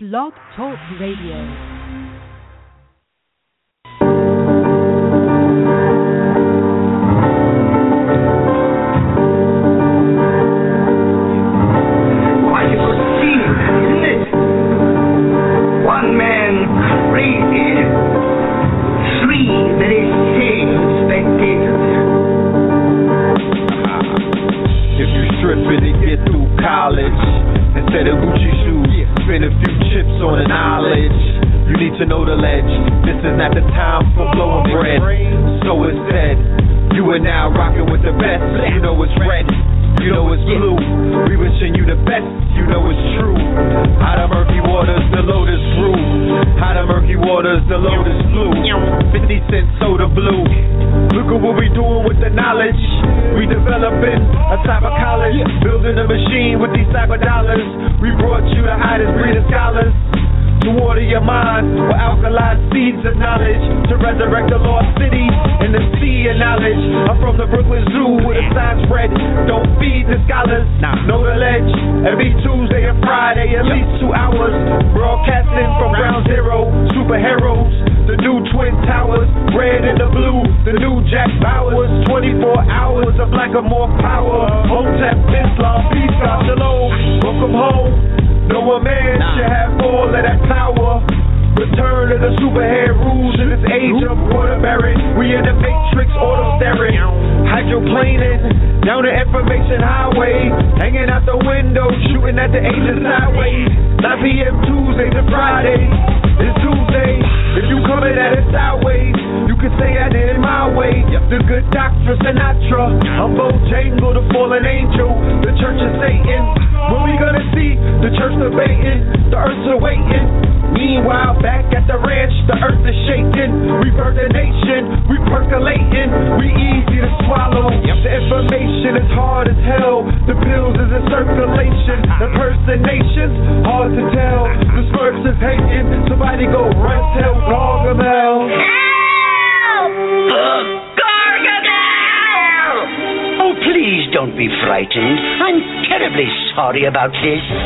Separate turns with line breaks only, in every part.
Blog Talk Radio.
About this.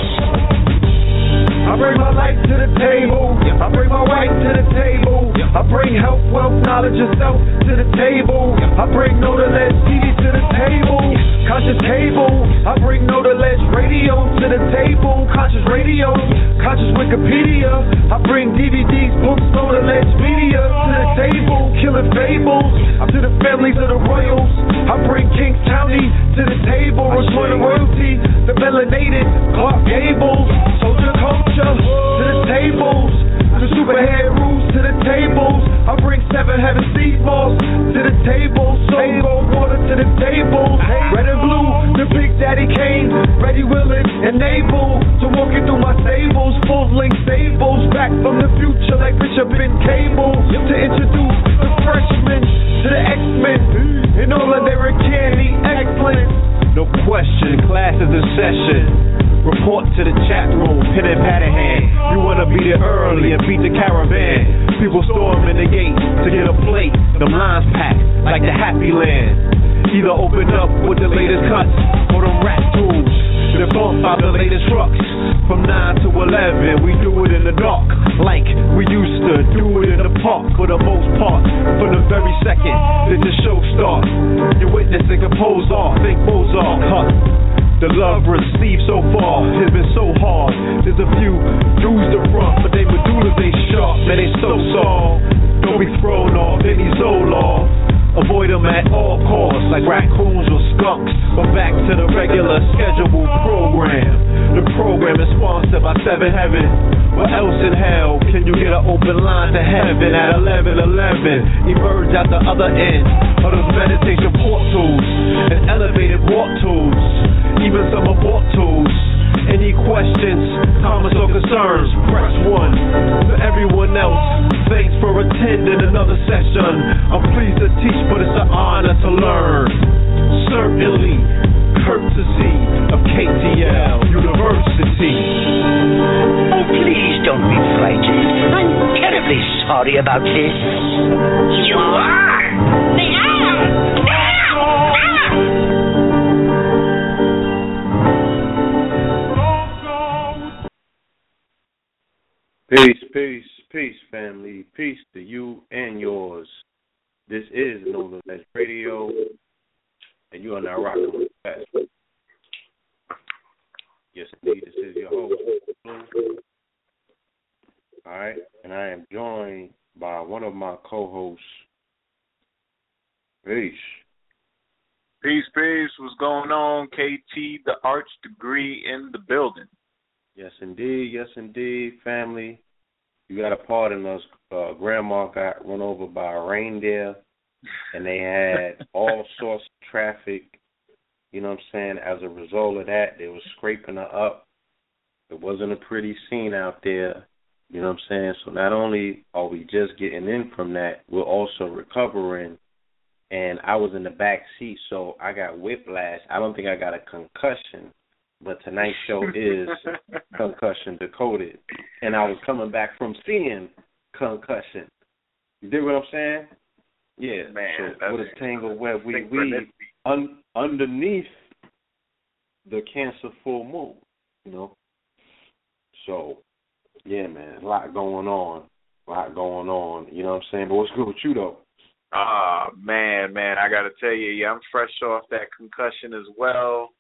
Fresh off that concussion as well.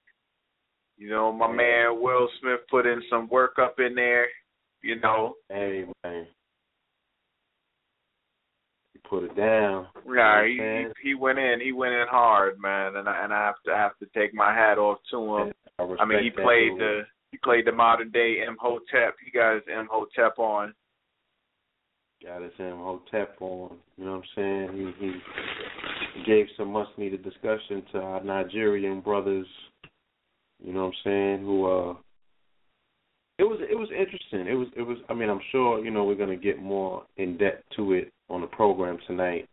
You know, my man Will Smith put in some work up in there. You know,
Hey, man, you put it down.
yeah, he,
know what I'm
he he went in, he went in hard, man, and I and I have to I have to take my hat off to him.
I,
I mean, he played the he played the modern day Imhotep. He got his Imhotep on.
got his M Hotep on. You know what I'm saying? He he gave some much needed discussion to our Nigerian brothers. You know what I'm saying? Who uh it was it was interesting. It was it was I mean, I'm sure, you know, we're gonna get more in depth to it on the program tonight.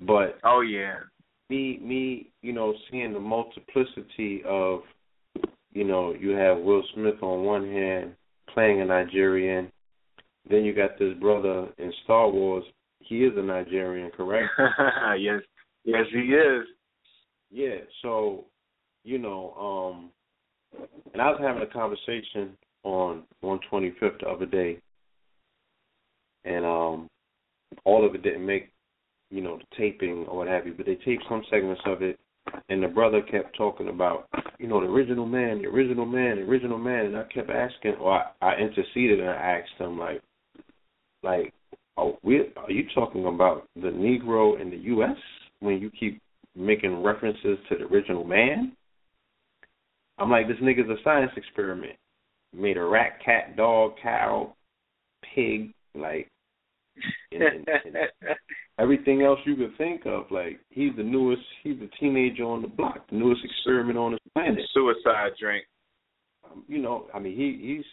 But
Oh yeah,
me me, you know, seeing the multiplicity of you know, you have Will Smith on one hand playing a Nigerian, then you got this brother in Star Wars. He is a Nigerian, correct?
yes, yes he is.
yeah. So, you know, um, and I was having a conversation on 125th the other day, and um, all of it didn't make, you know, the taping or what have you, but they taped some segments of it, and the brother kept talking about, you know, the original man, the original man, the original man, and I kept asking, or I, I interceded and I asked him, like, like, are we, are you talking about the Negro in the U.S. when you keep making references to the original man? I'm like, this nigga's a science experiment. Made a rat, cat, dog, cow, pig, like, and, and, and everything else you could think of. Like, he's the newest, he's the teenager on the block, the newest experiment on this planet.
Suicide drink.
Um, you know, I mean, he he's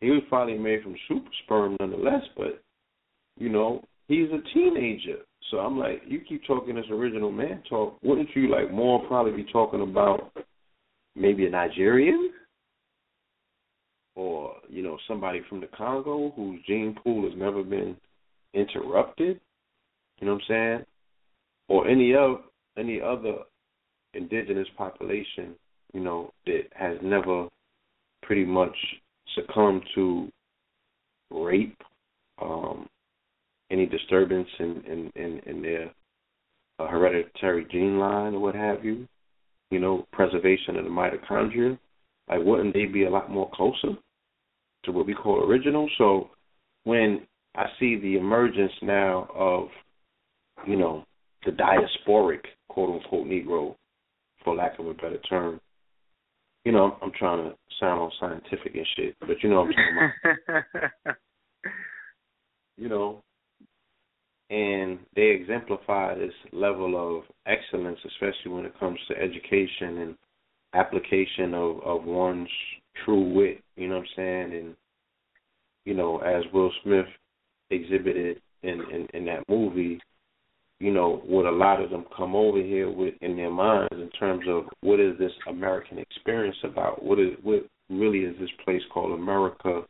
he was probably made from super sperm nonetheless, but you know, he's a teenager. So I'm like, you keep talking this original man talk. Wouldn't you like more probably be talking about maybe a Nigerian or you know somebody from the Congo whose gene pool has never been interrupted? You know what I'm saying? Or any of any other indigenous population, you know, that has never pretty much succumbed to rape, um, any disturbance in in in, in their uh, hereditary gene line or what have you, you know, preservation of the mitochondria. Like, wouldn't they be a lot more closer to what we call original? So, when I see the emergence now of, you know, the diasporic quote unquote Negro, for lack of a better term, you know, I'm, I'm trying to sound all scientific and shit, but you know what I'm talking about. you know, and they exemplify this level of excellence, especially when it comes to education and application of of one's true wit. You know what I'm saying? And you know, as Will Smith exhibited in in, in that movie, you know, what a lot of them come over here with in their minds in terms of what is this American experience about? What is what really is this place called America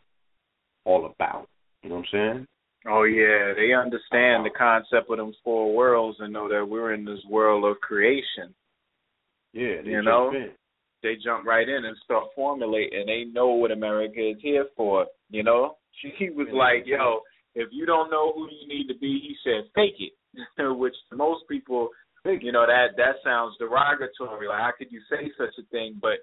all about? You know what I'm saying?
Oh yeah, they understand the concept of them four worlds and know that we're in this world of creation.
Yeah,
You know?
in.
They jump right in and start formulating. They know what America is here for. You know, She was like, "Yo, if you don't know who you need to be," he said, "Fake it," which most people, think, you know, that that sounds derogatory. Like, how could you say such a thing? But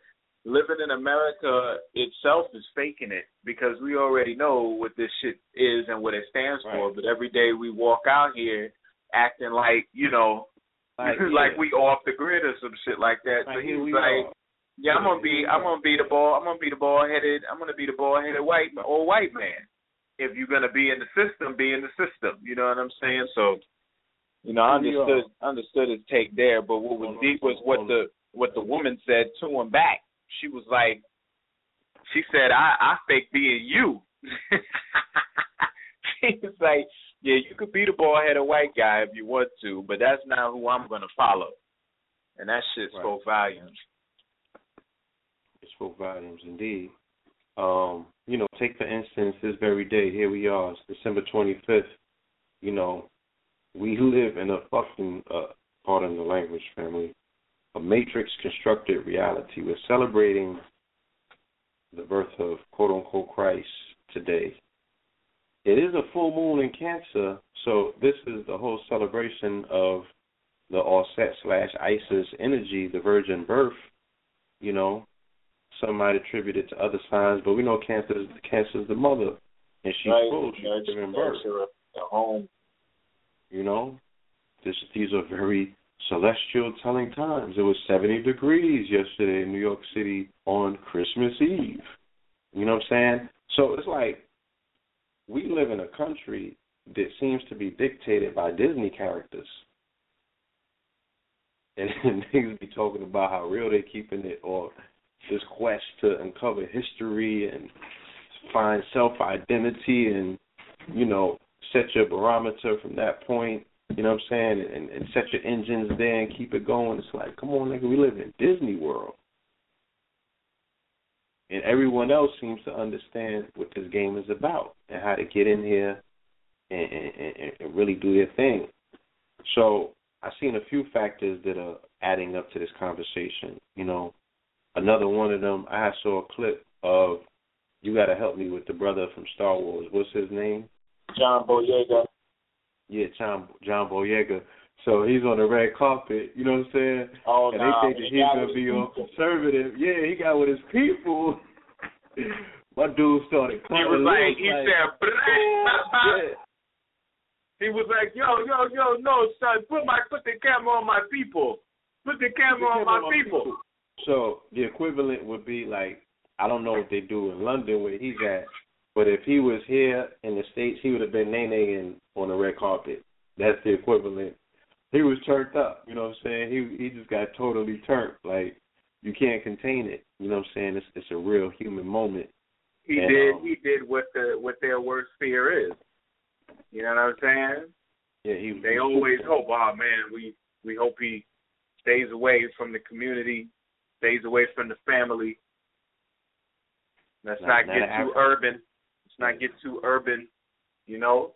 living in America itself is faking it because we already know what this shit is and what it stands
Right.
for. But every day we walk out here acting like, you know,
Like,
like,
yeah.
we off the grid or some shit like that. so
Like,
he was like,
are.
yeah, I'm gonna be, I'm gonna be the ball, I'm gonna be the ball headed, I'm gonna be the ball headed white or white man. If you're gonna be in the system, be in the system. You know what I'm saying? So, you know, I understood, understood his take there. But what was deep was what the what the woman said to him back. She was like, she said, I I fake being you. she was like, yeah, you could be the ball headed white guy if you want to, but that's not who I'm gonna follow. And that shit
Right.
spoke volumes.
It spoke volumes indeed. Um, you know, take for instance this very day, here we are, it's December twenty fifth, you know, we live in a fucking uh pardon the language, family, a matrix constructed reality. We're celebrating the birth of quote unquote Christ today. It is a full moon in Cancer, so this is the whole celebration of the Auset slash Isis energy, the virgin birth, you know. Some might attribute it to other signs, but we know Cancer is Cancer is the mother, and she's
Right.
full. She's giving birth.
a home.
You know, this these are very celestial telling times. It was 70 degrees yesterday in New York City on Christmas Eve. You know what I'm saying? So it's like we live in a country that seems to be dictated by Disney characters. And, niggas be talking about how real they're keeping it or this quest to uncover history and find self identity and, you know, set your barometer from that point, you know what I'm saying, and, and set your engines there and keep it going. It's like, come on, nigga, we live in Disney World. And everyone else seems to understand what this game is about and how to get in here and, and, and, really do their thing. So I've seen a few factors that are adding up to this conversation. You know, another one of them, I saw a clip of, you got to help me with the brother from Star Wars. What's his name?
John Boyega.
Yeah, John John Boyega. So he's on the red carpet, you know what I'm saying?
Oh,
and
nah,
they think that
he
he's gonna be
his
all conservative. Yeah, he got with his people. My dude started
He
crying.
was like, he
like,
said,
yeah.
he was like, yo, yo, yo, no, son, put my, put the camera on my people, put the camera on my people.
So the equivalent would be like I don't know what they do in London where he's at, but if he was here in the states, he would have been nene on the red carpet. That's the equivalent. He was turned up. You know what I'm saying? He he just got totally turned. Like you can't contain it. You know what I'm saying? It's it's a real human moment.
He
And,
did,
um,
he did what the, what their worst fear is. You know what I'm saying?
Yeah, he.
They always hope, oh man, we we hope he stays away from the community, stays away from the family. Let's
Not-
not, get too urban. Not get too urban, you know.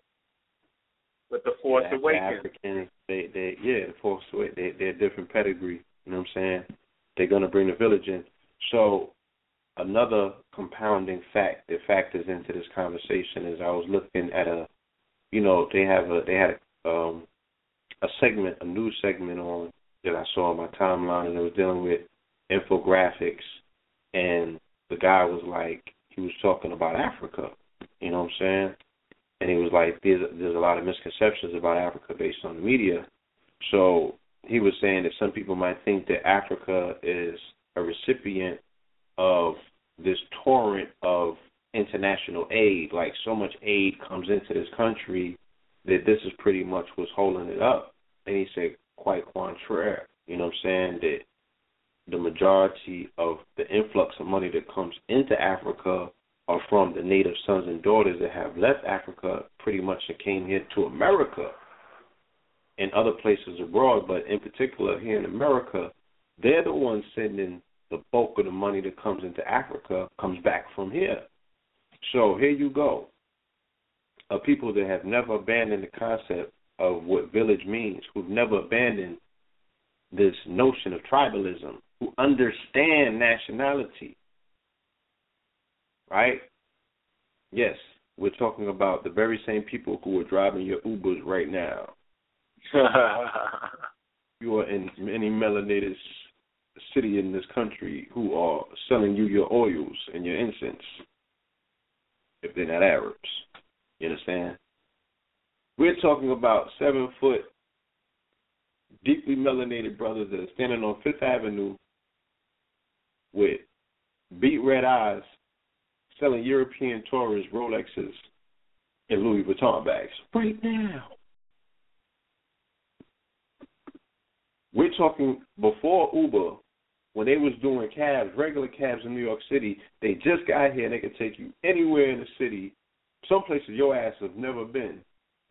But the Force
the,
Awakens.
The Africans, they they yeah, the Force Awakens, they they're a different pedigree. You know what I'm saying? They're gonna bring the village in. So another compounding fact that factors into this conversation is I was looking at a, you know, they have a they had a, um a segment, a news segment on that I saw on my timeline, and it was dealing with infographics, and the guy was like, he was talking about Africa. You know what I'm saying? and he was like, "There's there's a lot of misconceptions about Africa based on the media." So he was saying that some people might think that Africa is a recipient of this torrent of international aid, like so much aid comes into this country that this is pretty much what's holding it up. And he said, quite contrary. You know what I'm saying? That the majority of the influx of money that comes into Africa are from the native sons and daughters that have left Africa pretty much and came here to America and other places abroad, but in particular here in America, they're the ones sending the bulk of the money that comes into Africa comes back from here. So here you go. A people that have never abandoned the concept of what village means, who've never abandoned this notion of tribalism, who understand nationality, right? Yes, we're talking about the very same people who are driving your Ubers right now. you are in any melanated city in this country who are selling you your oils and your incense if they're not Arabs. You understand? We're talking about seven foot, deeply melanated brothers that are standing on Fifth Avenue with beat red eyes selling European tourists Rolexes and Louis Vuitton bags right now. We're talking before Uber, when they was doing cabs, regular cabs in New York City, they just got here and they could take you anywhere in the city, some places your ass have never been,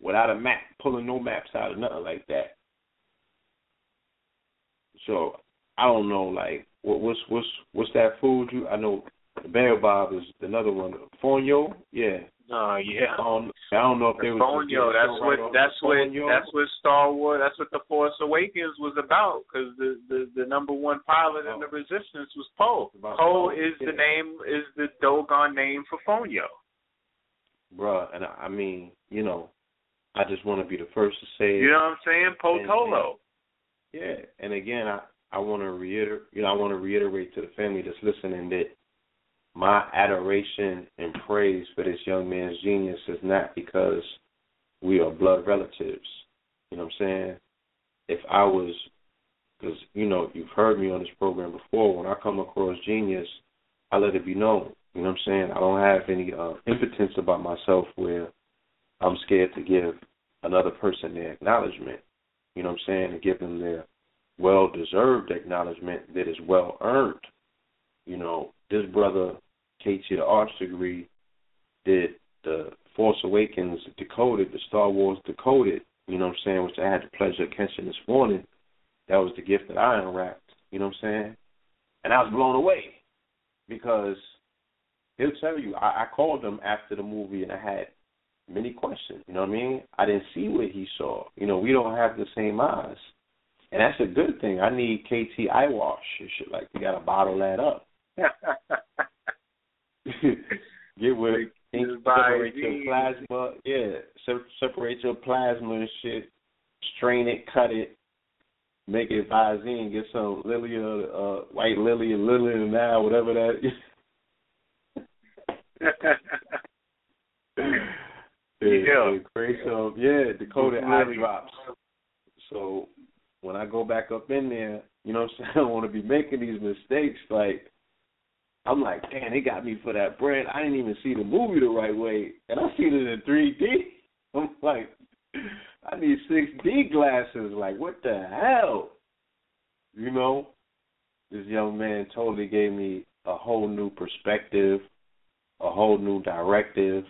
without a map, pulling no maps out or nothing like that. So I don't know, like what, what's what's what's that food you? I know the Baobab is another one. Fonio, yeah.
Oh yeah.
I don't, I don't know if they was
Fonio. That's what that's what that's what Star Wars. That's what the Force Awakens was about. Because the, the the number one pilot in oh. the Resistance was Poe. Poe is
yeah.
the name is the Dogon name for Fonio.
Bruh, and I mean, you know, I just want to be the first to say.
You know what I'm saying? Potolo.
Yeah, and again, I I want to reiterate. You know, I want to reiterate to the family that's listening that my adoration and praise for this young man's genius is not because we are blood relatives. You know what I'm saying? If I was, because you know you've heard me on this program before. When I come across genius, I let it be known. You know what I'm saying? I don't have any uh, impotence about myself where I'm scared to give another person their acknowledgement. You know what I'm saying? And give them their well deserved acknowledgement that is well earned. You know, this brother, KT the arts degree, did the Force Awakens decoded, the Star Wars decoded, you know what I'm saying, which I had the pleasure of catching this morning. That was the gift that I unwrapped, you know what I'm saying? And I was blown away because he'll tell you, I, I called him after the movie and I had many questions, you know what I mean? I didn't see what he saw. You know, we don't have the same eyes. And that's a good thing. I need KT eye wash and shit like you gotta bottle that up. Get with ink, separate your plasma. Yeah, se- separate your plasma and shit. Strain it, cut it, make it Visine. Get some Lilia, uh, white lily, lily and now, whatever that. yeah,
Yeah.
create some yeah decoded eye drops. So when I go back up in there, you know what I'm saying? I don't want to be making these mistakes. Like, I'm like, damn, they got me for that bread. I didn't even see the movie the right way, and I seen it in 3D. I'm like, I need 6D glasses. Like, what the hell? You know, this young man totally gave me a whole new perspective, a whole new directive.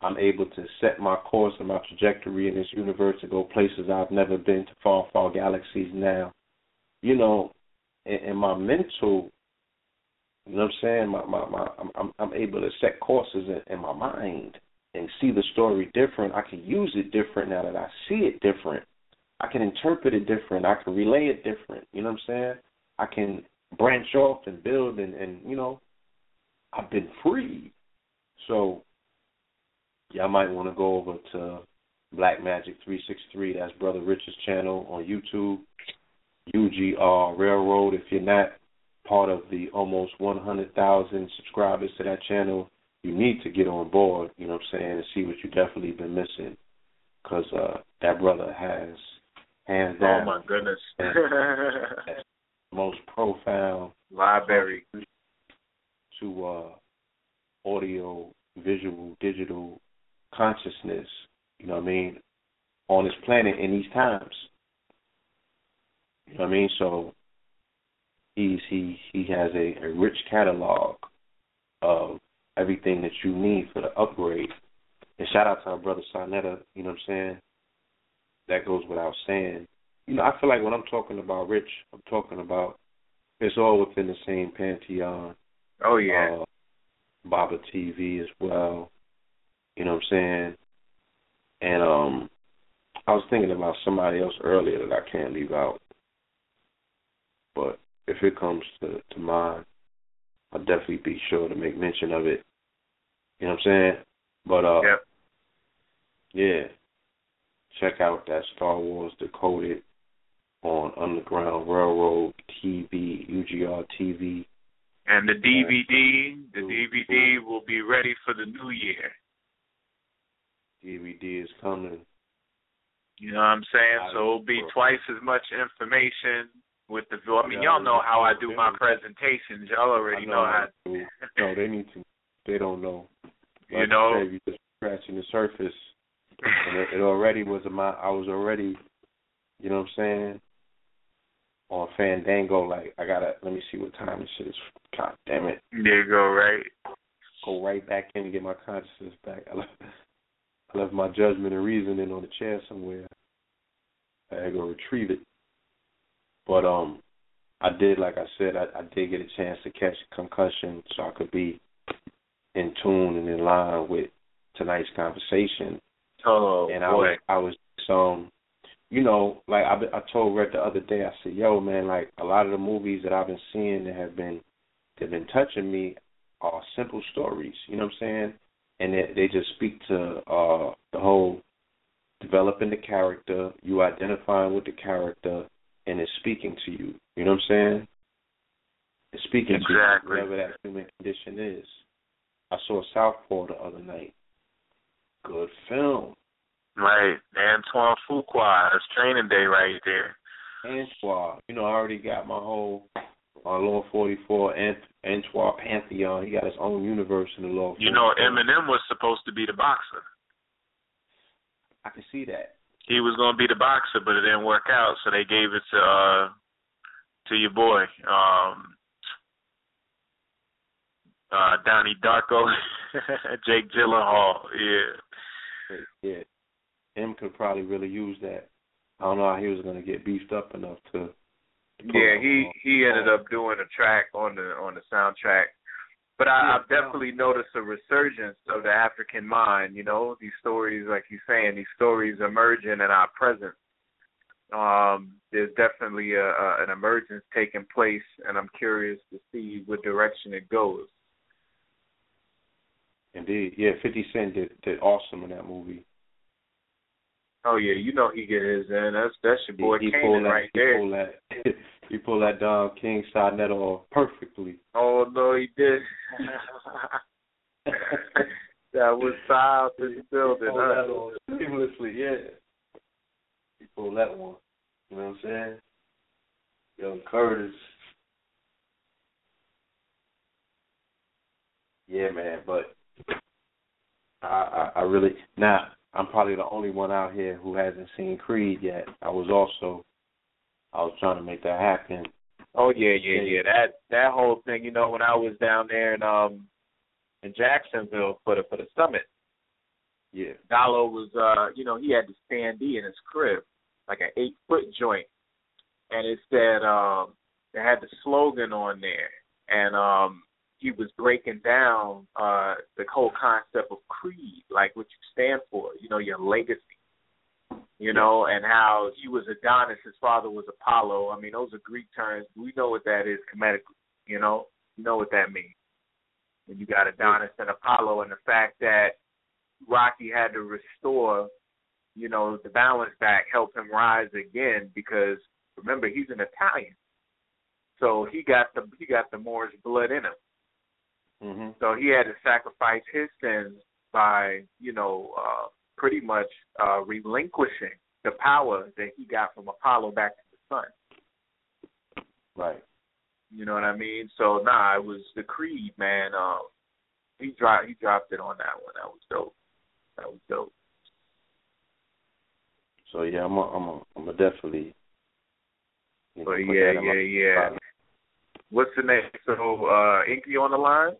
I'm able to set my course and my trajectory in this universe to go places I've never been to far, far galaxies now. You know, and, and my mental, you know what I'm saying? My, my, my, I'm, I'm able to set courses in, in my mind and see the story different. I can use it different now that I see it different. I can interpret it different. I can relay it different. You know what I'm saying? I can branch off and build and, and you know, I've been free. So y'all might want to go over to Black Magic 363. That's Brother Rich's channel on YouTube. UGR Railroad. If you're not part of the almost 100,000 subscribers to that channel, you need to get on board. You know what I'm saying, and see what you definitely been missing, because uh, that brother has hands down.
Oh my goodness.
most profound
library
to uh, audio, visual, digital consciousness, you know what I mean, on this planet in these times. You know what I mean? So he's he he has a, a rich catalog of everything that you need for the upgrade. And shout out to our brother Sonetta, you know what I'm saying? That goes without saying. You know, I feel like when I'm talking about rich, I'm talking about it's all within the same pantheon.
Oh yeah.
Uh, Baba TV as well. You know what I'm saying? And um I was thinking about somebody else earlier that I can't leave out. But if it comes to, to mind, I'll definitely be sure to make mention of it. You know what I'm saying? But uh,
Yep.
yeah, check out that Star Wars Decoded on Underground Railroad TV, UGR TV.
And the DVD, the DVD will be ready for the new year.
DVD is coming.
You know what I'm saying? So it'll be twice as much information with the. I mean, y'all know how I do my presentations. Y'all already
I
know how.
that, dude. No, they need to. They don't know.
You
Like
know?
said, you just scratching the surface. And it, it already was a my. I was already, you know what I'm saying, on Fandango. Like I gotta let me see what time this shit is. God damn it!
There you go, right?
Go right back in and get my consciousness back. I left, I left my judgment and reasoning on the chair somewhere. I had to go retrieve it. But um, I did, like I said, I, I did get a chance to catch a concussion, so I could be in tune and in line with tonight's conversation.
Oh
and I
boy.
was, I was um, you know, like I, I told Red the other day, I said, "Yo, man, like a lot of the movies that I've been seeing that have been, that have been touching me, are simple stories. You know what I'm saying? And they, they just speak to uh the whole developing the character, you identifying with the character, and it's speaking to you. You know what I'm saying? It's speaking to
Exactly.
you, whatever that human condition is. I saw Southpaw the other night. Good film.
Right, Antoine Fuqua. That's training day right there.
Antoine. You know, I already got my whole uh, Law 44 Ant- Antoine Pantheon. He got his own universe in the Law 44.
You know, Eminem was supposed to be the boxer.
I can see that.
He was going to be the boxer, but it didn't work out, so they gave it to uh to your boy, um, uh, Donnie Darko, Jake Gyllenhaal. Yeah.
Yeah. Him could probably really use that. I don't know how he was going to get beefed up enough to. to put
Yeah,
on-
he he ended up doing a track on the on the soundtrack. But I,
Yeah,
I've definitely noticed a resurgence of the African mind. You know, these stories, like you're saying, these stories emerging in our present. Um, there's definitely a, a an emergence taking place, and I'm curious to see what direction it goes.
Indeed. Yeah, 50 Cent did, did awesome in that movie.
Oh yeah, you know he get his in. That's that's your boy
he, he
Kanan
that,
right
he
there.
He pulled that Don King side net off perfectly.
Oh no, he did. that was south in the building.
pulled
huh?
that off seamlessly, yeah. He pulled that one. You know what I'm saying? Young Curtis. Yeah, man, but I, I I really now I'm probably the only one out here who hasn't seen Creed yet. I was also I was trying to make that happen.
Oh yeah, yeah, yeah. That that whole thing, you know, when I was down there in um in Jacksonville for the for the summit,
Yeah.
Gallo was uh, you know, he had the standee in his crib, like an eight foot joint. And it said um it had the slogan on there and um he was breaking down uh the whole concept of creed, like what you stand for, you know, your legacy. You know, and how he was Adonis, his father was Apollo. I mean, those are Greek terms. We know what that is comedically, you know? You know what that means. And you got Adonis and Apollo and the fact that Rocky had to restore, you know, the balance back, help him rise again because remember he's an Italian. So he got the he got the Moorish blood in him.
Mhm.
So he had to sacrifice his sins by, you know, uh, pretty much uh, relinquishing the power that he got from Apollo back to the sun.
Right.
You know what I mean? So nah, it was the Creed, man. Um, he dropped he dropped it on that one. That was dope. That was dope.
So yeah, I'm a, I'm a, I'm a definitely.
But yeah,
my
yeah, yeah. What's the name? So uh, Enqi on the line?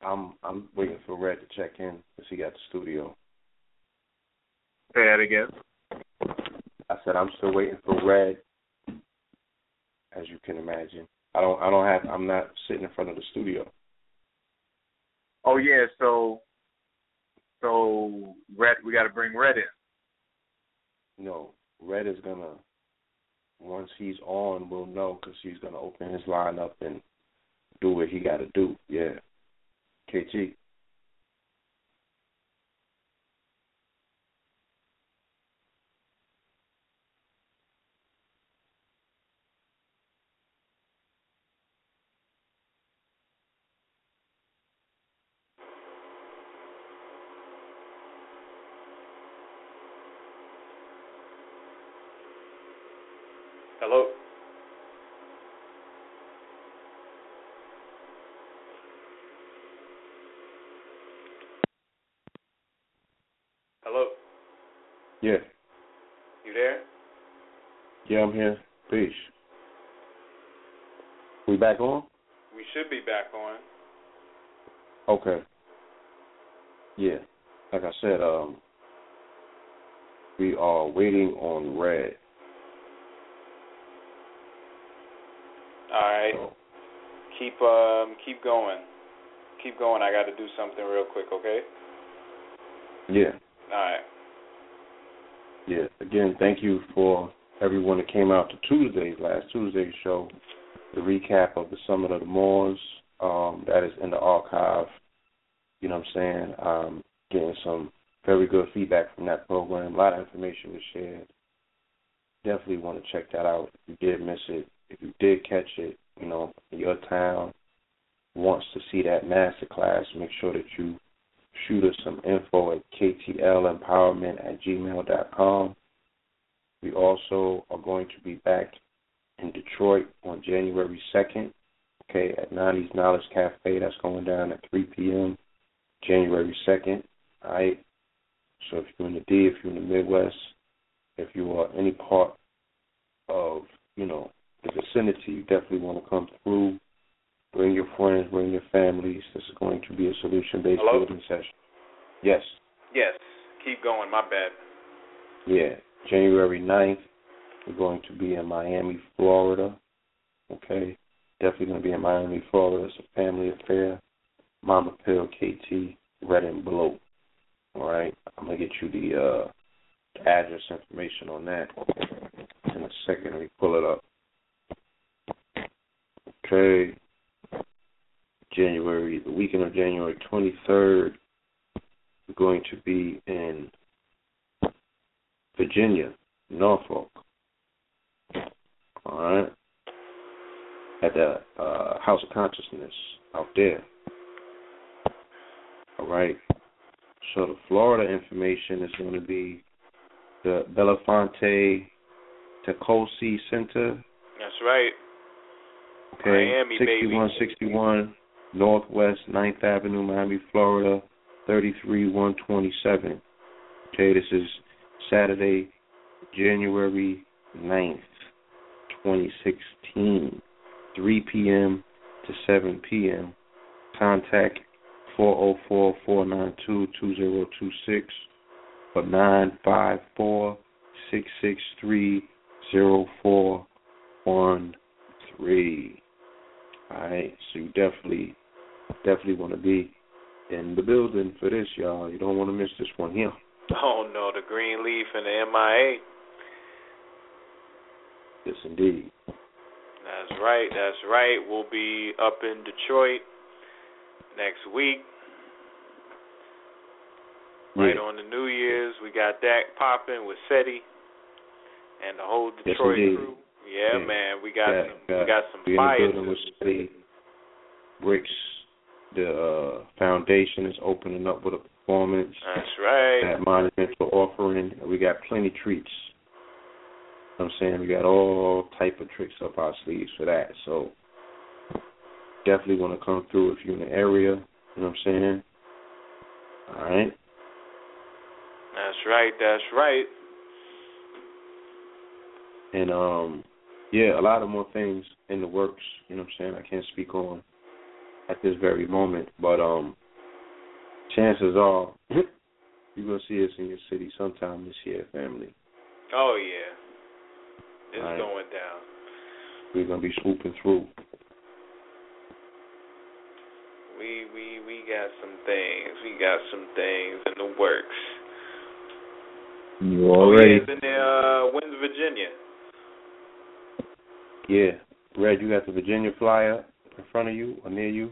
I'm I'm waiting for Red to check in because he got the studio.
Say that again.
I said I'm still waiting for Red, as you can imagine. I don't I don't have I'm not sitting in front of the studio.
Oh yeah, so so Red, we got to bring Red in.
No, Red is gonna once he's on, we'll know because he's gonna open his line up and do what he got to do. Yeah, KG.
Hello. Hello.
Yeah.
You there?
Yeah, I'm here. Peace. We back on?
We should be back on.
Okay. Yeah. Like I said, um we are waiting on red.
All right.
So,
Keep um keep going. Keep going. I got to do something real quick, okay?
yeah.
All right.
Yeah. Again, thank you for everyone that came out to Tuesday's last Tuesday's show. The recap of the Summit of the Moors. Um, that is in the archive. You know what I'm saying? Um, getting some very good feedback from that program. A lot of information was shared. Definitely want to check that out if you did miss it. If you did catch it, you know, your town wants to see that master class, make sure that you shoot us some info at ktlempowerment at gmail.com. We also are going to be back in Detroit on January 2nd, okay, at Nandi's Knowledge Cafe. That's going down at 3 p.m. January 2nd, all right? So if you're in the D, if you're in the Midwest, if you are any part of, you know, the vicinity, you definitely want to come through. Bring your friends, bring your families. This is going to be a solution-based building session. Yes.
Yes. Keep going. My bad.
Yeah, January 9th, we're going to be in Miami, Florida. Okay, definitely going to be in Miami, Florida. It's a family affair. Mama Pill, KT, Red and Blue. All right, I'm gonna get you the uh, address information on that in a second. Let me pull it up. Okay, January, the weekend of January 23rd, we're going to be in Virginia, Norfolk. All right. At the uh, House of Consciousness out there. All right. So the Florida information is going to be the Belafonte Tacolcy Center.
That's right.
Okay.
Miami, baby.
6161 Northwest 9th Avenue, Miami, Florida, 33127. Okay, this is Saturday, January 9th, 2016, 3 p.m. to 7 p.m. Contact 404-492-2026 or 954-663-0413. All right, so you definitely, definitely want to be in the building for this, y'all. You don't want to miss this one here.
Oh no, the green leaf and the MIA.
Yes, indeed.
That's right. That's right. We'll be up in Detroit next week. Right
Yeah.
on the New Year's, we got that popping with SETI and the whole Detroit
indeed.
crew. Yeah,
Yeah.
man, we got
Yeah,
some
yeah.
we got some
We
fire.
with City Bricks. The uh, foundation is opening up with a performance.
That's right.
That monumental offering. We got plenty treats. You know I'm saying we got all type of tricks up our sleeves for that. So definitely want to come through if you're in the area. You know what I'm saying? All right.
That's right. That's right.
And um yeah, a lot of more things in the works, you know what I'm saying, I can't speak on at this very moment. But um chances are you're gonna see us in your city sometime this year, family.
Oh yeah. It's
Right.
going down.
We're gonna be swooping through.
We we we got some things. We got some things in the works.
You
Oh
already
yeah, it's in there, uh Wins, Virginia.
Yeah. Red, you got the Virginia flyer in front of you or near you?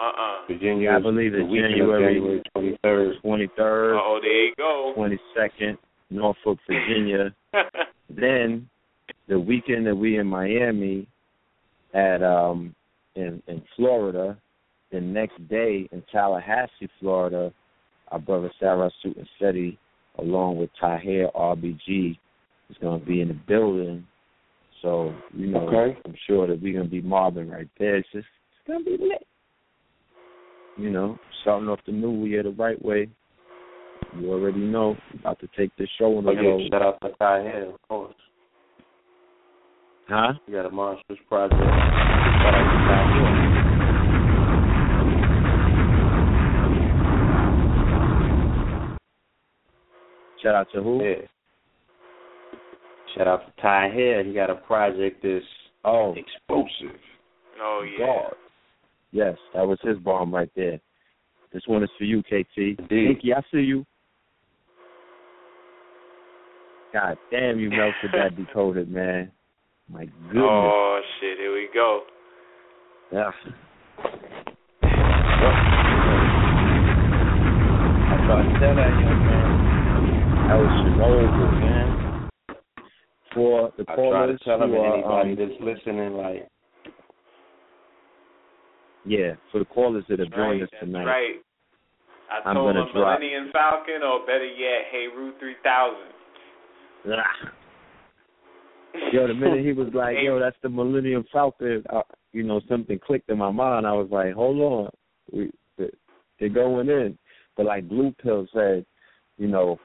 Uh uh
Virginia
I believe it's
weekend
January
January twenty third.
twenty third,
Oh, there you go.
twenty second, Norfolk, Virginia. then the weekend that we in Miami at um in in Florida, the next day in Tallahassee, Florida, our brother Sarah Suit and Seti along with Tahir RBG is gonna be in the building So you know,
Okay.
I'm sure that we're gonna be mobbing right there. It's just it's gonna be lit. You know, starting off the new year the right way. You already know about to take this show on the
Oh,
road.
shout out to Kai Hill, of course.
Huh?
You got a monstrous project. Shout out to Kai Hill.
Shout out to who?
Yeah. Shout out to Ty Hill. He got a project that's
Oh,
explosive.
Oh yeah.
God. Yes, that was his bomb right there. This one is for you, KT.
Indeed.
Enqi, I see you. God damn, you melted that decoded, man. My goodness.
Oh shit, here we go.
Yeah. I thought I tell that young man. That was Chernobyl, man. For the
I try to
callers
tell
who are,
anybody
um,
that's listening, like,
yeah, for the callers that have
Right,
joined us tonight.
right. I
I'm
told
gonna
him
drop-
Millennium Falcon or better yet, Hey Root three thousand.
Ah. Yo, the minute he was like, "Yo, that's the Millennium Falcon," uh, you know, something clicked in my mind. I was like, "Hold on, we they're going in." But like Blue Pill said, you know,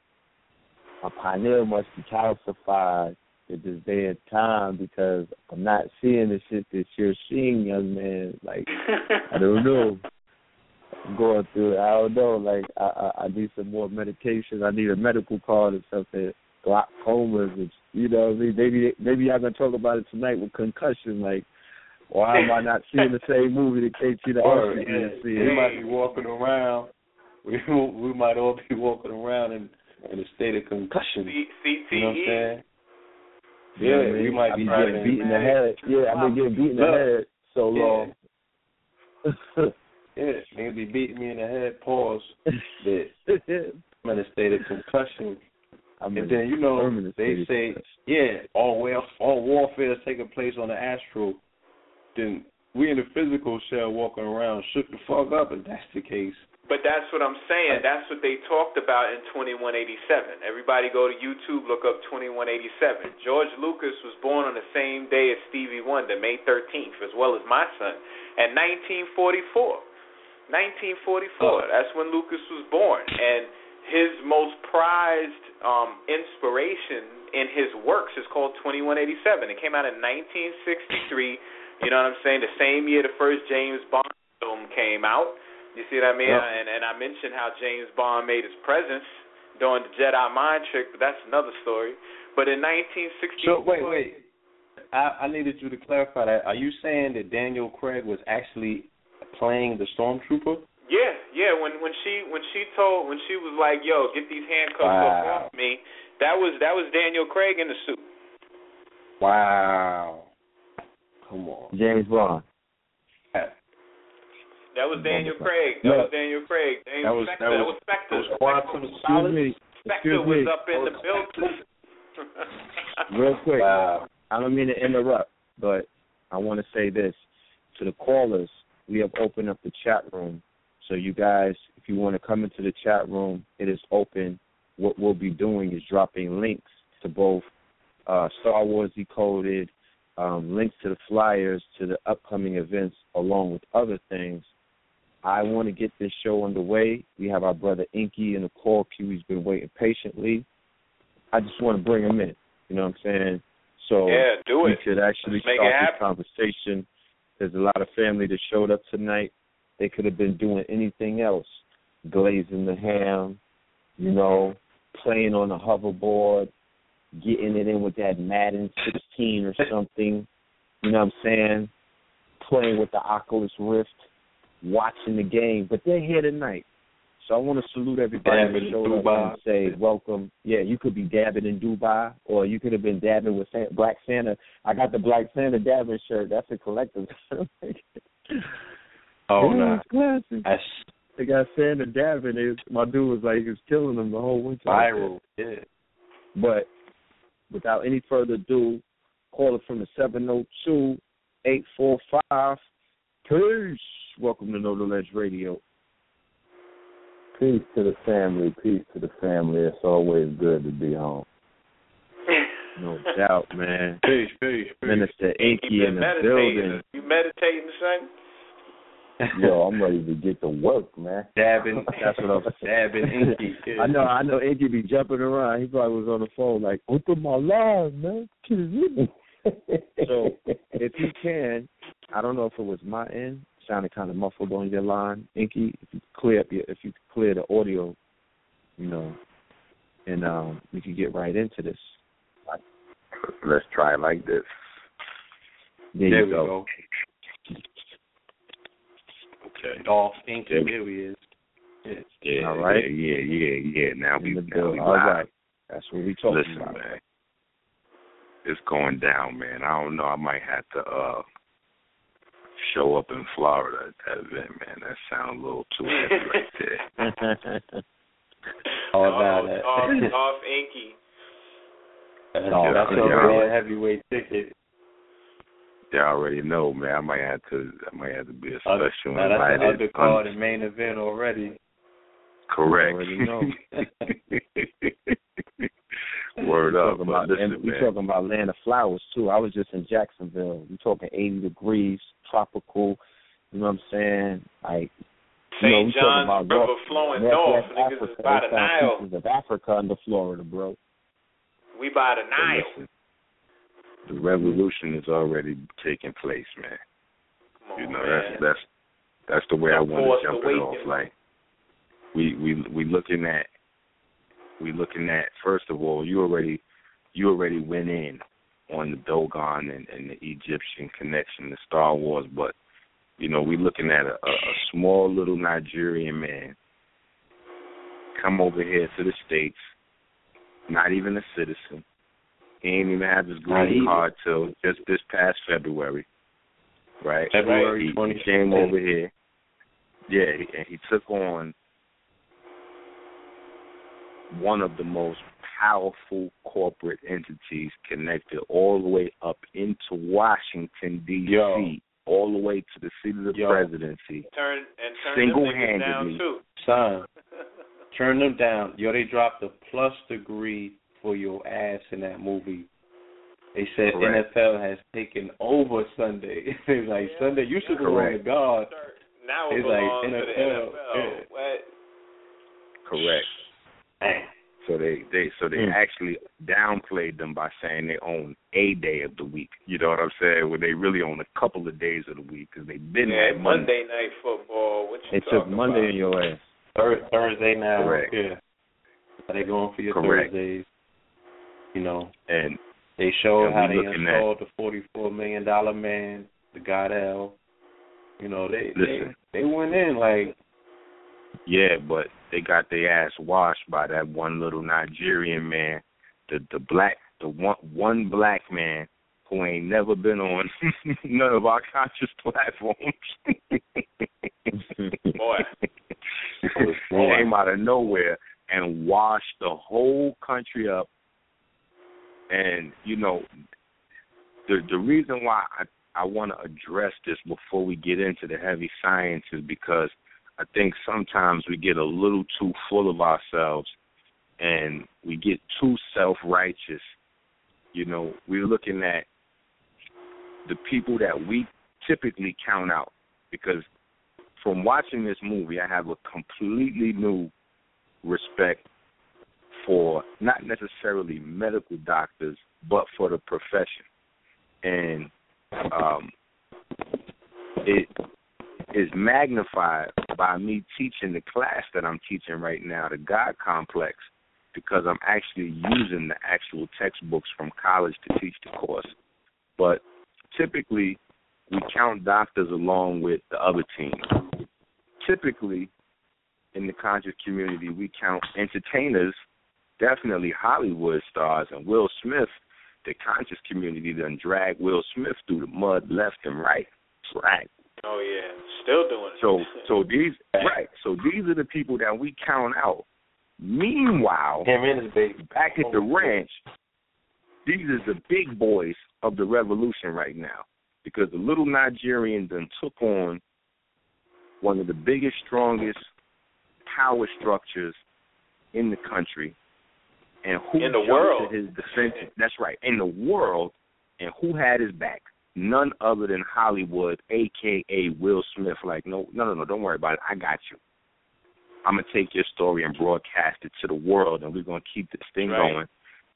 a pioneer must be calcified at this day and time because I'm not seeing the shit that you're seeing, young man. Like I don't know. I'm going through it. I don't know. Like I, I I need some more medication. I need a medical card or something. Glaucomas and you know what I mean. Maybe maybe y'all gonna talk about it tonight with concussion. Like why am I not seeing the same movie that KT the
yeah,
is
we might be walking around. We we might all be walking around in in a state of concussion.
C- CTE.
You know what I'm saying?
You know what I
Yeah,
mean?
we might be
be
trying
getting
to-
beat in the head. Yeah, I've been getting beat in the head so long.
Yeah, niggas be beating me in the head. Pause. That I'm in a state of concussion.
I'm
And then you know they say, yeah, all war, all warfare is taking place on the astral. Then we in the physical shell walking around shook the fuck up, and that's the case.
But that's what I'm saying. That's what they talked about in 2187. Everybody go to YouTube, look up 2187. George Lucas was born on the same day as Stevie Wonder, May 13th, as well as my son, at 1944. 1944.
Oh.
That's when Lucas was born, and his most prized um, inspiration in his works is called 2187. It came out in 1963. You know what I'm saying? The same year the first James Bond film came out. You see what I mean?
Yep.
And and I mentioned how James Bond made his presence during the Jedi mind trick, but that's another story. But in 1964,
So wait, wait. I, I needed you to clarify that. Are you saying that Daniel Craig was actually playing the stormtrooper?
Yeah, yeah. When when she when she told when she was like, "Yo, get these handcuffs
Wow.
off me," that was that was Daniel Craig in the suit.
Wow. Come on.
James Bond.
That was Daniel Craig. That
Look,
was Daniel Craig. Daniel
that was-
Spectre.
that
That
was-
was Spectre.
that was quantum
Excuse me.
Spectre
Excuse
was
me.
up in the building.
Real quick.
Wow.
I don't mean to interrupt, but I want to say this to the callers. We have opened up the chat room, so you guys, if you want to come into the chat room, it is open. What we'll be doing is dropping links to both uh, Star Wars Decoded, um, links to the flyers, to the upcoming events, along with other things. I want to get this show underway. We have our brother Enqi in the call queue. He's been waiting patiently. I just want to bring him in. You know what I'm saying? So
yeah, do it.
we could actually
Make
start this conversation. There's a lot of family that showed up tonight. They could have been doing anything else, glazing the ham, you know, playing on a hoverboard, getting it in with that Madden 16 or something. You know what I'm saying? Playing with the Oculus Rift, watching the game. But they're here tonight. So I want to salute everybody
Dabbing in
showed up
Dubai.
and say welcome. Yeah, you could be dabbing in Dubai, or you could have been dabbing with Santa, Black Santa. I got the Black Santa dabbing shirt. That's a collector's.
Oh no. That's
They got Santa dabbing. It, my dude was like he was killing them the whole winter.
viral. Yeah.
But without any further ado, call it from the seven zero two eight four five. Peace. Welcome to Know the Ledge Radio. Peace to the family. Peace to the family. It's always good to be home. No doubt, man.
Peace, peace, peace.
Minister Enqi in the
meditating.
building.
You meditating, son?
Yo, I'm ready to get to work, man.
Dabbing, that's what I'm dabbing Enqi.
I know, I know. Enqi be jumping around. He probably was on the phone like, "Open my line, man." So, if you can, I don't know if it was my end, sounded kind of muffled on your line, Enqi. If you clear up your, if you clear the audio, you know, and um, we could get right into this.
Let's try it like this.
There,
There
you
we
go.
go.
Okay.
Dolph Enqi,
There we-
there he is. Yeah.
Yeah,
All right.
yeah, yeah, yeah, yeah. Now we,
In the
now
building.
we
All
live.
right, that's what we talking
Listen,
about.
man. It's going down, man. I don't know. I might have to uh show up in Florida at that event, man. That sounds a little too heavy right there.
All
oh,
about that.
Off, off Enqi.
That's,
Oh,
that's
yeah.
already a heavyweight ticket.
They already know, man. I might have to. I might have to be a
Other,
special
now that's the undercard and main event already.
Correct.
already know.
Word
we
up.
talking about,
listen,
and we
man.
talking about land of flowers too. I was just in Jacksonville. We talking 80 degrees, tropical. You know what I'm saying? Like, you know,
St.
we talking
John's
about
River
north,
flowing
northwest
north. Niggas
Africa.
is by the
found
Nile.
pieces of Africa under Florida, bro.
We by the Nile.
listen, the revolution is already taking place, man.
Come on,
You know,
man.
that's that's that's the way I want to jump it off. Like we we we looking at we looking at first of all, you already you already went in on the Dogon and, and the Egyptian connection to Star Wars, but you know, we looking at a, a, a small little Nigerian man come over here to the States, not even a citizen. He ain't even have his green card till just this past February. Right?
February
he,
20.
he came over here. Yeah, he- and he took on one of the most powerful corporate entities connected all the way up into Washington D.C.,
Yo.
all the way to the seat of the
Yo.
presidency.
Turn and turn them down
Single-handedly.
too.
Son, turn them down. Yo, they dropped a plus degree for your ass in that movie. They said
Correct.
NFL has taken over Sunday. It's like Sunday, you should belong to
Correct.
God.
Now it
It's like
belongs to the
NFL,
NFL.
yeah.
What?
Correct.
Damn.
So they they so they
Mm.
actually downplayed them by saying they own a day of the week. You know what I'm saying? Where they really own a couple of days of the week because they've been
Yeah,
there
Monday night football. What you
They took
talking
Monday
about?
in your ass.
Thur- Thursday now.
Correct.
Yeah. They going for your
Correct.
Thursdays. You know,
and
they showed
And
how they
looking at-
installed the forty-four million dollar man, the Goodell. You know, they
Listen.
they they went in like
yeah, but they got their ass washed by that one little Nigerian man, the the black the one one black man who ain't never been on none of our conscious platforms.
Boy.
came out of nowhere and washed the whole country up. And you know, the the reason why I I want to address this before we get into the heavy science is because I think sometimes we get a little too full of ourselves and we get too self righteous. You know, we're looking at the people that we typically count out because from watching this movie, I have a completely new respect for not necessarily medical doctors, but for the profession. And um, it is magnified by me teaching the class that I'm teaching right now, the God Complex, because I'm actually using the actual textbooks from college to teach the course. But typically, we count doctors along with the other team. Typically, in the conscious community, we count entertainers, definitely Hollywood stars, and Will Smith. The conscious community done drag Will Smith through the mud left and right. Right.
Oh yeah, still doing it.
So so these right. So these are the people that we count out. Meanwhile,
him and his baby.
back at the oh, ranch, these are the big boys of the revolution right now. Because the little Nigerian done took on one of the biggest, strongest power structures in the country and who
in the world.
to his defense. That's right, in the world, and who had his back? None other than Hollywood, aka Will Smith. Like, no, no, no, no, don't worry about it. I got you. I'm gonna take your story and broadcast it to the world, and we're gonna keep this thing
Right.
going.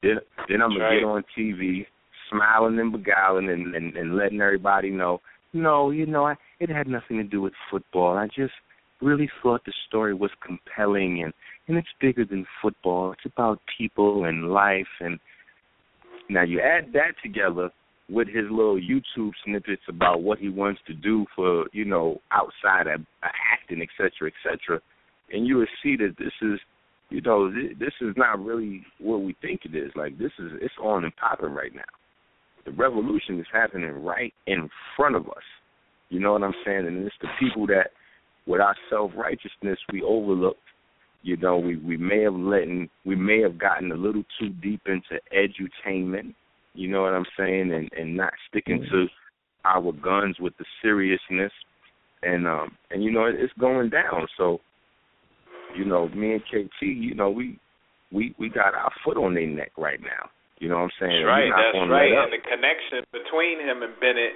Then, then I'm gonna
Right.
get on TV, smiling and beguiling, and, and and letting everybody know, no, you know, I, it had nothing to do with football. I just really thought the story was compelling, and and it's bigger than football. It's about people and life, and now you add that together with his little YouTube snippets about what he wants to do for you know outside of uh, acting, et cetera, et cetera, and you will see that this is you know th- this is not really what we think it is. Like this is it's on and popping right now. The revolution is happening right in front of us. You know what I'm saying? And it's the people that, with our self righteousness, we overlooked. You know, we we may have letting we may have gotten a little too deep into edutainment. You know what I'm saying? And and not sticking to our guns with the seriousness. And um and you know it's going down. So, you know, me and KT, you know, we we we got our foot on their neck right now. You know what I'm saying?
That's right, that's right. And the connection between him and Bennet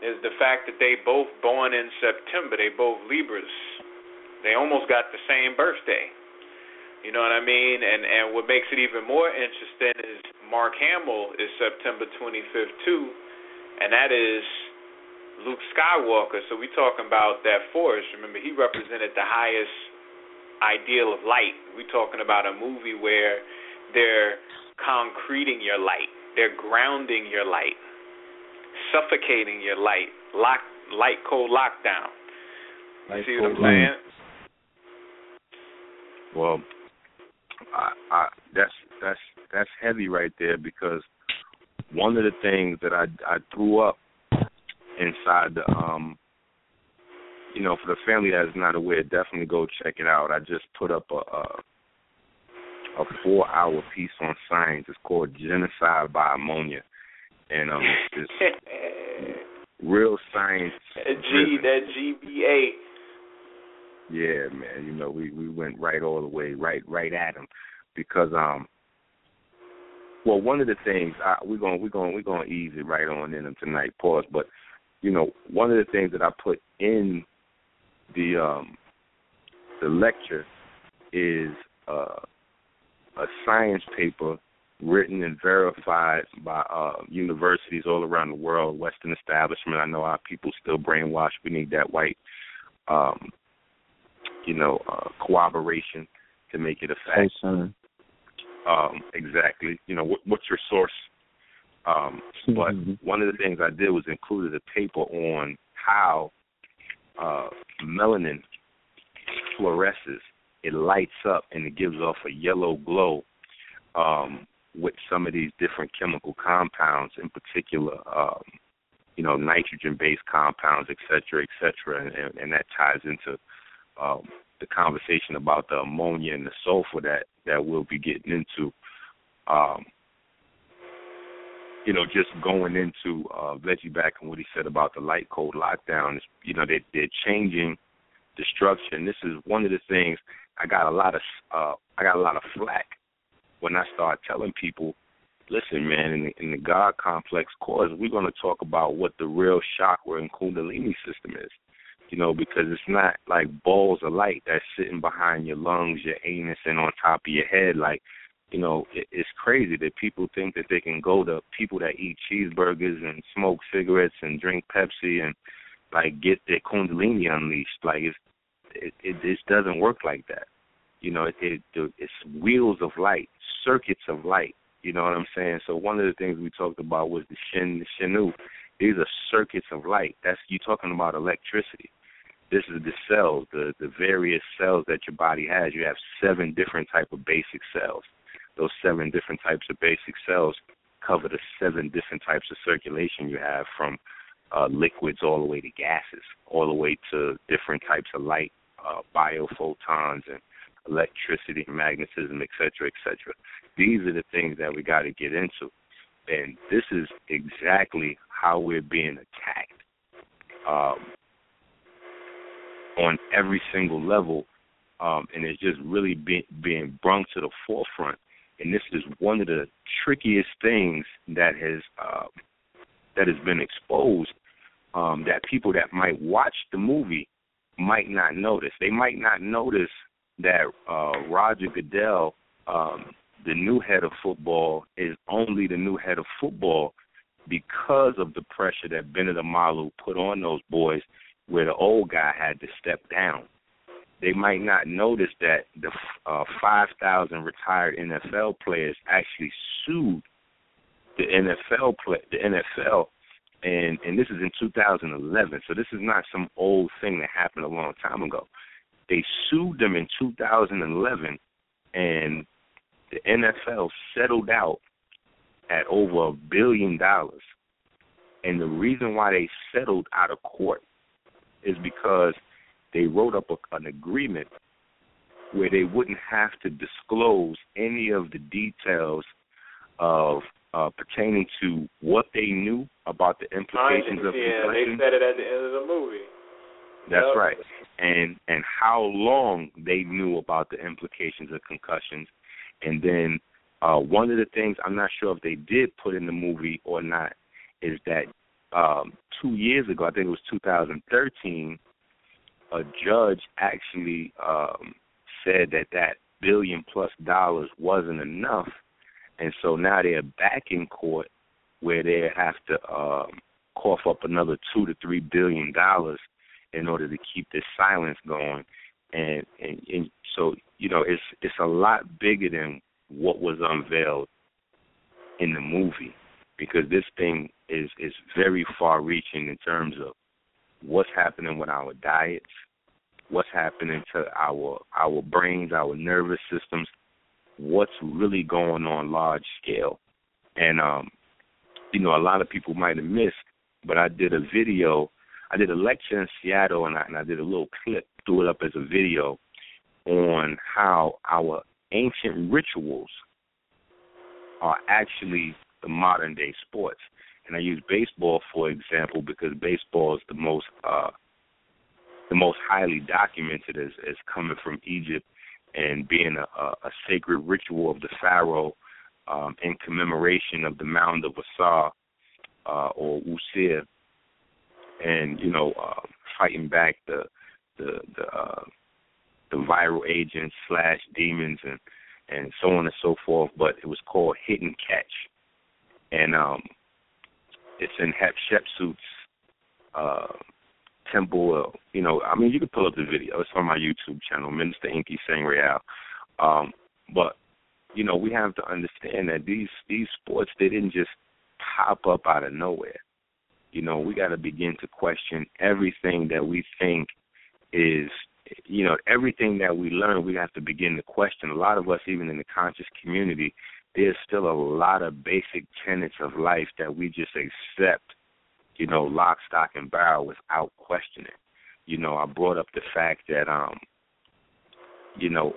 is the fact that they both born in September. They both Libras. They almost got the same birthday. You know what I mean? And and what makes it even more interesting is Mark Hamill is September 25th too, and that is Luke Skywalker. So we talking about that force. Remember, he represented the highest ideal of light. We talking about a movie where they're concreting your light, they're grounding your light, suffocating your light, lock light code lockdown. You
Light
see what I'm saying?
Well, I, I, that's that's that's heavy right there because one of the things that I I threw up inside the um you know for the family that's not aware definitely go check it out. I just put up a a, a four hour piece on science. It's called Genocide by Ammonia, and um it's real science.
that G that GBA.
Yeah, man. You know, we we went right all the way, right right at him, because um. Well, one of the things I, we're going we're going we're going to ease it right on in him tonight. Pause, but you know, one of the things that I put in the um the lecture is uh, a science paper written and verified by uh, universities all around the world, Western establishment. I know our people still brainwashed. We need that white um, you know, uh, cooperation to make it a fact. Um, exactly. You know, what, what's your source? Um, but one of the things I did was included a paper on how uh, melanin fluoresces. It lights up and it gives off a yellow glow um, with some of these different chemical compounds, in particular, um, you know, nitrogen-based compounds, et cetera, et cetera, and, and that ties into the conversation about the ammonia and the sulfur that that we'll be getting into. Um, you know, just going into uh, Veggie back and what he said about the light code lockdown is, you know, they they're changing the structure, and this is one of the things I got a lot of uh, I got a lot of flack when I start telling people, listen, man, in the, in the God complex cause, we're going to talk about what the real chakra and Kundalini system is you know, because it's not like balls of light that's sitting behind your lungs, your anus, and on top of your head. Like, you know, it, it's crazy that people think that they can go to people that eat cheeseburgers and smoke cigarettes and drink Pepsi and like get their kundalini unleashed. Like, it's, it it just doesn't work like that. You know, it, it it's wheels of light, circuits of light. You know what I'm saying? So one of the things we talked about was the shin, the shinu. These are circuits of light. That's you talking about electricity this is the cells, the the various cells that your body has. You have seven different type of basic cells. Those seven different types of basic cells cover the seven different types of circulation you have from uh, liquids all the way to gases, all the way to different types of light, uh, biophotons and electricity, magnetism, et cetera, et cetera. These are the things that we got to get into. And this is exactly how we're being attacked. Um, on every single level, um, and it's just really be, being brung to the forefront. and this is one of the trickiest things that has uh, that has been exposed um, that people that might watch the movie might not notice. They might not notice that uh, Roger Goodell, um, the new head of football, is only the new head of football because of the pressure that Bennet Omalu put on those boys, where the old guy had to step down. They might not notice that the uh, 5,000 retired NFL players actually sued the NFL play, the NFL and and this is in 2011. So this is not some old thing that happened a long time ago. They sued them in 2011, and the NFL settled out at over a billion dollars. And the reason why they settled out of court is because they wrote up a, an agreement where they wouldn't have to disclose any of the details of uh, pertaining to what they knew about the implications of
yeah, they said it at the end of the movie.
That's
Yep.
right. And and how long they knew about the implications of concussions. And then uh one of the things I'm not sure if they did put in the movie or not is that um two years ago, I think it was 2013, a judge actually um said that that billion plus dollars wasn't enough. And so now they're back in court where they have to um cough up another two to three billion dollars in order to keep this silence going. And, and and so you know it's it's a lot bigger than what was unveiled in the movie because this thing is is very far reaching in terms of what's happening with our diets what's happening to our our brains our nervous systems what's really going on large scale and um you know a lot of people might have missed but I did a video I did a lecture in Seattle and I, and I did a little clip, threw it up as a video on how our ancient rituals are actually the modern day sports. And I use baseball for example because baseball is the most uh the most highly documented as, as coming from Egypt and being a, a, sacred ritual of the pharaoh um, in commemoration of the mound of Asar uh, or Usir and you know uh, fighting back the the the uh, the viral agents slash demons and and so on and so forth. But it was called Hit and Catch, and um, it's in Hatshepsut's uh, temple. You know, I mean, you can pull up the video. It's on my YouTube channel, Minister Enqi Sang Real. Um, but you know, we have to understand that these these sports they didn't just pop up out of nowhere you know, we got to begin to question everything that we think is, you know, everything that we learn, we have to begin to question. A lot of us, even in the conscious community, there's still a lot of basic tenets of life that we just accept, you know, lock, stock, and barrel without questioning. You know, I brought up the fact that, um, you know,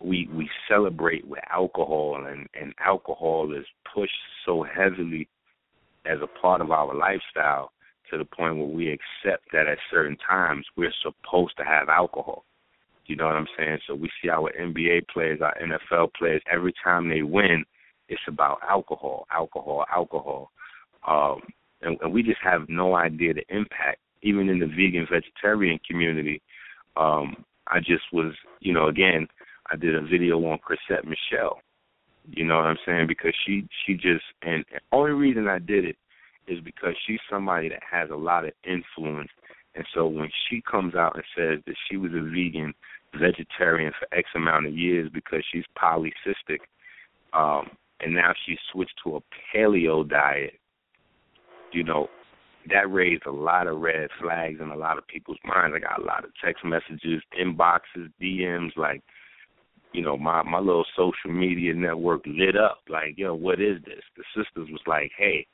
we we celebrate with alcohol, and and alcohol is pushed so heavily as a part of our lifestyle to the point where we accept that at certain times we're supposed to have alcohol. You know what I'm saying? So we see our NBA players, our NFL players, every time they win, it's about alcohol, alcohol, alcohol. Um, and, and we just have no idea the impact. Even in the vegan vegetarian community, um, I just was, you know, again, I did a video on Chrisette Michele, you know what I'm saying? Because she she just and the only reason I did it is because she's somebody that has a lot of influence. And so when she comes out and says that she was a vegan vegetarian for X amount of years because she's polycystic, um, and now she's switched to a paleo diet, you know, that raised a lot of red flags in a lot of people's minds. I got a lot of text messages, inboxes, DMs, like, you know, my my little social media network lit up. Like, yo, what is this? The sisters was like, hey,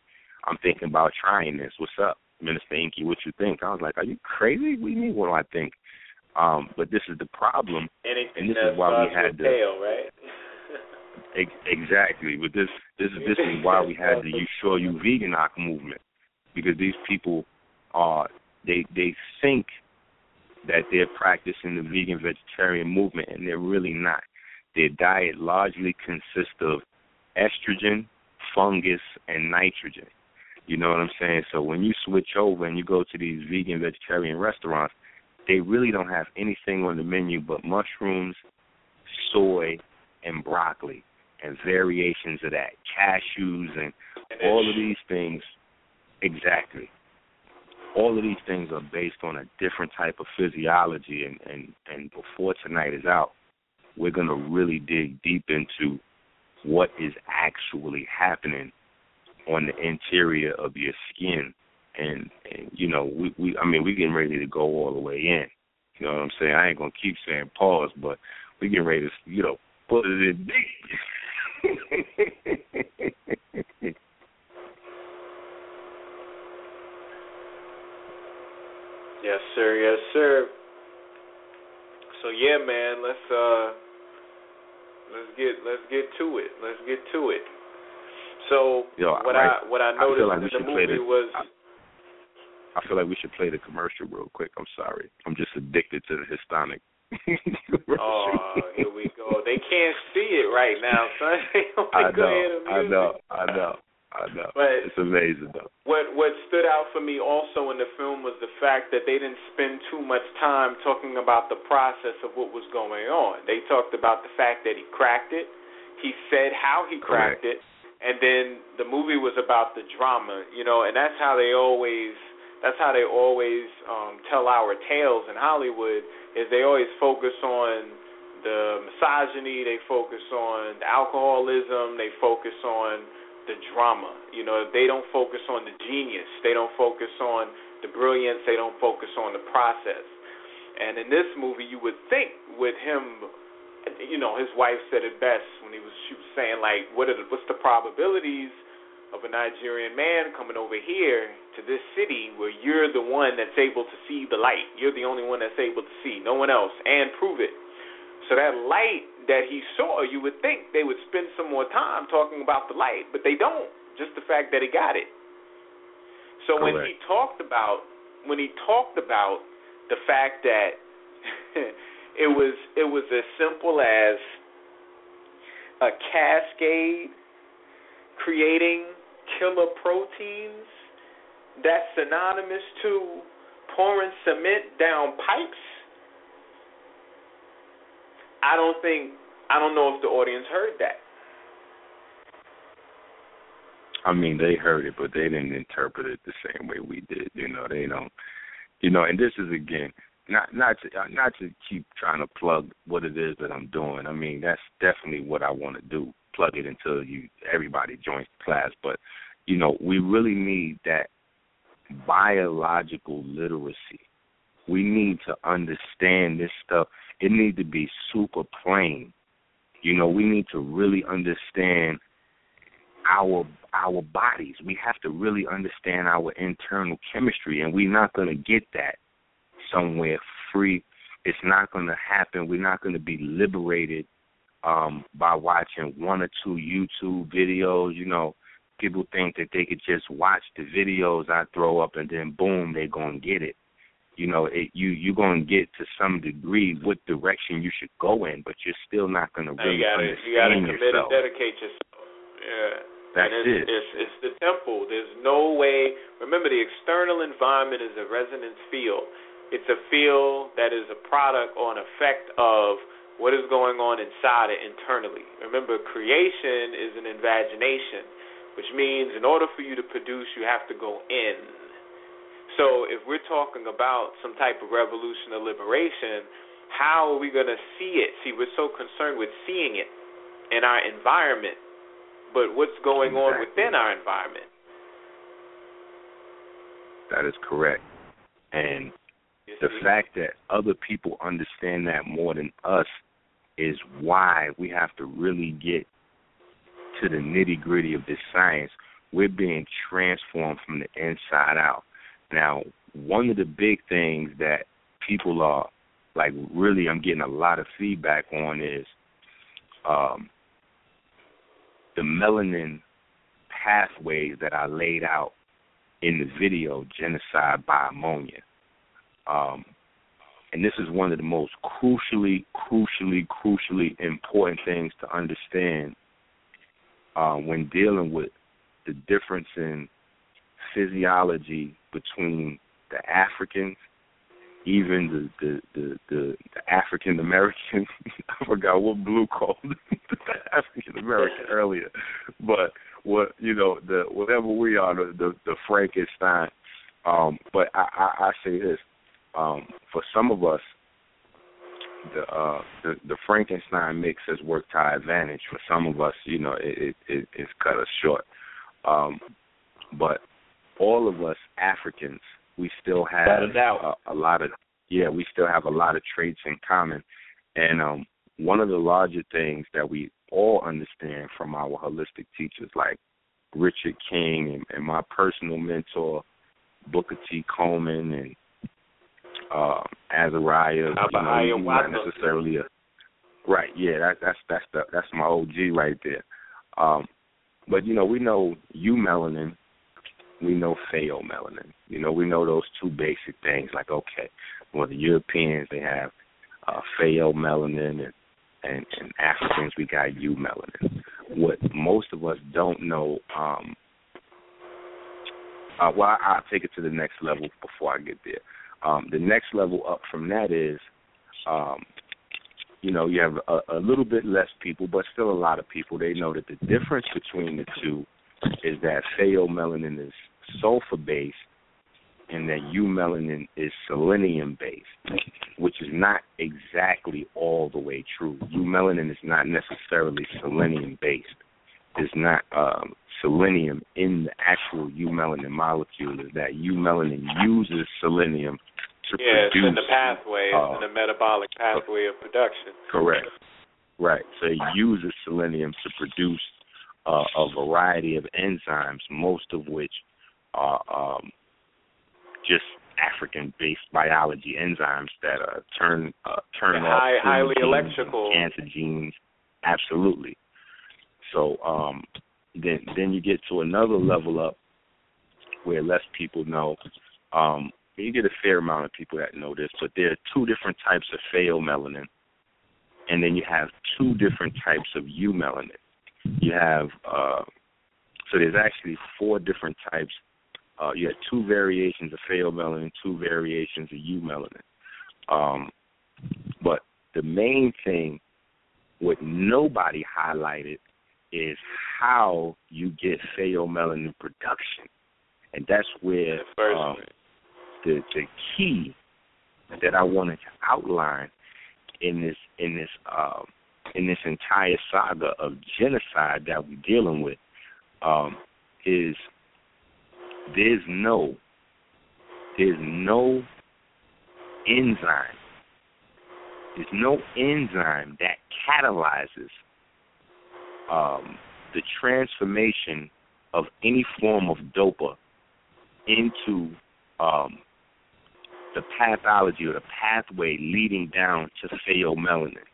I'm thinking about trying this. What's up, Minister Enqi? What you think? I was like, are you crazy? What do you mean? What do I think? Um, but this is the problem,
Anything
and this is why we had to
tail, right?
ex- exactly. But this this is this is why we had the You Sure You Vegan Knock movement because these people are they they think that they're practicing the vegan vegetarian movement and they're really not. Their diet largely consists of estrogen, fungus, and nitrogen. You know what I'm saying? So when you switch over and you go to these vegan vegetarian restaurants, they really don't have anything on the menu but mushrooms, soy, and broccoli and variations of that, cashews and all of these things. Exactly. All of these things are based on a different type of physiology, and and and before tonight is out, we're gonna really dig deep into what is actually happening on the interior of your skin and and you know we we I mean we getting ready to go all the way in. You know what I'm saying? I ain't gonna keep saying pause, but we getting ready to you know put it in deep.
yes, sir. Yes, sir. So yeah, man. Let's uh, let's get let's get to it. Let's get to it. So
Yo,
what
I,
I what I noticed
I like
in the
movie
was.
I, I feel like we should play the commercial real quick. I'm sorry. I'm just addicted to the Hispanic.
oh, here we go. They can't see it right now, son.
I know, I know, I know, I know.
But
it's amazing though.
What what stood out for me also in the film was the fact that they didn't spend too much time talking about the process of what was going on. They talked about the fact that he cracked it. He said how he cracked
Correct.
it, and then the movie was about the drama, you know, and that's how they always that's how they always um tell our tales in Hollywood is they always focus on the misogyny, they focus on the alcoholism, they focus on the drama. You know, they don't focus on the genius, they don't focus on the brilliance, they don't focus on the process. And in this movie, you would think with him, you know, his wife said it best when he was she was saying like, what are the, what's the probabilities of a Nigerian man coming over here to this city where you're the one that's able to see the light. You're the only one that's able to see, no one else, and prove it. So that light that he saw, you would think they would spend some more time talking about the light, but they don't. Just the fact that he got it. So when he talked about when he talked about the fact that it was it was as simple as a cascade creating killer proteins that's synonymous to pouring cement down pipes. I don't think I don't know if the audience heard that.
I mean, they heard it, but they didn't interpret it the same way we did. You know, they don't. You know, and this is again not not to not to keep trying to plug what it is that I'm doing. I mean, that's definitely what I want to do. Plug it until you everybody joins the class. But you know, we really need that biological literacy. We need to understand this stuff. It needs to be super plain. You know, we need to really understand our our bodies. We have to really understand our internal chemistry, and we're not going to get that somewhere free. It's not going to happen. We're not going to be liberated um, by watching one or two YouTube videos. You know, people think that they could just watch the videos I throw up and then boom, they're gonna get it. You know, it, you you're gonna get to some degree what direction you should go in, but you're still not gonna really
you gotta,
understand
you gotta commit
yourself.
and dedicate yourself. Yeah.
That's
and it's,
it.
It's, it's the temple. There's no way. Remember, the external environment is a resonance field. It's a field that is a product or an effect of what is going on inside it internally. Remember, creation is an invagination, which means in order for you to produce, you have to go in. So if we're talking about some type of revolution or liberation, how are we going to see it? See, we're so concerned with seeing it in our environment, but what's going on within our environment?
That is correct. And the fact that other people understand that more than us is why we have to really get to the nitty gritty of this science. We're being transformed from the inside out. Now, one of the big things that people are like really I'm getting a lot of feedback on is um the melanin pathways that I laid out in the video Genocide by Ammonia. Um and this is one of the most crucially, crucially, crucially important things to understand uh, when dealing with the difference in physiology between the Africans, even the the the, the, the African American. I forgot what Blue called the African American earlier, but what you know the whatever we are the the, the Frankenstein. Um, but I, I, I say this um, for some of us, the uh the, the Frankenstein mix has worked to our advantage. For some of us, you know, it, it it's cut us short. Um but all of us Africans, we still have a, a lot of yeah, we still have a lot of traits in common. And um one of the larger things that we all understand from our holistic teachers like Richard King and, and my personal mentor Booker T. Coleman and uh, Azariah. You know, not necessarily a right. Yeah, that, that's that's the that's my OG right there. Um, but you know, we know eumelanin, we know pheomelanin. You know, we know those two basic things. Like, okay, well, the Europeans they have uh, pheomelanin, and, and and Africans we got eumelanin. What most of us don't know. Um, uh, well, I, I'll take it to the next level before I get there. Um, the next level up from that is, um, you know, you have a, a little bit less people, but still a lot of people. They know that the difference between the two is that pheomelanin is sulfur based and that eumelanin is selenium based, which is not exactly all the way true. Eumelanin is not necessarily selenium based. There's not um, selenium in the actual eumelanin molecule. Is that eumelanin uses selenium to
yeah,
produce.
it's in the pathway,
uh,
it's in the metabolic pathway of production.
Correct. Right. So it uses selenium to produce uh, a variety of enzymes, most of which are um, just African-based biology enzymes that uh, turn uh, turn
Yeah,
off
high- highly
genes,
electrical.
cancer genes. Absolutely. So um, then then you get to another level up where less people know. Um, you get a fair amount of people that know this, but there are two different types of pheomelanin, and then you have two different types of eumelanin. You have uh, so there's actually four different types. Uh, you have two variations of pheomelanin, two variations of eumelanin. Um, but the main thing, what nobody highlighted, is how you get pheomelanin production, and that's where um, the the key that I wanted to outline in this in this um, in this entire saga of genocide that we're dealing with um, is there's no there's no enzyme. There's no enzyme that catalyzes um, the transformation of any form of dopa into um, the pathology or the pathway leading down to pheomelanin.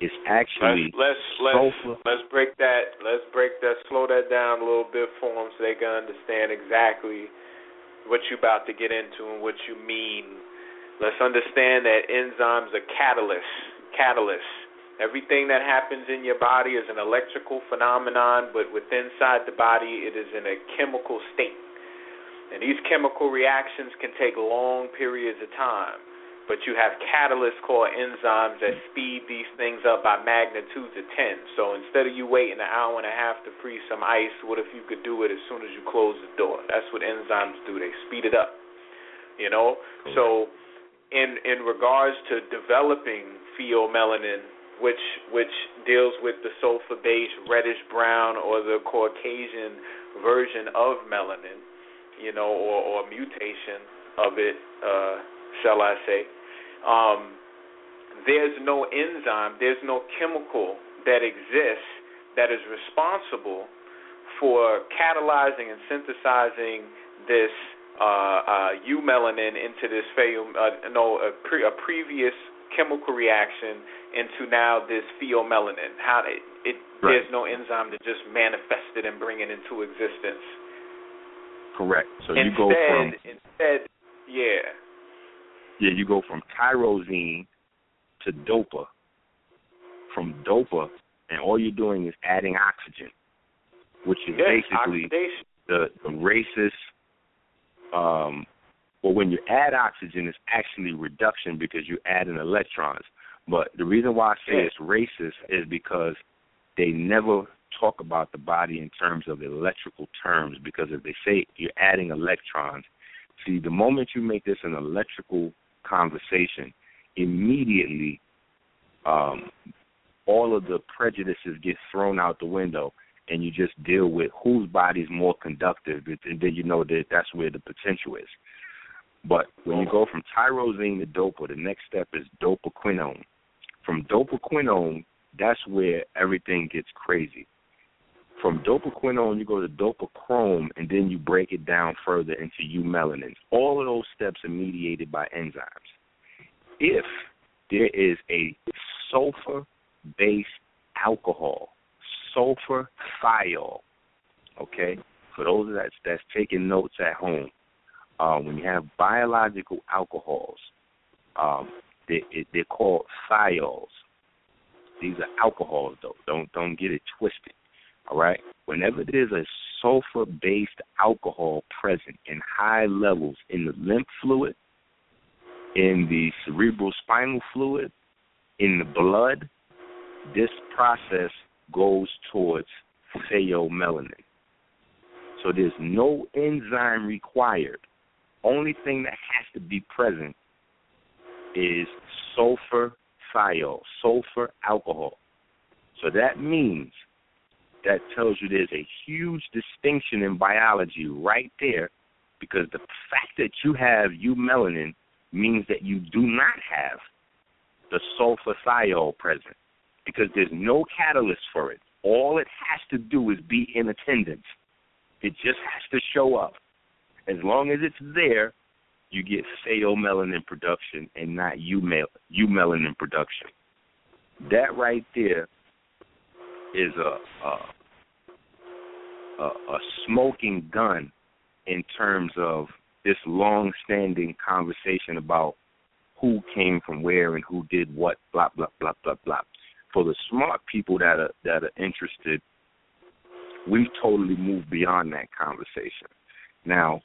It's actually
let's let's let's, let's break that let's break that slow that down a little bit for them so they can understand exactly what you're about to get into and what you mean. Let's understand that enzymes are catalysts. Catalysts. Everything that happens in your body is an electrical phenomenon, but within inside the body, it is in a chemical state. And these chemical reactions can take long periods of time. But you have catalysts called enzymes that speed these things up by magnitudes of 10. So instead of you waiting an hour and a half to freeze some ice, what if you could do it as soon as you close the door? That's what enzymes do. They speed it up. You know? So in in regards to developing pheomelanin, which which deals with the sulfur based reddish brown or the Caucasian version of melanin, you know, or, or mutation of it, uh, shall I say. Um, there's no enzyme, there's no chemical that exists that is responsible for catalyzing and synthesizing this uh, uh, eumelanin into this pheom, uh, no, a, pre- a previous chemical reaction into now this pheomelanin. How it, it
Right.
there's no enzyme to just manifest it and bring it into existence.
Correct. So
instead,
you go from
instead, yeah.
Yeah, you go from tyrosine to dopa. From dopa, and all you're doing is adding oxygen, which is
yes,
basically
oxidation.
the the racist. Um, well, when you add oxygen, it's actually reduction because you're adding electrons. But the reason why I say
Yeah.
it's racist is because they never talk about the body in terms of electrical terms. Because if they say you're adding electrons, see, the moment you make this an electrical conversation, immediately um, all of the prejudices get thrown out the window, and you just deal with whose body's more conductive, and then you know that that's where the potential is. But when you go from tyrosine to dopa, the next step is dopaquinone. From dopaquinone, that's where everything gets crazy. From dopaquinone, you go to dopachrome, and then you break it down further into eumelanins. All of those steps are mediated by enzymes. If there is a sulfur-based alcohol, sulfur thiol, okay, for those that's, that's taking notes at home, uh, when you have biological alcohols, um, they, they're called thiols. These are alcohols, though. Don't don't get it twisted. All right. Whenever there's a sulfur-based alcohol present in high levels in the lymph fluid, in the cerebral spinal fluid, in the blood, this process goes towards pheomelanin. So there's no enzyme required. Only thing that has to be present is sulfur thiol, sulfur alcohol. So that means that tells you there's a huge distinction in biology right there because the fact that you have eumelanin means that you do not have the sulfur thiol present because there's no catalyst for it. All it has to do is be in attendance. It just has to show up. As long as it's there, you get pheomelanin production and not eumelanin production. That right there is a, a a smoking gun in terms of this long-standing conversation about who came from where and who did what, blah blah blah blah blah. For the smart people that are that are interested, we've totally moved beyond that conversation. Now,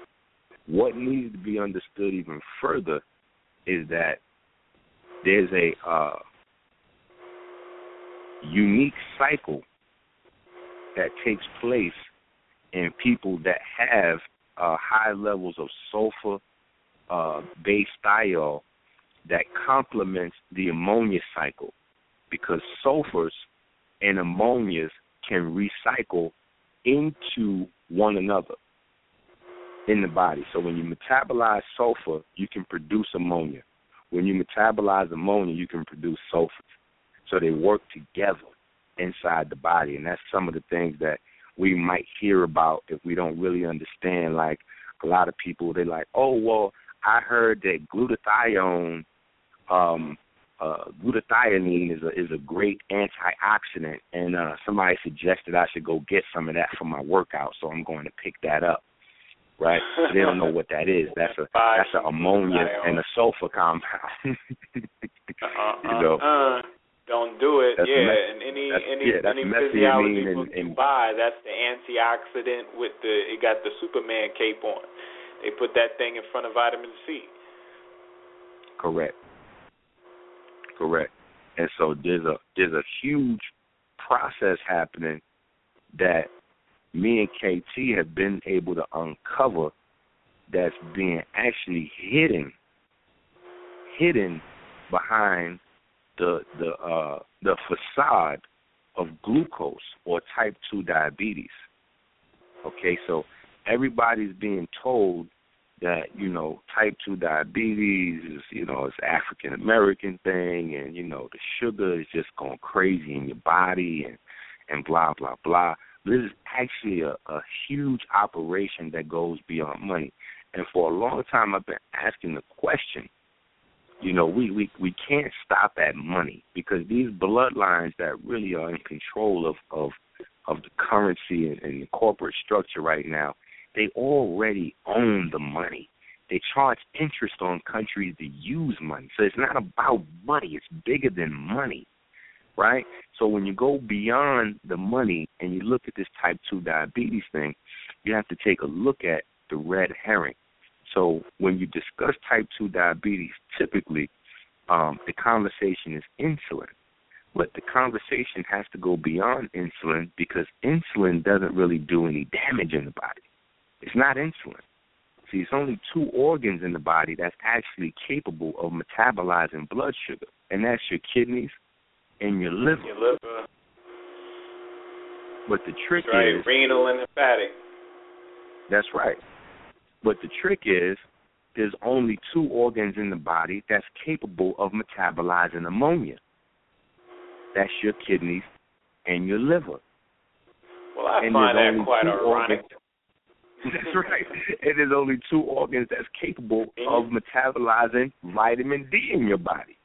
what needs to be understood even further is that there's a uh, unique cycle that takes place in people that have uh, high levels of sulfur uh, based thiol that complements the ammonia cycle because sulfurs and ammonias can recycle into one another in the body. So when you metabolize sulfur, you can produce ammonia. When you metabolize ammonia, you can produce sulfur. So they work together inside the body, and that's some of the things that we might hear about if we don't really understand. Like a lot of people, they're like, "Oh, well, I heard that glutathione, um, uh, glutathione is a is a great antioxidant, and uh, somebody suggested I should go get some of that for my workout, so I'm going to pick that up." Right? they don't know what that is. That's a that's an ammonia and a sulfur compound.
uh,
you know.
Uh, don't do it.
That's
yeah, and any any
yeah,
any physiology
and-
book you
and-
buy, that's the antioxidant with the it got the Superman cape on. They put that thing in front of vitamin C.
Correct. Correct. And so there's a there's a huge process happening that me and KT have been able to uncover that's being actually hidden hidden behind the the uh the facade of glucose or type 2 diabetes. Okay, so everybody's being told that you know type 2 diabetes is you know it's African American thing and you know the sugar is just going crazy in your body and and blah blah blah. This is actually a, a huge operation that goes beyond money. And for a long time I've been asking the question, you know, we, we, we can't stop at money because these bloodlines that really are in control of, of of the currency and, and the corporate structure right now, they already own the money. they charge interest on countries to use money. So it's not about money, it's bigger than money. Right? So when you go beyond the money and you look at this type 2 diabetes thing, you have to take a look at the red herring. So when you discuss type 2 diabetes, typically um, the conversation is insulin. But the conversation has to go beyond insulin because insulin doesn't really do any damage in the body. It's not insulin. See, it's only two organs in the body that's actually capable of metabolizing blood sugar, and that's your kidneys and your liver.
Your liver.
But the trick
that's right.
is
renal and hepatic.
That's right. But the trick is there's only two organs in the body that's capable of metabolizing ammonia. That's your kidneys and your liver.
Well, I
and
find
that
quite ironic.
That's right. And there's only two organs that's capable of mm-hmm. metabolizing vitamin D in your body.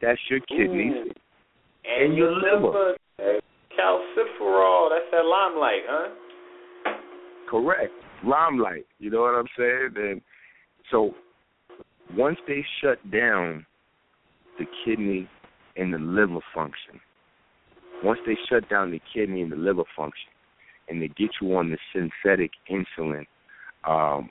That's your kidneys
Ooh.
and,
and
your
liver. liver. Calciferol. That's that limelight, huh?
Correct. Limelight. You know what I'm saying? And so once they shut down the kidney and the liver function, once they shut down the kidney and the liver function, and they get you on the synthetic insulin, um,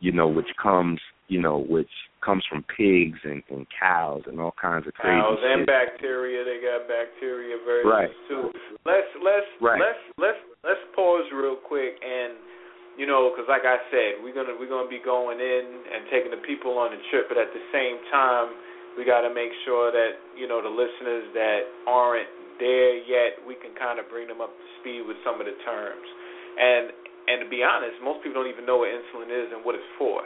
you know, which comes, you know, which comes from pigs and, and cows and all kinds of crazy
cows
shit.
and bacteria. They got bacteria versions
right.
too. Let's let's
right.
let's let's let's pause real quick and you know, because like I said, we're gonna we're gonna be going in and taking the people on the trip, but at the same time, we got to make sure that you know the listeners that aren't there yet, we can kind of bring them up to speed with some of the terms. And and to be honest, most people don't even know what insulin is and what it's for.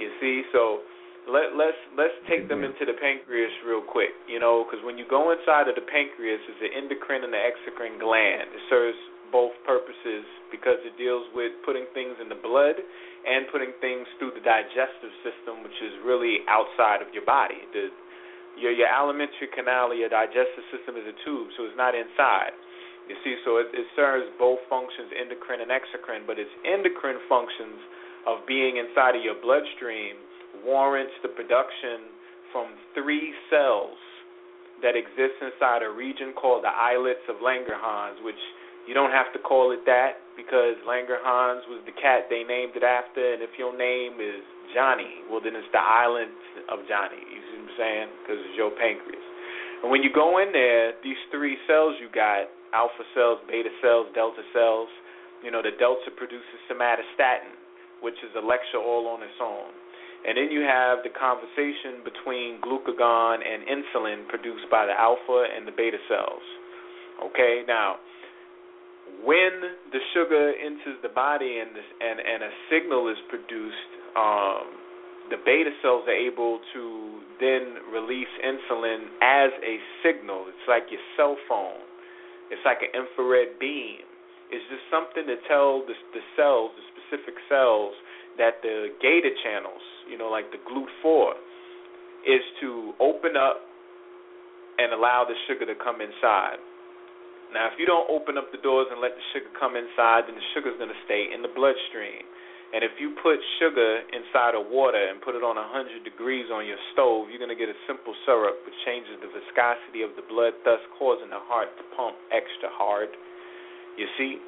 You see, so let let's let's take them mm-hmm. into the pancreas real quick. You know, because when you go inside of the pancreas, it's the endocrine and the exocrine gland. It serves both purposes because it deals with putting things in the blood and putting things through the digestive system, which is really outside of your body. The your your alimentary canal, your digestive system is a tube, so it's not inside. You see, so it, it serves both functions, endocrine and exocrine, but its endocrine functions of being inside of your bloodstream warrants the production from three cells that exist inside a region called the islets of Langerhans, which you don't have to call it that because Langerhans was the cat they named it after, and if your name is Johnny, well then it's the island of Johnny. You see what I'm saying? Because it's your pancreas. And when you go in there, these three cells you got alpha cells, beta cells, delta cells. You know the delta produces somatostatin, which is a lecture all on its own. And then you have the conversation between glucagon and insulin produced by the alpha and the beta cells. Okay, now when the sugar enters the body and and and a signal is produced, um, the beta cells are able to then release insulin as a signal. It's like your cell phone. It's like an infrared beam. It's just something to tell the, the cells, the specific cells, that the gated channels, you know, like the GLUT4, is to open up and allow the sugar to come inside. Now, if you don't open up the doors and let the sugar come inside, then the sugar's going to stay in the bloodstream. And if you put sugar inside of water and put it on 100 degrees on your stove, you're going to get a simple syrup which changes the viscosity of the blood, thus causing the heart to pump extra hard. You see?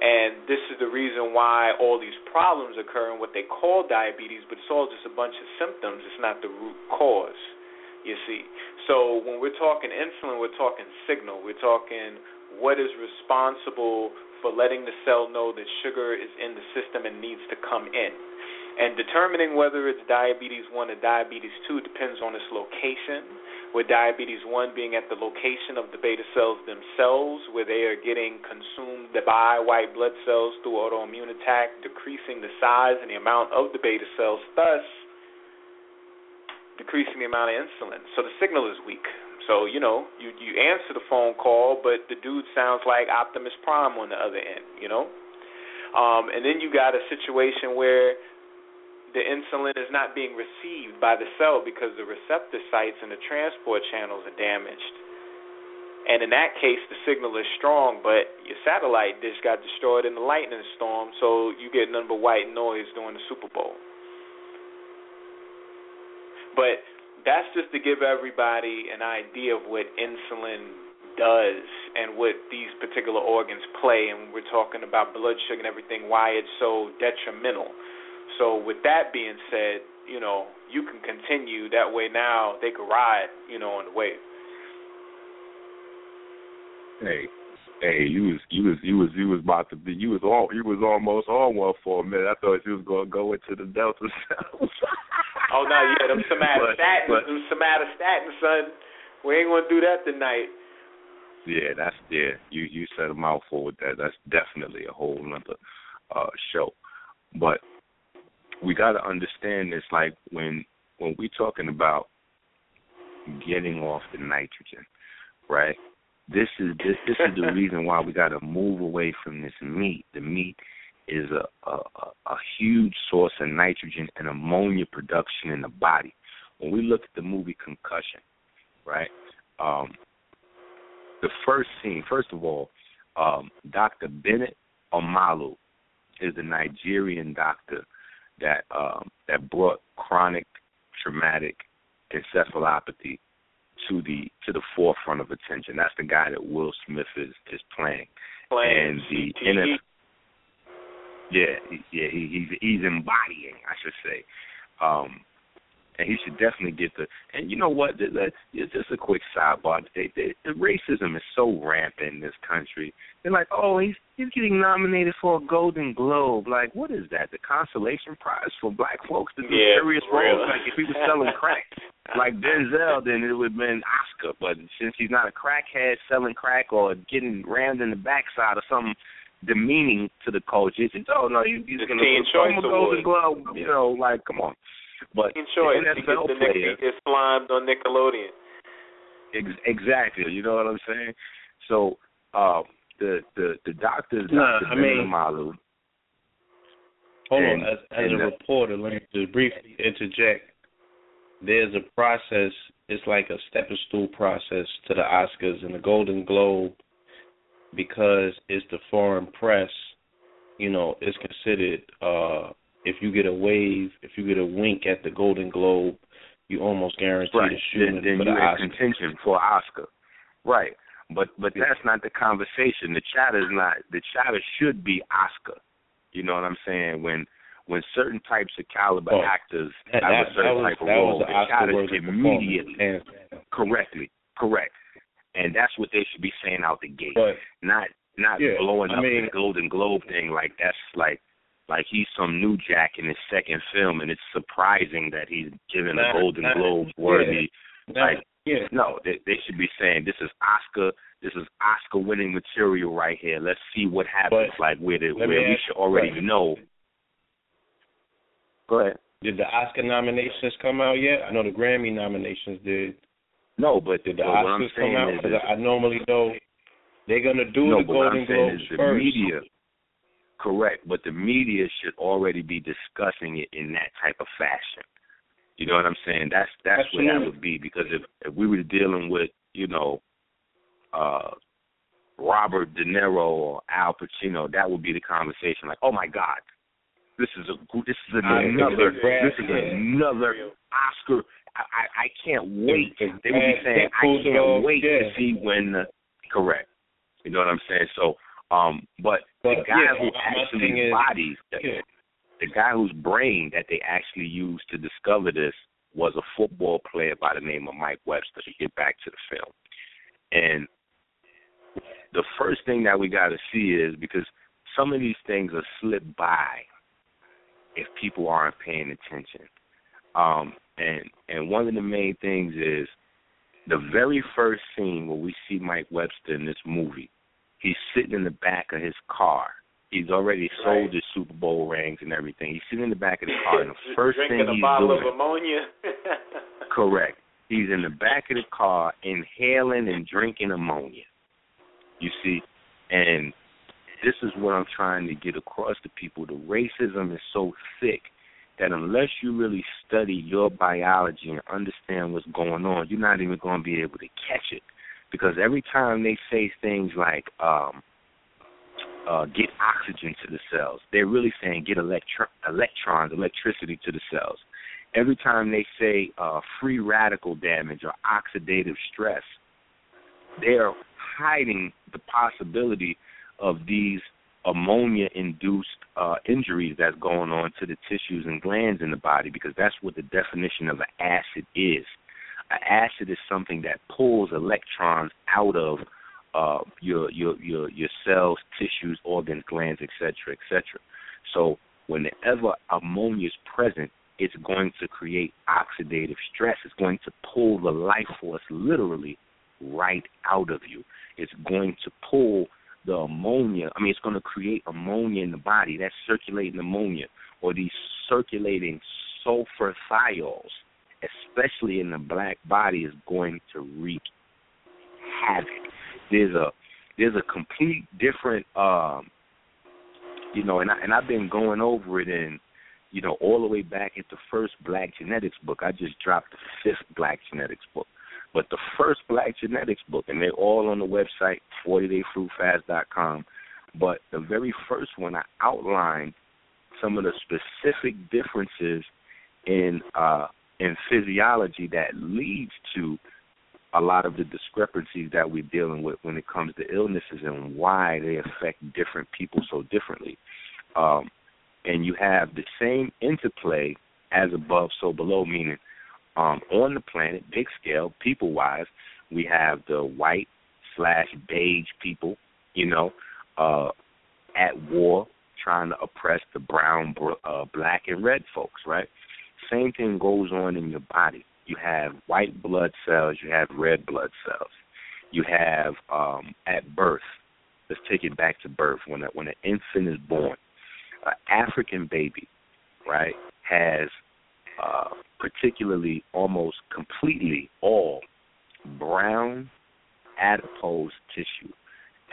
And this is the reason why all these problems occur in what they call diabetes, but it's all just a bunch of symptoms. It's not the root cause. You see? So when we're talking insulin, we're talking signal. We're talking what is responsible for letting the cell know that sugar is in the system and needs to come in. And determining whether it's diabetes 1 or diabetes 2 depends on its location, with diabetes 1 being at the location of the beta cells themselves, where they are getting consumed by white blood cells through autoimmune attack, decreasing the size and the amount of the beta cells, thus decreasing the amount of insulin. So the signal is weak. So you know, you you answer the phone call, but the dude sounds like Optimus Prime on the other end. You know, um, and then you got a situation where the insulin is not being received by the cell because the receptor sites and the transport channels are damaged. And in that case, the signal is strong, but your satellite dish got destroyed in the lightning storm, so you get nothing but white noise during the Super Bowl. But that's just to give everybody an idea of what insulin does and what these particular organs play. And we're talking about blood sugar and everything, why it's so detrimental. So, with that being said, you know, you can continue that way now. They can ride, you know, on the wave.
Hey, hey, you was you was you was you was about to be you was all you was almost on one for a minute. I thought you was gonna go into the Delta cells.
oh no, yeah, them somatostatin, but, them somatostatin, son. We ain't gonna do that tonight.
Yeah, that's yeah. You you said a mouthful with that. That's definitely a whole another uh show. But we got to understand this. Like when when we talking about getting off the nitrogen, right? This is this this is the reason why we got to move away from this meat. The meat is a, a a huge source of nitrogen and ammonia production in the body. When we look at the movie Concussion, right? Um, the first scene, first of all, um, Dr. Bennet Omalu is a Nigerian doctor that um, that brought chronic traumatic encephalopathy to the to the forefront of attention. That's the guy that Will Smith is is playing.
Playing
and the NFL, yeah, yeah, he, he's he's embodying, I should say. Um, and he should definitely get the. And you know what? It's just a quick sidebar. They, they, the racism is so rampant in this country. They're like, oh, he's he's getting nominated for a Golden Globe. Like, what is that? The consolation prize for black folks to do
yeah,
serious roles? Like, if he was selling crack, like Denzel, then it would have been Oscar. But since he's not a crackhead selling crack or getting rammed in the backside or something demeaning to the culture, it's oh no, he's going to
get a
Golden Globe. You know, like, come on. But
choice.
the NFL
the
player
gets slimed on Nickelodeon.
Ex- exactly. You know what I'm saying? So uh, the the the doctors,
nah,
Dr.
I mean,
Malu,
Hold
and,
on, as, as a
the,
reporter, let me just briefly interject. There's a process. It's like a stepping stool process to the Oscars and the Golden Globe because it's the foreign press. You know, it's considered uh if you get a wave, if you get a wink at the Golden Globe, you almost guarantee
right.
the shooting
then, then
for the
you're
Oscar.
contention for Oscar. Right. But but that's not the conversation. The chatter is not the chatter should be Oscar. You know what I'm saying? When when certain types of caliber
Oh,
actors
That,
have
that,
a certain
that was,
type of role, the chatter immediately correctly, correct. And that's what they should be saying out the gate.
But
not not
Yeah,
blowing
I
up
mean-
the Golden Globe thing like that's like like he's some new jack in his second film, and it's surprising that he's given
Nah,
a Golden
nah,
Globe worthy.
Now,
Like
yeah,
no, they, they should be saying this is Oscar. This is Oscar winning material right here. Let's see what happens.
But
like where the,
let
where
me
we
ask
should
you
already
question.
know. Go ahead.
did the Oscar nominations come out yet? I know the Grammy nominations did.
No, but,
the
but what I'm saying
out?
is,
Because I normally know they're gonna do
no,
the
what
Golden
I'm saying
Globes
the
first.
media. Correct, but the media should already be discussing it in that type of fashion. You know what I'm saying? That's that's where that would be because if if we were dealing with you know, uh, Robert De Niro or Al Pacino, that would be the conversation. Like, oh my God, this is a this is another this is another Oscar. I I, can't wait. They would be saying, I can't wait
yeah.
to see when. The, correct. You know what I'm saying? So, um, but,
But,
the guy
yeah,
who actually bodies the,
Yeah.
the guy whose brain that they actually used to discover this was a football player by the name of Mike Webster. To get back to the film, and the first thing that we got to see is because some of these things are slipped by if people aren't paying attention. Um, and and one of the main things is the very first scene where we see Mike Webster in this movie. He's sitting in the back of his car. He's already sold
Right.
his Super Bowl rings and everything. He's sitting in the back of the car, and the first
Drinking
thing
a
he's
bottle
doing,
of ammonia.
correct, he's in the back of the car inhaling and drinking ammonia. You see, and this is what I'm trying to get across to people. The racism is so thick that unless you really study your biology and understand what's going on, you're not even going to be able to catch it. Because every time they say things like um, uh, "get oxygen to the cells," they're really saying get electro- electrons, electricity to the cells. Every time they say uh, free radical damage or oxidative stress, they're hiding the possibility of these ammonia induced uh, injuries that's going on to the tissues and glands in the body because that's what the definition of an acid is. An acid is something that pulls electrons out of uh, your your your your cells, tissues, organs, glands, etc., etc. So whenever ammonia is present, it's going to create oxidative stress. It's going to pull the life force literally right out of you. It's going to pull the ammonia. I mean, it's going to create ammonia in the body. That's circulating ammonia or these circulating sulfur thiols, especially in the black body, is going to wreak havoc. There's a there's a complete different, um, you know, and I, and I've been going over it in, you know, all the way back at the first Black Genetics book. I just dropped the fifth Black Genetics book. But the first Black Genetics book, and they're all on the website, 40dayfruitfast.com. But the very first one, I outlined some of the specific differences in uh, in physiology that leads to a lot of the discrepancies that we're dealing with when it comes to illnesses and why they affect different people so differently. Um, and you have the same interplay as above, so below, meaning um, on the planet, big scale, people wise, we have the white slash beige people, you know, uh, at war trying to oppress the brown, uh, black, and red folks, right? Same thing goes on in your body. You have white blood cells, you have red blood cells. You have um, at birth. Let's take it back to birth. When a, when an infant is born, an African baby, right, has uh, particularly almost completely all brown adipose tissue.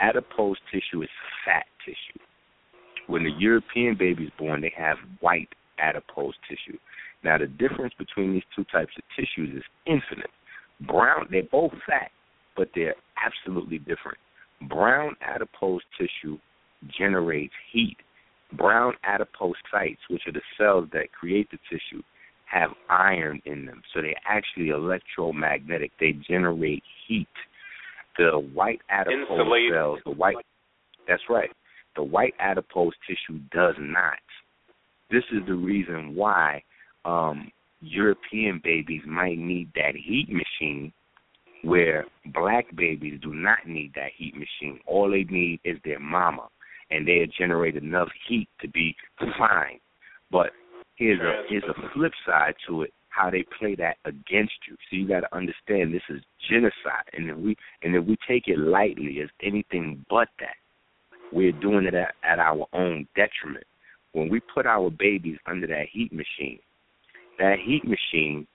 Adipose tissue is fat tissue. When the European baby is born, they have white adipose tissue. Now, the difference between these two types of tissues is infinite. Brown, they're both fat, but they're absolutely different. Brown adipose tissue generates heat. Brown adipocytes, which are the cells that create the tissue, have iron in them, so they're actually electromagnetic. They generate heat. The white adipose
Insulated.
cells, the white that's right. The white adipose tissue does not. This is the reason why um, European babies might need that heat machine where black babies do not need that heat machine. All they need is their mama and they generate enough heat to be fine. But here's a here's a flip side to it how they play that against you. So you got to understand this is genocide, and if we and if we take it lightly as anything but that, we're doing it at, at our own detriment. When we put our babies under that heat machine, that heat machine,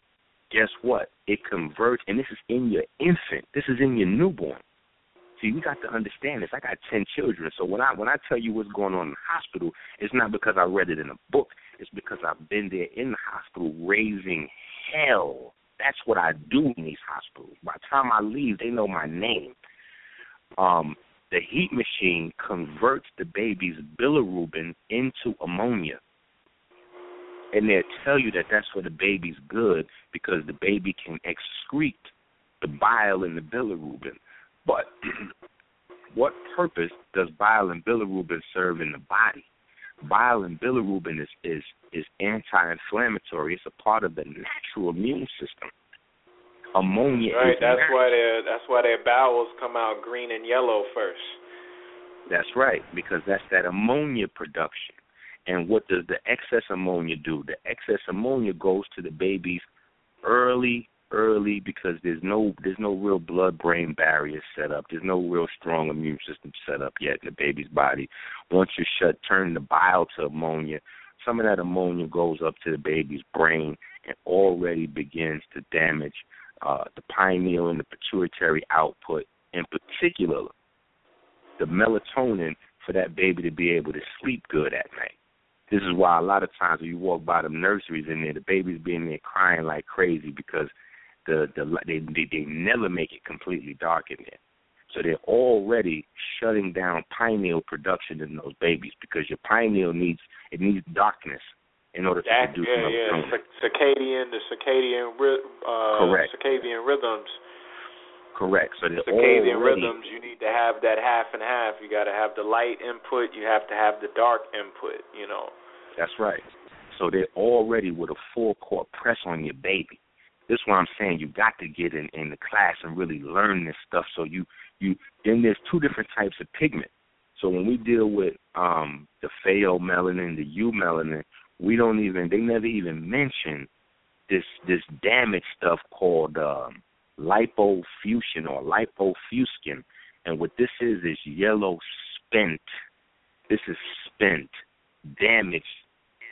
guess what? It converts, and this is in your infant. This is in your newborn. See, we got to understand this. I got ten children, so when I when I tell you what's going on in the hospital, it's not because I read it in a book. It's because I've been there in the hospital raising hell. That's what I do in these hospitals. By the time I leave, they know my name. Um, the heat machine converts the baby's bilirubin into ammonia. And they'll tell you that that's for the baby's good because the baby can excrete the bile and the bilirubin. But what purpose does bile and bilirubin serve in the body? Bile and bilirubin is is is anti-inflammatory. It's a part of the natural immune system. Ammonia
right,
is
that's
natural.
why their that's why their bowels come out green and yellow first.
That's right, because that's that ammonia production. And what does the excess ammonia do? The excess ammonia goes to the babies early, early because there's no there's no real blood brain barrier set up. There's no real strong immune system set up yet in the baby's body. Once you shut turn the bile to ammonia, some of that ammonia goes up to the baby's brain and already begins to damage uh, the pineal and the pituitary output, in particular the melatonin for that baby to be able to sleep good at night. This is why a lot of times when you walk by the nurseries in there, the baby's being there crying like crazy because the the they they, they never make it completely dark in there. So they're already shutting down pineal production in those babies because your pineal needs it needs darkness in order to
that,
produce
yeah,
melatonin.
yeah. circadian, the circadian, uh,
Correct.
circadian rhythms.
Correct. So they're
circadian
already,
rhythms. You need to have that half and half. You got to have the light input. You have to have the dark input. You know.
That's right. So they're already with a full court press on your baby. This is what I'm saying. You got to get in in the class and really learn this stuff. So you you then there's two different types of pigment. So when we deal with um the pheomelanin, the eumelanin, we don't even they never even mention this this damaged stuff called um lipofuscin or lipofuscin. And what this is is yellow spent. This is spent, damaged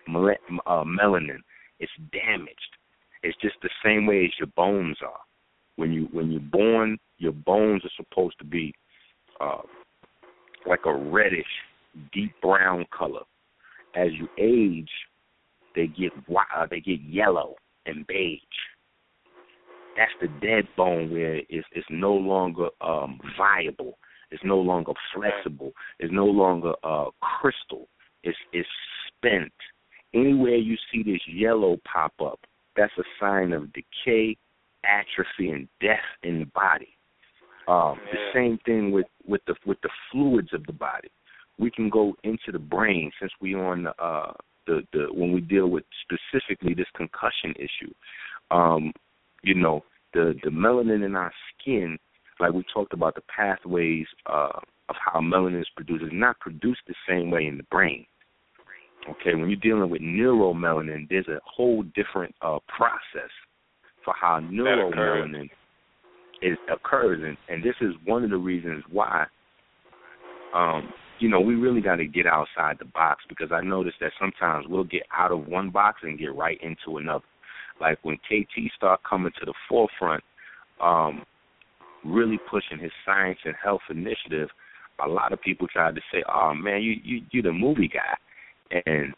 uh, melanin. It's damaged. It's just the same way as your bones are. When you when you're born, your bones are supposed to be uh, like a reddish, deep brown color. As you age, they get uh, they get yellow and beige. That's the dead bone where it's it's no longer um, viable. It's no longer flexible. It's no longer uh, crystal. It's it's spent. Anywhere you see this yellow pop up, that's a sign of decay, atrophy, and death in the body. Um,
Yeah.
The same thing with with the with the fluids of the body. We can go into the brain since we on the uh, the the when we deal with specifically this concussion issue. Um, you know, the the melanin in our skin, like we talked about the pathways uh, of how melanin is produced, is not produced the same way in the brain. Okay, when you're dealing with neuromelanin, there's a whole different uh, process for how neuromelanin is occurs, and, and this is one of the reasons why. Um, you know, we really got to get outside the box because I noticed that sometimes we'll get out of one box and get right into another. Like when KT start coming to the forefront, um, really pushing his science and health initiative, a lot of people tried to say, "Oh man, you you you the movie guy," and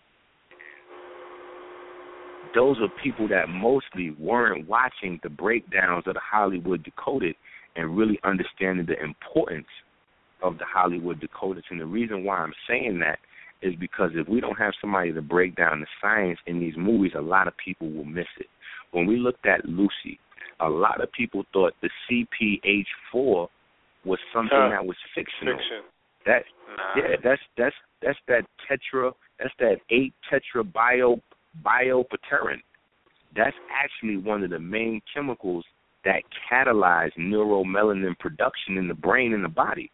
those are people that mostly weren't watching the breakdowns of the Hollywood Decoded and really understanding the importance of the Hollywood Decoded. And the reason why I'm saying that is because if we don't have somebody to break down the science in these movies, a lot of people will miss it. When we looked at Lucy, a lot of people thought the CPH4 was something
Huh.
that was fictional.
Fiction.
That
Nah.
yeah, that's that's that's that tetra that's that eight tetra bio biopterin. That's actually one of the main chemicals that catalyze neuromelanin production in the brain and the body.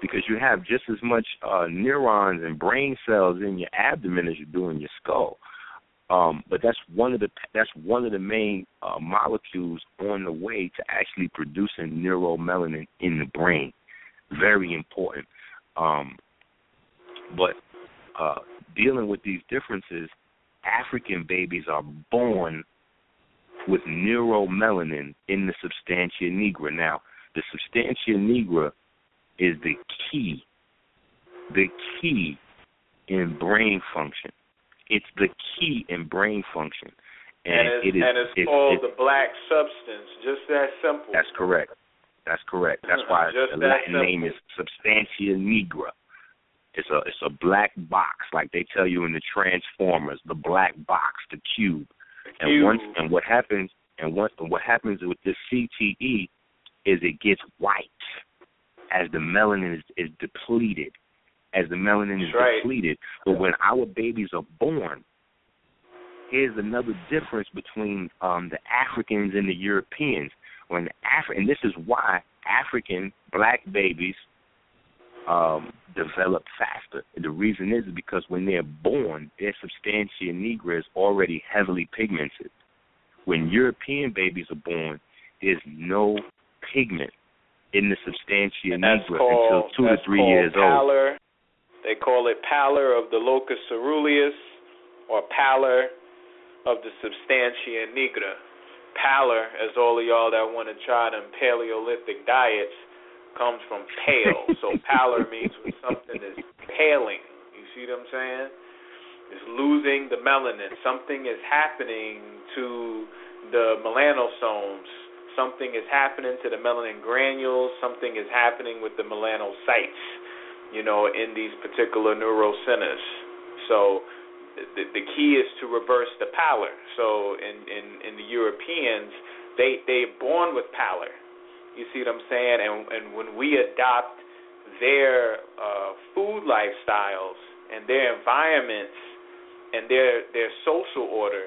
Because you have just as much uh, neurons and brain cells in your abdomen as you do in your skull. Um, but that's one of the that's one of the main uh, molecules on the way to actually producing neuromelanin in the brain. Very important. Um, but uh, dealing with these differences, African babies are born with neuromelanin in the substantia nigra. Now, the substantia nigra is the key, the key in brain function. It's the key in brain function, and,
And it's,
it is.
and it's
it-
called
it-
the black substance. Just that simple.
that's correct. That's correct. That's why
Just
the
that
Latin name is substantia nigra. It's a it's a black box, like they tell you in the Transformers, the black box, the cube. And
Cube.
once and what happens and what and what happens with this CTE is it gets white as the melanin is, is depleted. As the melanin is
right.
depleted. But when our babies are born, here's another difference between um the Africans and the Europeans. When Afri- and this is why African black babies um develop faster. And the reason is because when they're born, their substantia nigra is already heavily pigmented. When European babies are born, there's no pigment in the substantia nigra
called,
until two to three years old.
pallor. They call it pallor of the locus ceruleus or pallor of the substantia nigra. Pallor, as all of y'all that want to try them Paleolithic diets, comes from pale. so pallor means when something is paling. You see what I'm saying? It's losing the melanin. Something is happening to the melanosomes. Something is happening to the melanin granules. Something is happening with the melanocytes, you know, in these particular neurocenters. So the, the key is to reverse the pallor. So in in in the Europeans, they they're born with pallor. You see what I'm saying? And and when we adopt their uh, food lifestyles and their environments and their their social order,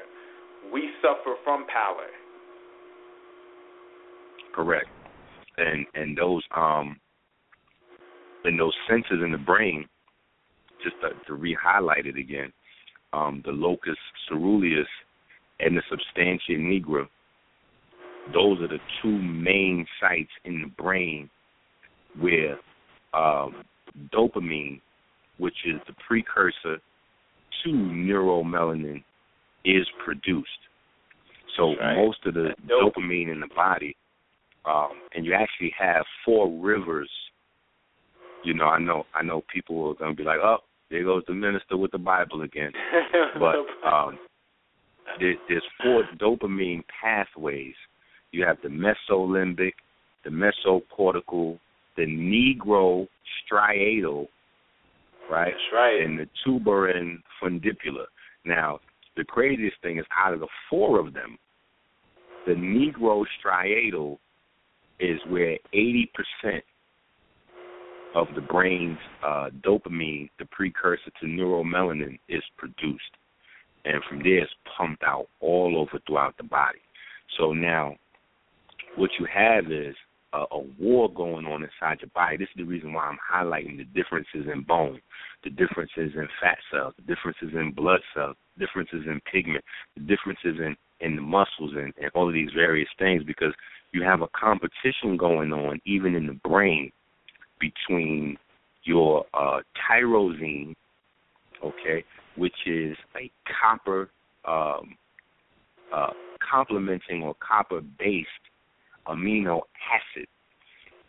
we suffer from pallor.
Correct. And and those um and those senses in the brain, just to, to re-highlight it again, um, the locus ceruleus and the substantia nigra, those are the two main sites in the brain where um, dopamine, which is the precursor to neuromelanin, is produced. So
right.
most of the dopamine in the body, um, and you actually have four rivers. You know, I know, I know people are going to be like, "Oh, there goes the minister with the Bible again." but um, there, there's four dopamine pathways. You have the mesolimbic, the mesocortical, the nigrostriatal, right?
That's right.
And the tuberin fundibular. Now, the craziest thing is out of the four of them, the nigrostriatal is where 80% of the brain's uh, dopamine, the precursor to neuromelanin, is produced. And from there, it's pumped out all over throughout the body. So now, what you have is a, a war going on inside your body. This is the reason why I'm highlighting the differences in bone, the differences in fat cells, the differences in blood cells, differences in pigment, the differences in in the muscles and, and all of these various things because you have a competition going on even in the brain between your uh, tyrosine, okay, which is a copper um, uh, complementing or copper based amino acid.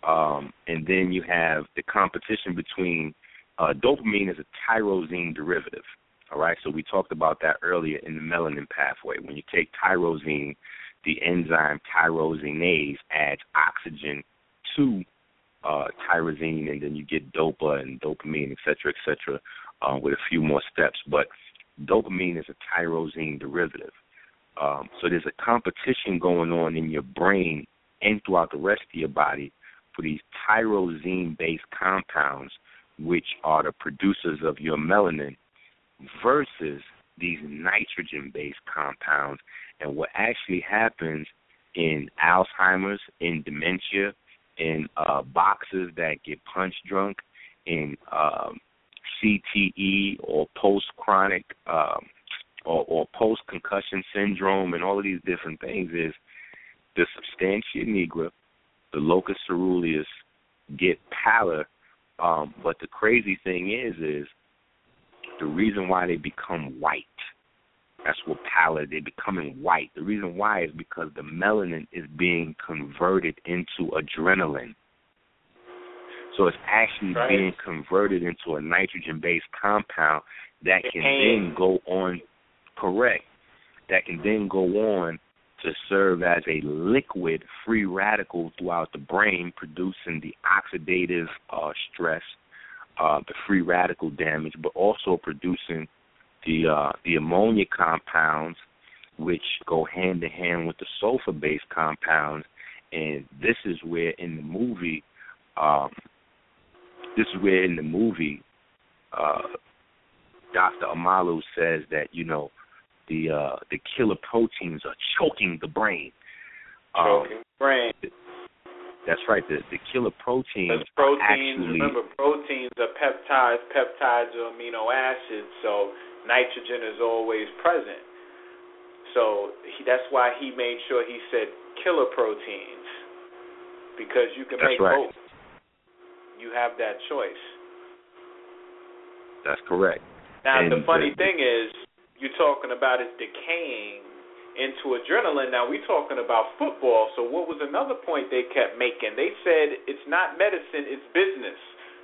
Um, and then you have the competition between uh, dopamine is a tyrosine derivative. All right, so we talked about that earlier in the melanin pathway. When you take tyrosine, the enzyme tyrosinase adds oxygen to uh, tyrosine, and then you get dopa and dopamine, et cetera, et cetera, uh, with a few more steps. But dopamine is a tyrosine derivative. Um, so there's a competition going on in your brain and throughout the rest of your body for these tyrosine based compounds, which are the producers of your melanin, versus these nitrogen based compounds. And what actually happens in Alzheimer's, in dementia, in uh, boxers that get punch drunk, in um, CTE or post chronic um, or, or post concussion syndrome, and all of these different things is the substantia nigra, the locus ceruleus get pallor. Um, but the crazy thing is, is the reason why they become white. That's what pallor. They're becoming white. The reason why is because the melanin is being converted into adrenaline. So it's actually
right.
being converted into a nitrogen-based compound that can then go on. Correct. That can then go on to serve as a liquid free radical throughout the brain, producing the oxidative uh, stress, uh, the free radical damage, but also producing the uh, the ammonia compounds, which go hand in hand with the sulfur based compounds. And this is where in the movie, um, this is where in the movie, uh, Dr. Omalu says that you know the uh, the killer proteins are choking the brain.
Choking
um,
brain.
That's right. The the killer proteins.
Proteins,
actually,
remember, proteins are peptides. Peptides are amino acids. So nitrogen is always present. So he, that's why he made sure he said killer proteins because you can
That's
make
right.
both. You have that choice.
That's correct.
Now
And
the funny
the-
thing is, you're talking about it decaying into adrenaline. Now we're talking about football. So what was another point they kept making? They said it's not medicine, it's business.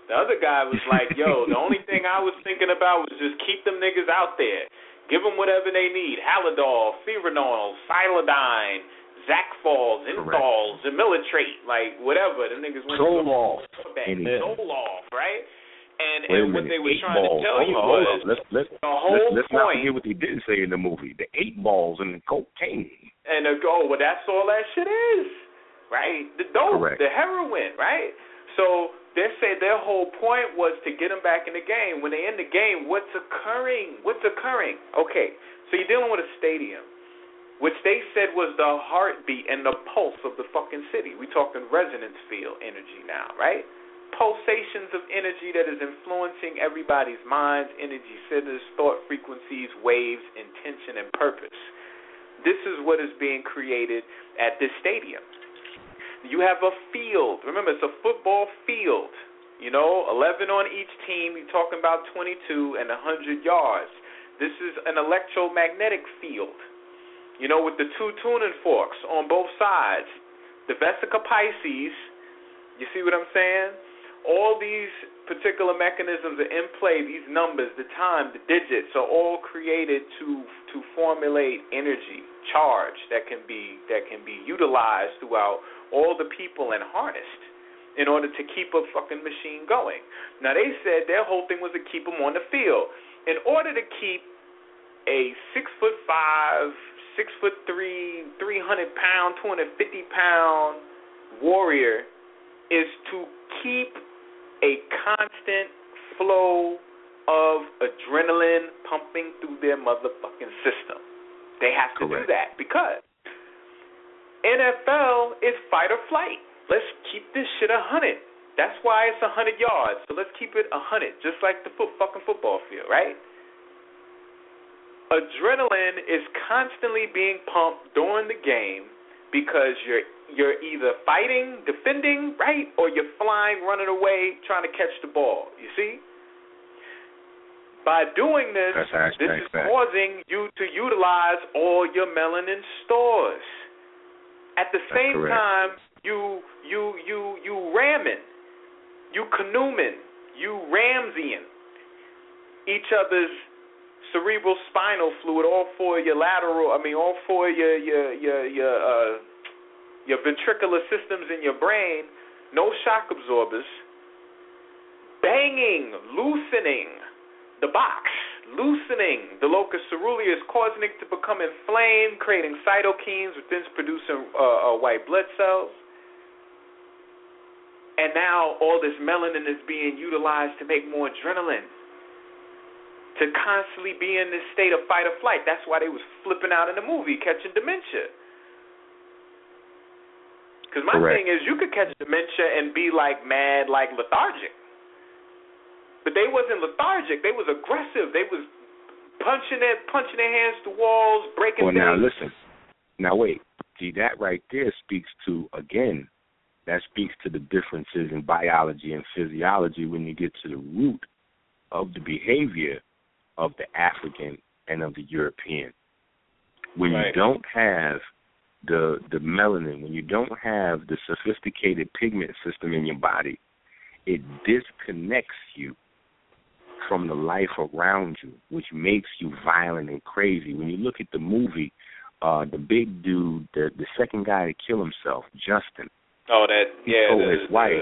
The other guy was like, "Yo, the only thing I was thinking about was just keep them niggas out there, give them whatever they need: Halidol, Firanol, Silodine, Zafalls, Inthols, Imilitrate, like whatever. Them niggas went to
off.
Zoloft, right? And and what they were trying
balls.
to tell
hold
you
on,
was.
Let's let's
the whole
let's, let's not
point.
forget what they didn't say in the movie. The eight balls and the cocaine.
and they go, oh, well, that's all that shit is, right? The dope,
Correct.
the heroin, right? So they say their whole point was to get them back in the game. When they in the game, what's occurring? What's occurring? Okay, so you're dealing with a stadium, which they said was the heartbeat and the pulse of the fucking city. We talking resonance field energy now, right? Pulsations of energy that is influencing everybody's minds, energy centers, thought frequencies, waves, intention, and purpose. This is what is being created at this stadium. You have a field. Remember, it's a football field. You know, 11 on each team. You're talking about 22 and 100 yards. This is an electromagnetic field. You know, with the two tuning forks on both sides. The Vesica Pisces. You see what I'm saying? All these particular mechanisms are in play. These numbers, the time, the digits are all created to to formulate energy, charge that can be that can be utilized throughout all the people and harnessed in order to keep a fucking machine going. Now they said their whole thing was to keep them on the field. In order to keep a six foot five, six foot three, three hundred pound, two hundred fifty pound warrior is to keep a constant flow of adrenaline pumping through their motherfucking system. They have to do that because NFL is fight or flight. Let's keep this shit a hundred. That's why it's a hundred yards. So let's keep it a hundred, just like the foot fucking football field, right? Adrenaline is constantly being pumped during the game because you're you're either fighting, defending, right, or you're flying, running away, trying to catch the ball. You see? By doing this, this is
fact.
causing you to utilize all your melanin stores. At the
That's
same
correct.
time, you you you you ramming, you canoeing, you Ramseying each other's cerebral spinal fluid, all four of your lateral, I mean, all four of your your your your uh, your ventricular systems in your brain, no shock absorbers, banging, loosening the box, loosening the locus ceruleus, causing it to become inflamed, creating cytokines, which then producing uh, uh, white blood cells. And now all this melanin is being utilized to make more adrenaline to constantly be in this state of fight or flight. That's why they was flipping out in the movie, catching dementia. Because my
Correct.
thing is, you could catch dementia and be like mad, like lethargic. But they wasn't lethargic. They was aggressive. They was punching their punching their hands to walls, breaking
Well, now listen. Now wait. See that right there speaks to again. That speaks to the differences in biology and physiology when you get to the root of the behavior of the African and of the European. When
Right.
you don't have the the melanin, when you don't have the sophisticated pigment system in your body, it disconnects you from the life around you, which makes you violent and crazy. When you look at the movie, uh the big dude, the the second guy to kill himself, Justin,
Oh, that
he
yeah.
told
the,
his wife.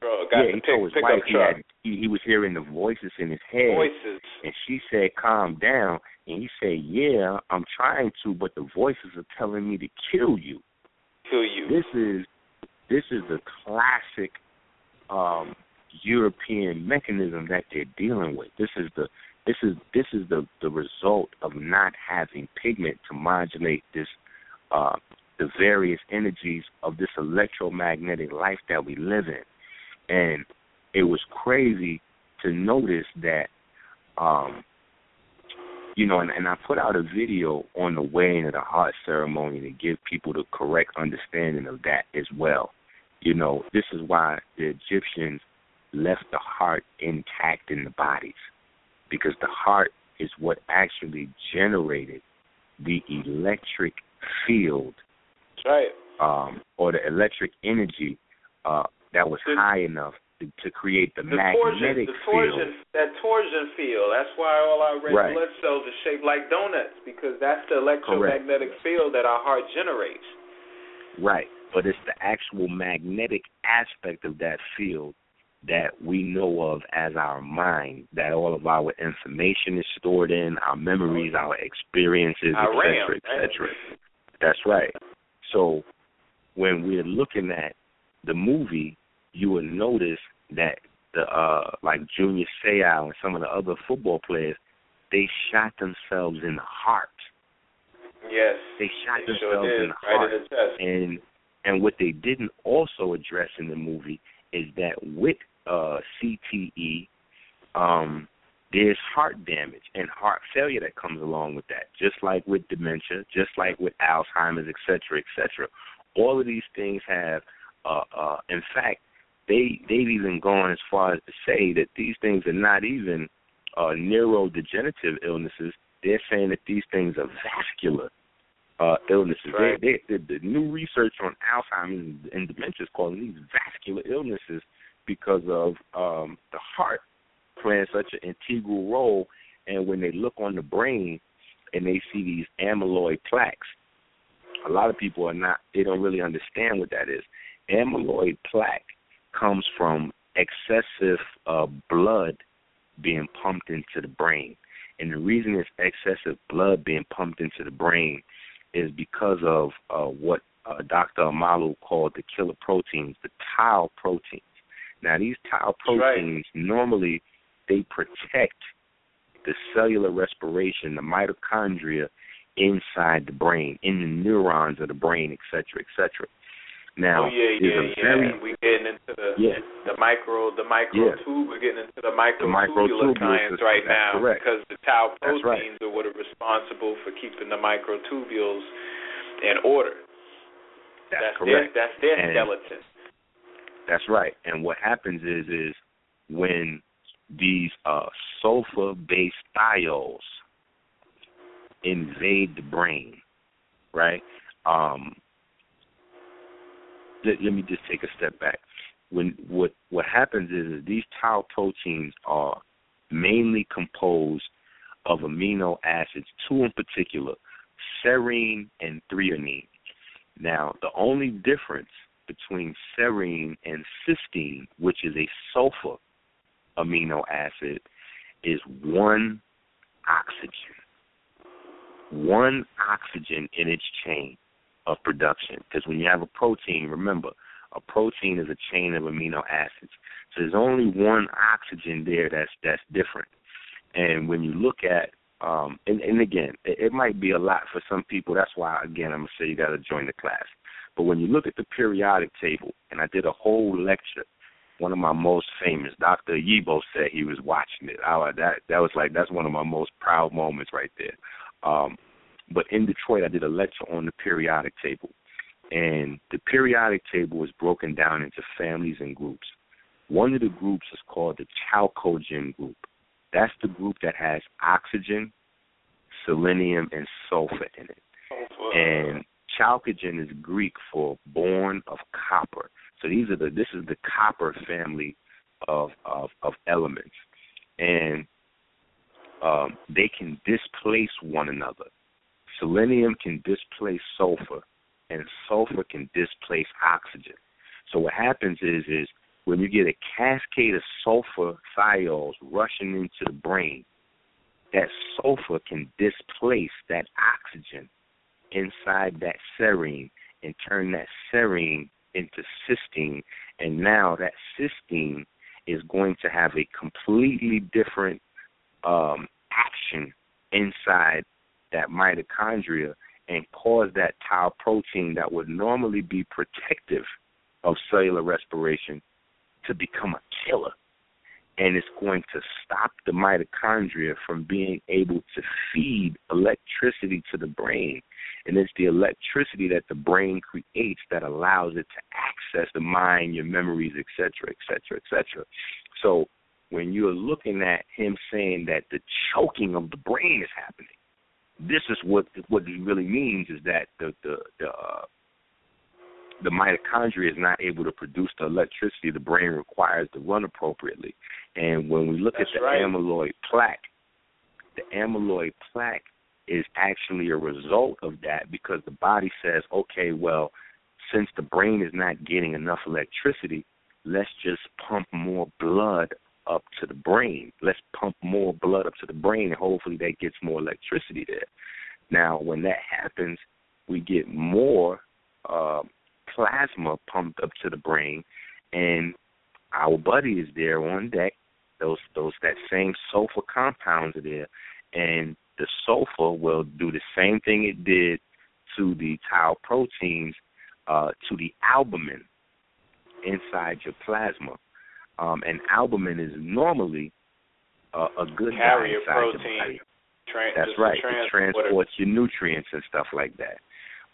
truck,
yeah, he
pick,
told his wife he had he, he was hearing the voices in his head,
Voices.
and she said, "Calm down." And he said, "Yeah, I'm trying to, but the voices are telling me to kill you."
Kill you.
This is this is a classic um European mechanism that they're dealing with. This is the this is this is the the result of not having pigment to modulate this uh the various energies of this electromagnetic life that we live in. And it was crazy to notice that um you know, and, and I put out a video on the weighing of the heart ceremony to give people the correct understanding of that as well. You know, this is why the Egyptians left the heart intact in the bodies, because the heart is what actually generated the electric field
right.
um, or the electric energy uh, that was
The-
high enough to, to create the,
The torsion,
magnetic
the torsion,
field.
that torsion field. That's why all our red
Right.
blood cells are shaped like donuts because that's the electromagnetic field that our heart generates.
Right. But it's the actual magnetic aspect of that field that we know of as our mind, that all of our information is stored in, our memories, our experiences, etc., etc. That's right. So when we're looking at the movie, you will notice that the uh like Junior Seau and some of the other football players, they shot themselves in the heart.
Yes.
They shot
they
themselves
sure
in the
right
heart.
In the.
And and what they didn't also address in the movie is that with uh CTE, um, there's heart damage and heart failure that comes along with that, just like with dementia, just like with Alzheimer's, et cetera, et cetera. All of these things have, uh, uh, in fact, they they've even gone as far as to say that these things are not even uh, neurodegenerative illnesses. They're saying that these things are vascular uh, illnesses.
Right.
They, they, the, the new research on Alzheimer's and dementia is calling these vascular illnesses because of um, the heart playing such an integral role. And when they look on the brain and they see these amyloid plaques, a lot of people are not, they don't really understand what that is. Amyloid plaque comes from excessive uh, blood being pumped into the brain. And the reason it's excessive blood being pumped into the brain is because of uh, what uh, Dr. Omalu called the killer proteins, the tau proteins. Now, these tau proteins
right.
normally they protect the cellular respiration, the mitochondria inside the brain, in the neurons of the brain, et cetera, et cetera. Now,
oh, yeah,
there's
yeah,
very
yeah. We're getting into the
yeah.
the micro the micro
Yeah.
tube. We're getting into the micro,
The microtubular
science right
that's
now
correct.
because the tau
That's right.
proteins are what are responsible for keeping the microtubules in order.
that's,
their
correct.
that's their
And-
skeleton.
That's right. And what happens is is when these uh sulfur based thiols invade the brain, right? Um let, let me just take a step back. When what what happens is, is these tau proteins are mainly composed of amino acids, two in particular, serine and threonine. Now, the only difference between serine and cysteine, which is a sulfur amino acid, is one oxygen. One oxygen in its chain of production. Because when you have a protein, remember, a protein is a chain of amino acids. So there's only one oxygen there that's that's different. And when you look at um and, and again, it, it might be a lot for some people. That's why again I'm gonna say you gotta join the class. But when you look at the periodic table, and I did a whole lecture, one of my most famous, Dr. Yibo said he was watching it. I, that that was like that's one of my most proud moments right there. Um, but in Detroit, I did a lecture on the periodic table, and the periodic table is broken down into families and groups. One of the groups is called the chalcogen group. That's the group that has oxygen, selenium, and sulfur in it. And chalcogen is Greek for born of copper. So these are the this is the copper family of of, of elements, and um, they can displace one another. Selenium can displace sulfur, and sulfur can displace oxygen. So what happens is is when you get a cascade of sulfur thiols rushing into the brain, that sulfur can displace that oxygen inside that serine and turn that serine into cysteine. And now that cysteine is going to have a completely different um, action inside that mitochondria and cause that tau protein that would normally be protective of cellular respiration to become a killer. And it's going to stop the mitochondria from being able to feed electricity to the brain. And it's the electricity that the brain creates that allows it to access the mind, your memories, et cetera, et cetera, et cetera. So when you're looking at him saying that the choking of the brain is happening, this is what what it really means is that the the the uh, the mitochondria is not able to produce the electricity the brain requires to run appropriately. And when we look
That's
at the
right.
amyloid plaque, the amyloid plaque is actually a result of that because the body says, okay, well, since the brain is not getting enough electricity, let's just pump more blood up to the brain. Let's pump more blood up to the brain, and hopefully that gets more electricity there. Now, when that happens, we get more uh, plasma pumped up to the brain, and our buddy is there on deck. Those those that same sulfur compounds are there, and the sulfur will do the same thing it did to the tau proteins uh, to the albumin inside your plasma. Um, and albumin is normally uh, a good
carrier protein.
your body.
Tra-
That's right.
a
It transports your nutrients and stuff like that.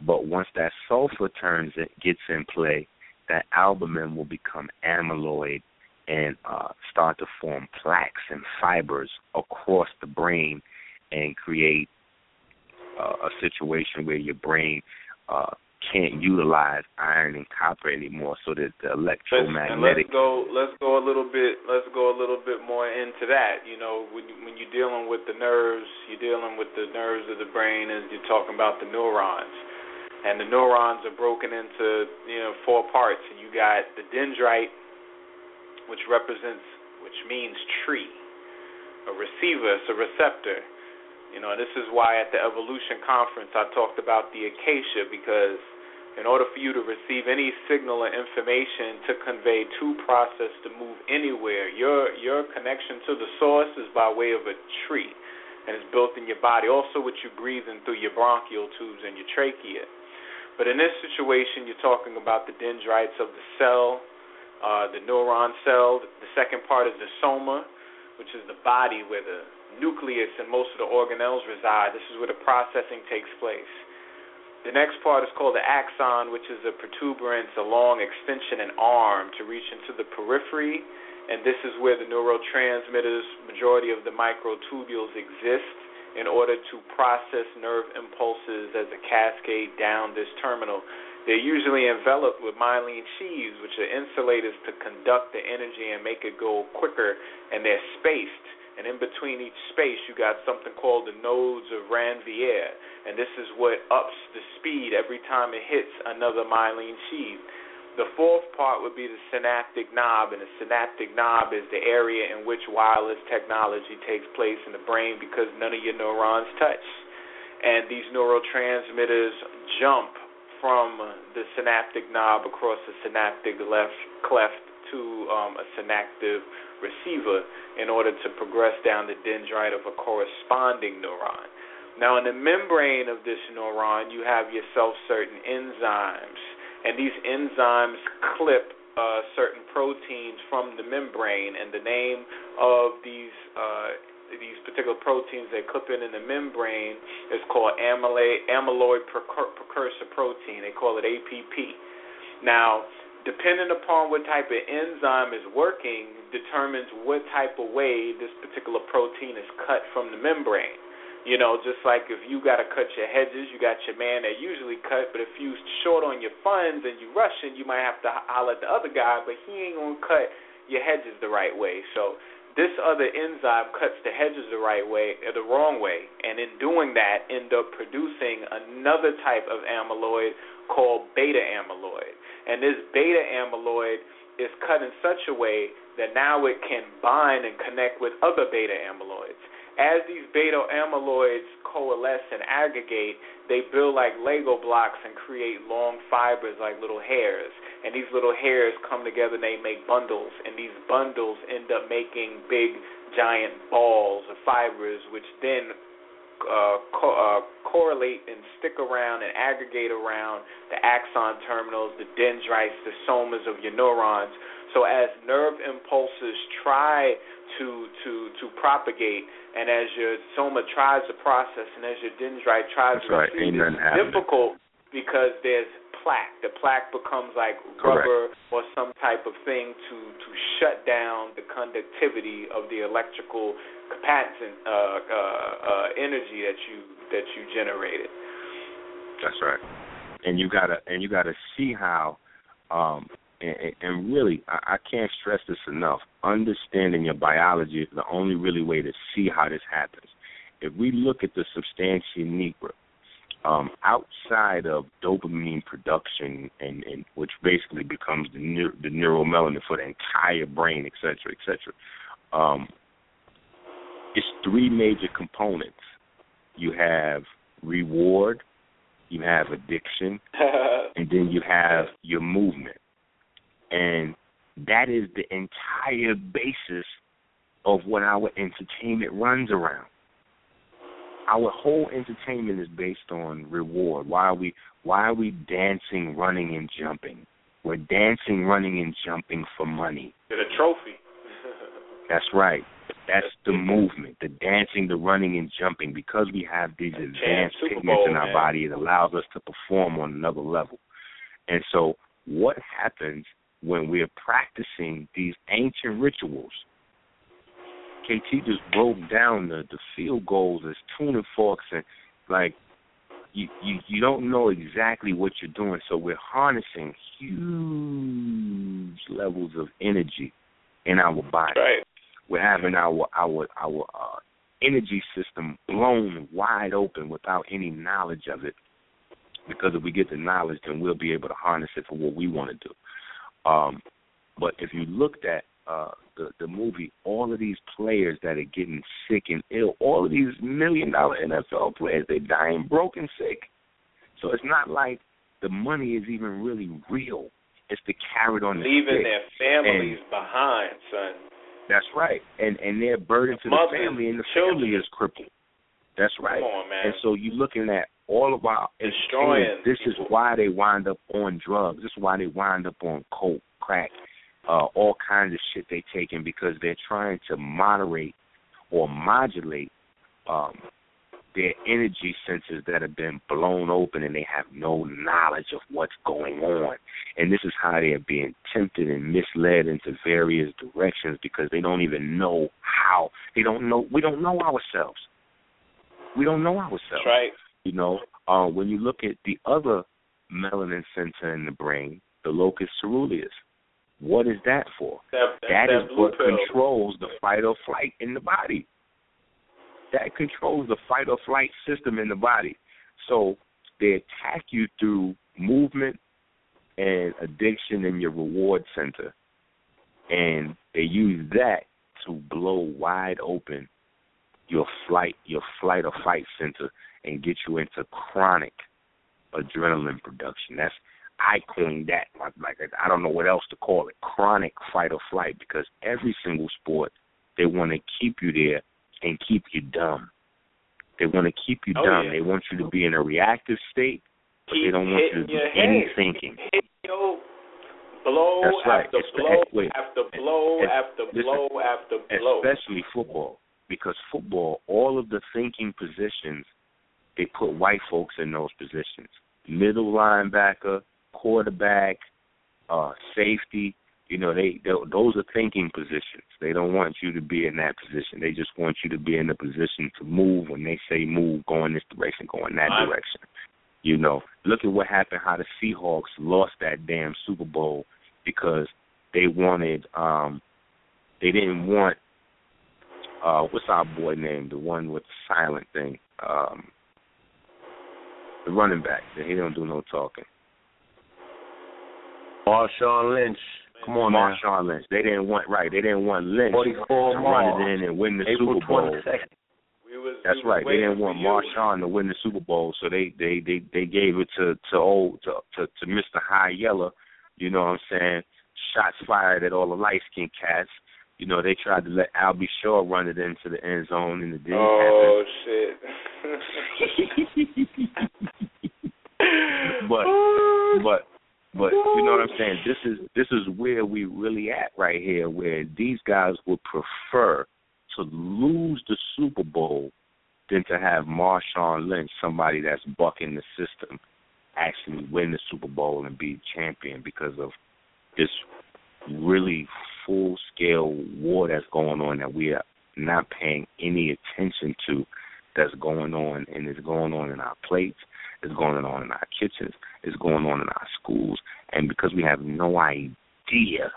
But once that sulfur turns it gets in play, that albumin will become amyloid and uh, start to form plaques and fibers across the brain and create uh, a situation where your brain uh, can't utilize iron and copper anymore, so that the
Let's, and let's go. Let's go a little bit. Let's go a little bit more into that. You know, when when you're dealing with the nerves, you're dealing with the nerves of the brain, and you're talking about the neurons. And the neurons are broken into you know four parts. And you got the dendrite, which represents, which means tree, a receiver, it's a receptor. You know, this is why at the evolution conference I talked about the acacia because in order for you to receive any signal or information to convey to process to move anywhere, your your connection to the source is by way of a tree and it's built in your body. Also what you're breathing through your bronchial tubes and your trachea. But in this situation you're talking about the dendrites of the cell, uh, the neuron cell. The second part is the soma, which is the body where the nucleus and most of the organelles reside. This is where the processing takes place. The next part is called the axon, which is a protuberance, a long extension and arm to reach into the periphery, and this is where the neurotransmitters, majority of the microtubules exist in order to process nerve impulses as a cascade down this terminal. They're usually enveloped with myelin sheaths, which are insulators to conduct the energy and make it go quicker, and they're spaced and in between each space you got something called the nodes of Ranvier, and this is what ups the speed every time it hits another myelin sheath. The fourth part would be the synaptic knob, and the synaptic knob is the area in which wireless technology takes place in the brain because none of your neurons touch. And these neurotransmitters jump from the synaptic knob across the synaptic left cleft to um, a synaptic receiver in order to progress down the dendrite of a corresponding neuron. Now, in the membrane of this neuron, you have yourself certain enzymes, and these enzymes clip uh, certain proteins from the membrane, and the name of these uh, these particular proteins they clip in in the membrane is called amyloid, amyloid precursor protein. They call it APP. Now, depending upon what type of enzyme is working, determines what type of way this particular protein is cut from the membrane. You know, just like if you got to cut your hedges, you got your man that usually cut, but if you short on your funds and you rushing, you might have to holler at the other guy, but he ain't gonna cut your hedges the right way. So this other enzyme cuts the hedges the right way or the wrong way, and in doing that, end up producing another type of amyloid called beta amyloid. And this beta amyloid is cut in such a way that now it can bind and connect with other beta amyloids. As these beta amyloids coalesce and aggregate, they build like Lego blocks and create long fibers like little hairs. And these little hairs come together and they make bundles. And these bundles end up making big, giant balls of fibers, which then uh, co- uh, correlate and stick around and aggregate around the axon terminals, the dendrites, the somas of your neurons. So as nerve impulses try to to to propagate, and as your soma tries to process, and as your dendrite tries
That's
to
right.
receive, it's
happening.
difficult because there's plaque. The plaque becomes like
Correct.
rubber or some type of thing to to shut down the conductivity of the electrical capacitance uh, uh, uh, energy that you that you generated.
That's right. And you gotta and you gotta see how um and, and really I, I can't stress this enough. Understanding your biology is the only really way to see how this happens. If we look at the substantia nigra, um, outside of dopamine production, and, and which basically becomes the neur- the neuromelanin for the entire brain, et cetera, et cetera. Um, it's three major components. You have reward, you have addiction, and then you have your movement. And that is the entire basis of what our entertainment runs around. Our whole entertainment is based on reward. Why are we why are we dancing, running and jumping? We're dancing, running and jumping for money.
Get a trophy.
That's right. That's the movement, the dancing, the running and jumping. Because we have these advanced pigments in our
man.
body, it allows us to perform on another level. And so, what happens when we're practicing these ancient rituals? KT just broke down the the field goals as tuning forks and like you you you don't know exactly what you're doing. So we're harnessing huge levels of energy in our body.
Right.
We're having our our our uh, energy system blown wide open without any knowledge of it. Because if we get the knowledge, then we'll be able to harness it for what we want to do. Um, but if you looked at uh, the the movie, all of these players that are getting sick and ill, all of these million dollar NFL players, they're dying broken sick. So it's not like the money is even really real. It's the carrot on the
Leaving their families
And-
behind, son.
That's right, and and they're burden to the family, and the
children.
family is crippled. That's right.
Come on, man.
And so you're looking at all of our
Destroying.
This is why they wind up on drugs. This is why they wind up on coke, crack, uh, all kinds of shit they taking because they're trying to moderate or modulate um, their energy centers that have been blown open and they have no knowledge of what's going on. And this is how they're being tempted and misled into various directions because they don't even know how. They don't know. We don't know ourselves. We don't know ourselves.
That's right.
You know, uh, when you look at the other melanin center in the brain, the locus ceruleus, what is that for?
That, that,
That
that
is what
pill.
controls the fight or flight in the body. That controls the fight or flight system in the body. So they attack you through movement and addiction in your reward center. And they use that to blow wide open your flight your flight or fight center and get you into chronic adrenaline production. That's I coined that. Like, like I don't know what else to call it. Chronic fight or flight because every single sport they want to keep you there and keep you dumb. They want to keep you
Oh,
dumb.
yeah.
They want you to be in a reactive state, but they don't want you to do any
head.
thinking.
Hit, yo, blow
That's right.
after blow
wait.
after blow after
listen,
blow after blow.
especially football, because football, all of the thinking positions, they put white folks in those positions: middle linebacker, quarterback, uh, safety. You know, they, they those are thinking positions. They don't want you to be in that position. They just want you to be in the position to move. When they say move, go in this direction, go in that
Right.
direction. You know, look at what happened. How the Seahawks lost that damn Super Bowl because they wanted. um They didn't want. uh What's our boy name? The one with the silent thing. um The running back. He don't do no talking.
Marshawn Lynch. Come on, man.
Marshawn Lynch. They didn't want right. They didn't want Lynch
44
to run it in and win the
April
Super Bowl.
22nd.
Was,
That's right. They didn't want
for.
Marshawn to win the Super Bowl, so they they they they gave it to to old to to, to Mr. High Yellow. You know what I'm saying? Shots fired at all the light skinned cats. You know they tried to let Albie Shaw run it into the end zone, and it didn't
Oh shit.
But but but you know what I'm saying? This is this is where we really at right here, where these guys would prefer to lose the Super Bowl than to have Marshawn Lynch, somebody that's bucking the system, actually win the Super Bowl and be champion because of this really full scale war that's going on that we are not paying any attention to that's going on and it's going on in our plates, it's going on in our kitchens, it's going on in our schools, and because we have no idea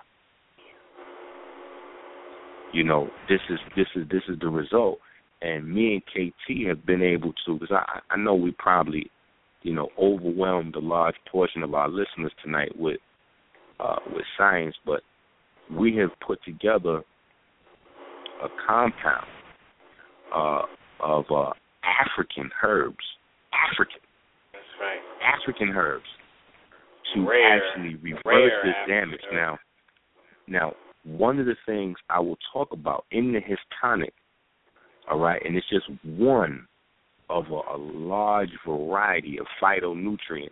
you know this is this is this is the result. And me and KT have been able to because I I know we probably you know, overwhelmed a large portion of our listeners tonight with uh, with science, but we have put together a compound uh, of uh, African herbs, African,
That's right.
African herbs, to
Rare,
actually reverse this
African
damage.
herbs.
Now, now, one of the things I will talk about in the histonic, all right, and it's just one of a, a large variety of phytonutrients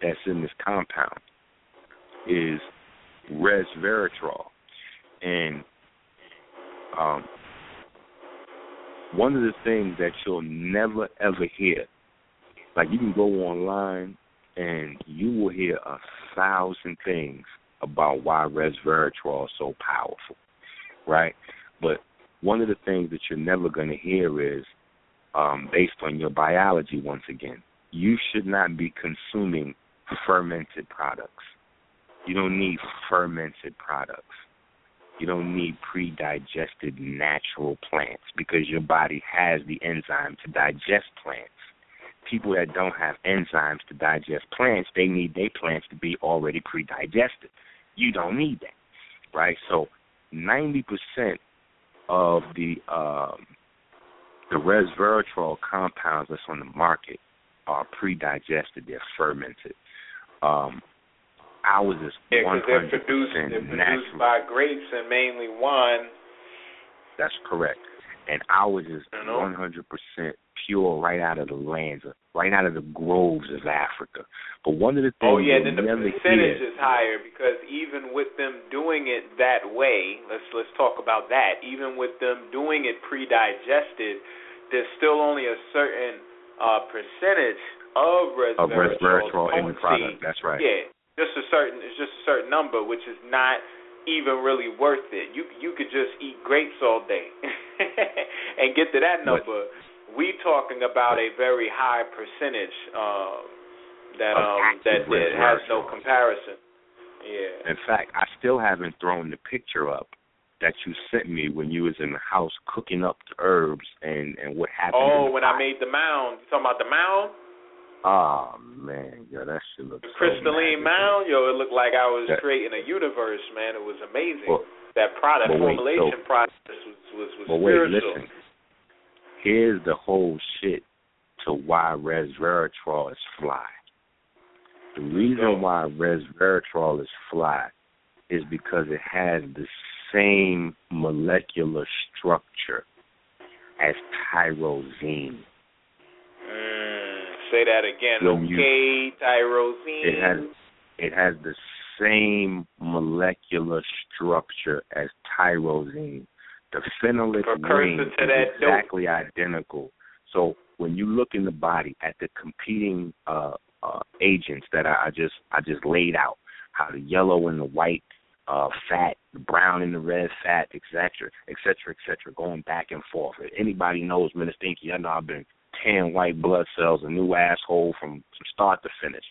that's in this compound, is resveratrol. And um, one of the things that you'll never ever hear, like you can go online and you will hear a thousand things about why resveratrol is so powerful, right? But one of the things that you're never going to hear is, um, based on your biology, once again, you should not be consuming fermented products. You don't need fermented products. You don't need pre-digested natural plants because your body has the enzyme to digest plants. People that don't have enzymes to digest plants, they need their plants to be already pre-digested. You don't need that, right? So, ninety percent of the um, the resveratrol compounds that's on the market are pre-digested. They're fermented. Um, ours is
Yeah,
one
because they're
hundred
produced,
percent
they're produced
natural.
by grapes and mainly wine.
That's correct. And ours is one hundred percent pure, right out of the lands, right out of the groves of Africa. But one of the things
Oh yeah, then the percentage
hear,
is higher because even with them doing it that way, let's let's talk about that. Even with them doing it pre-digested, there's still only a certain uh, percentage of
of
resveratrol,
resveratrol in the product. That's right.
Yeah, just a certain it's just a certain number, which is not even really worth it. You you could just eat grapes all day and get to that number. we talking about a very high percentage um, that um that, that has no comparison. Yeah.
In fact, I still haven't thrown the picture up that you sent me when you was in the house cooking up the herbs and and what happened.
Oh, when I made the mound. You talking about the mound?
Oh man, yo, that shit looks
The
so
crystalline
magical.
mound? Yo, it looked like I was
That-
creating a universe, man. It was amazing.
Well,
that product
wait,
formulation
so-
process was was, was
But wait, listen. Here's the whole shit to why resveratrol is fly. The reason why resveratrol is fly is because it has the same molecular structure as tyrosine.
Say that again. Okay, tyrosine.
It has it has the same molecular structure as tyrosine. The phenolic ring is
that dope.
exactly identical. So when you look in the body at the competing uh, uh, agents that I, I just I just laid out, how the yellow and the white uh, fat, the brown and the red fat, et cetera, et cetera, et cetera, going back and forth. If anybody knows Minister Enqi, I know I've been tan white blood cells, a new asshole from, from start to finish.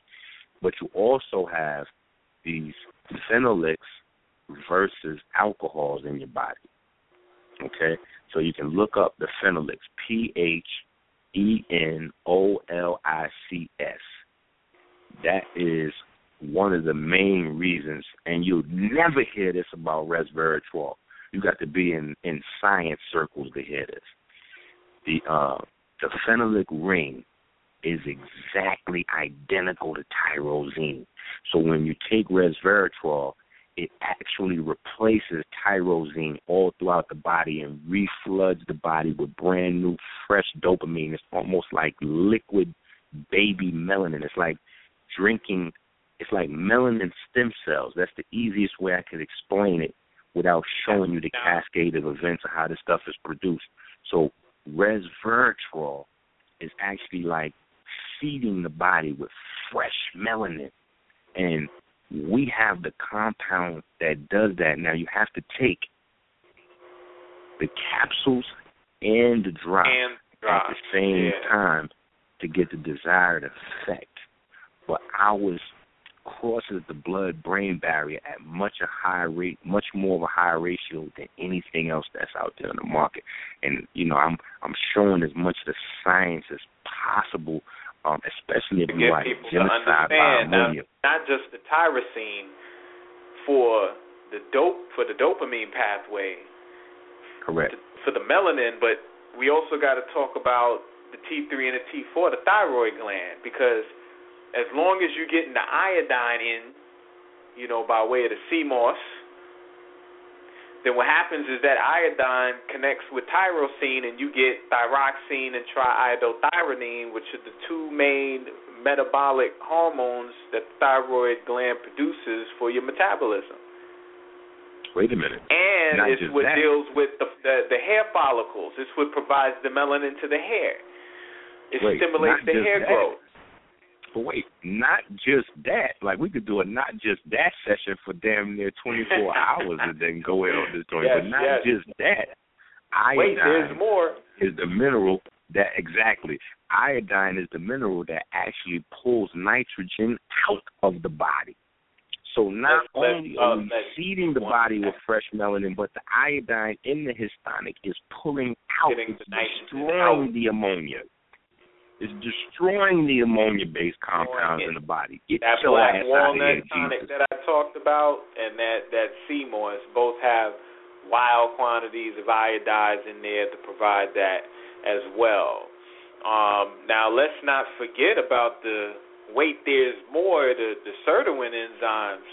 But you also have these phenolics versus alcohols in your body. Okay? So you can look up the phenolics, P H E N O L I C S. That is one of the main reasons, and you'll never hear this about resveratrol. You got to be in in science circles to hear this. The uh, the phenolic ring is exactly identical to tyrosine. So when you take resveratrol, it actually replaces tyrosine all throughout the body and refloods the body with brand new, fresh dopamine. It's almost like liquid baby melanin. It's like drinking. It's like melanin stem cells. That's the easiest way I could explain it without showing you the cascade of events of how this stuff is produced. So resveratrol is actually like feeding the body with fresh melanin. And we have the compound that does that. Now you have to take the capsules and the drops
And
at the same
yeah.
time to get the desired effect. But ours crosses the blood brain barrier at much a higher rate, much more of a higher ratio than anything else that's out there in the market. And you know, I'm I'm showing as much of the science as possible um, especially if you
get
are
people to
genocide
not, not just the tyrosine for the dope for the dopamine pathway
Correct.
for the melanin, but we also got to talk about the T3 and the T4, the thyroid gland, because as long as you're getting the iodine in, you know, by way of the sea moss, then what happens is that iodine connects with tyrosine and you get thyroxine and triiodothyronine, which are the two main metabolic hormones that the thyroid gland produces for your metabolism.
Wait a minute.
And
Not
it's what
that.
deals with the, the the hair follicles. It's what provides the melanin to the hair. It
Wait,
stimulates the hair
that.
growth.
But wait, not just that. Like we could do a not just that session for damn near 24 hours and then go in on this story.
Yes,
but not
yes.
just that.
Wait, there's more.
is the mineral that exactly. Iodine is the mineral that actually pulls nitrogen out of the body. So not
Let's-
only
uh,
are we feeding the body with fresh melanin, but the iodine in the histonic is pulling out,
Getting the nitrogen
destroying the ammonia. It's destroying the ammonia-based compounds in the body. Get
That
your
black
ass out of here,
walnut tonic that I talked about and that that sea moss both have wild quantities of iodides in there to provide that as well. Um, now let's not forget about the wait. There's more the the sirtuin enzymes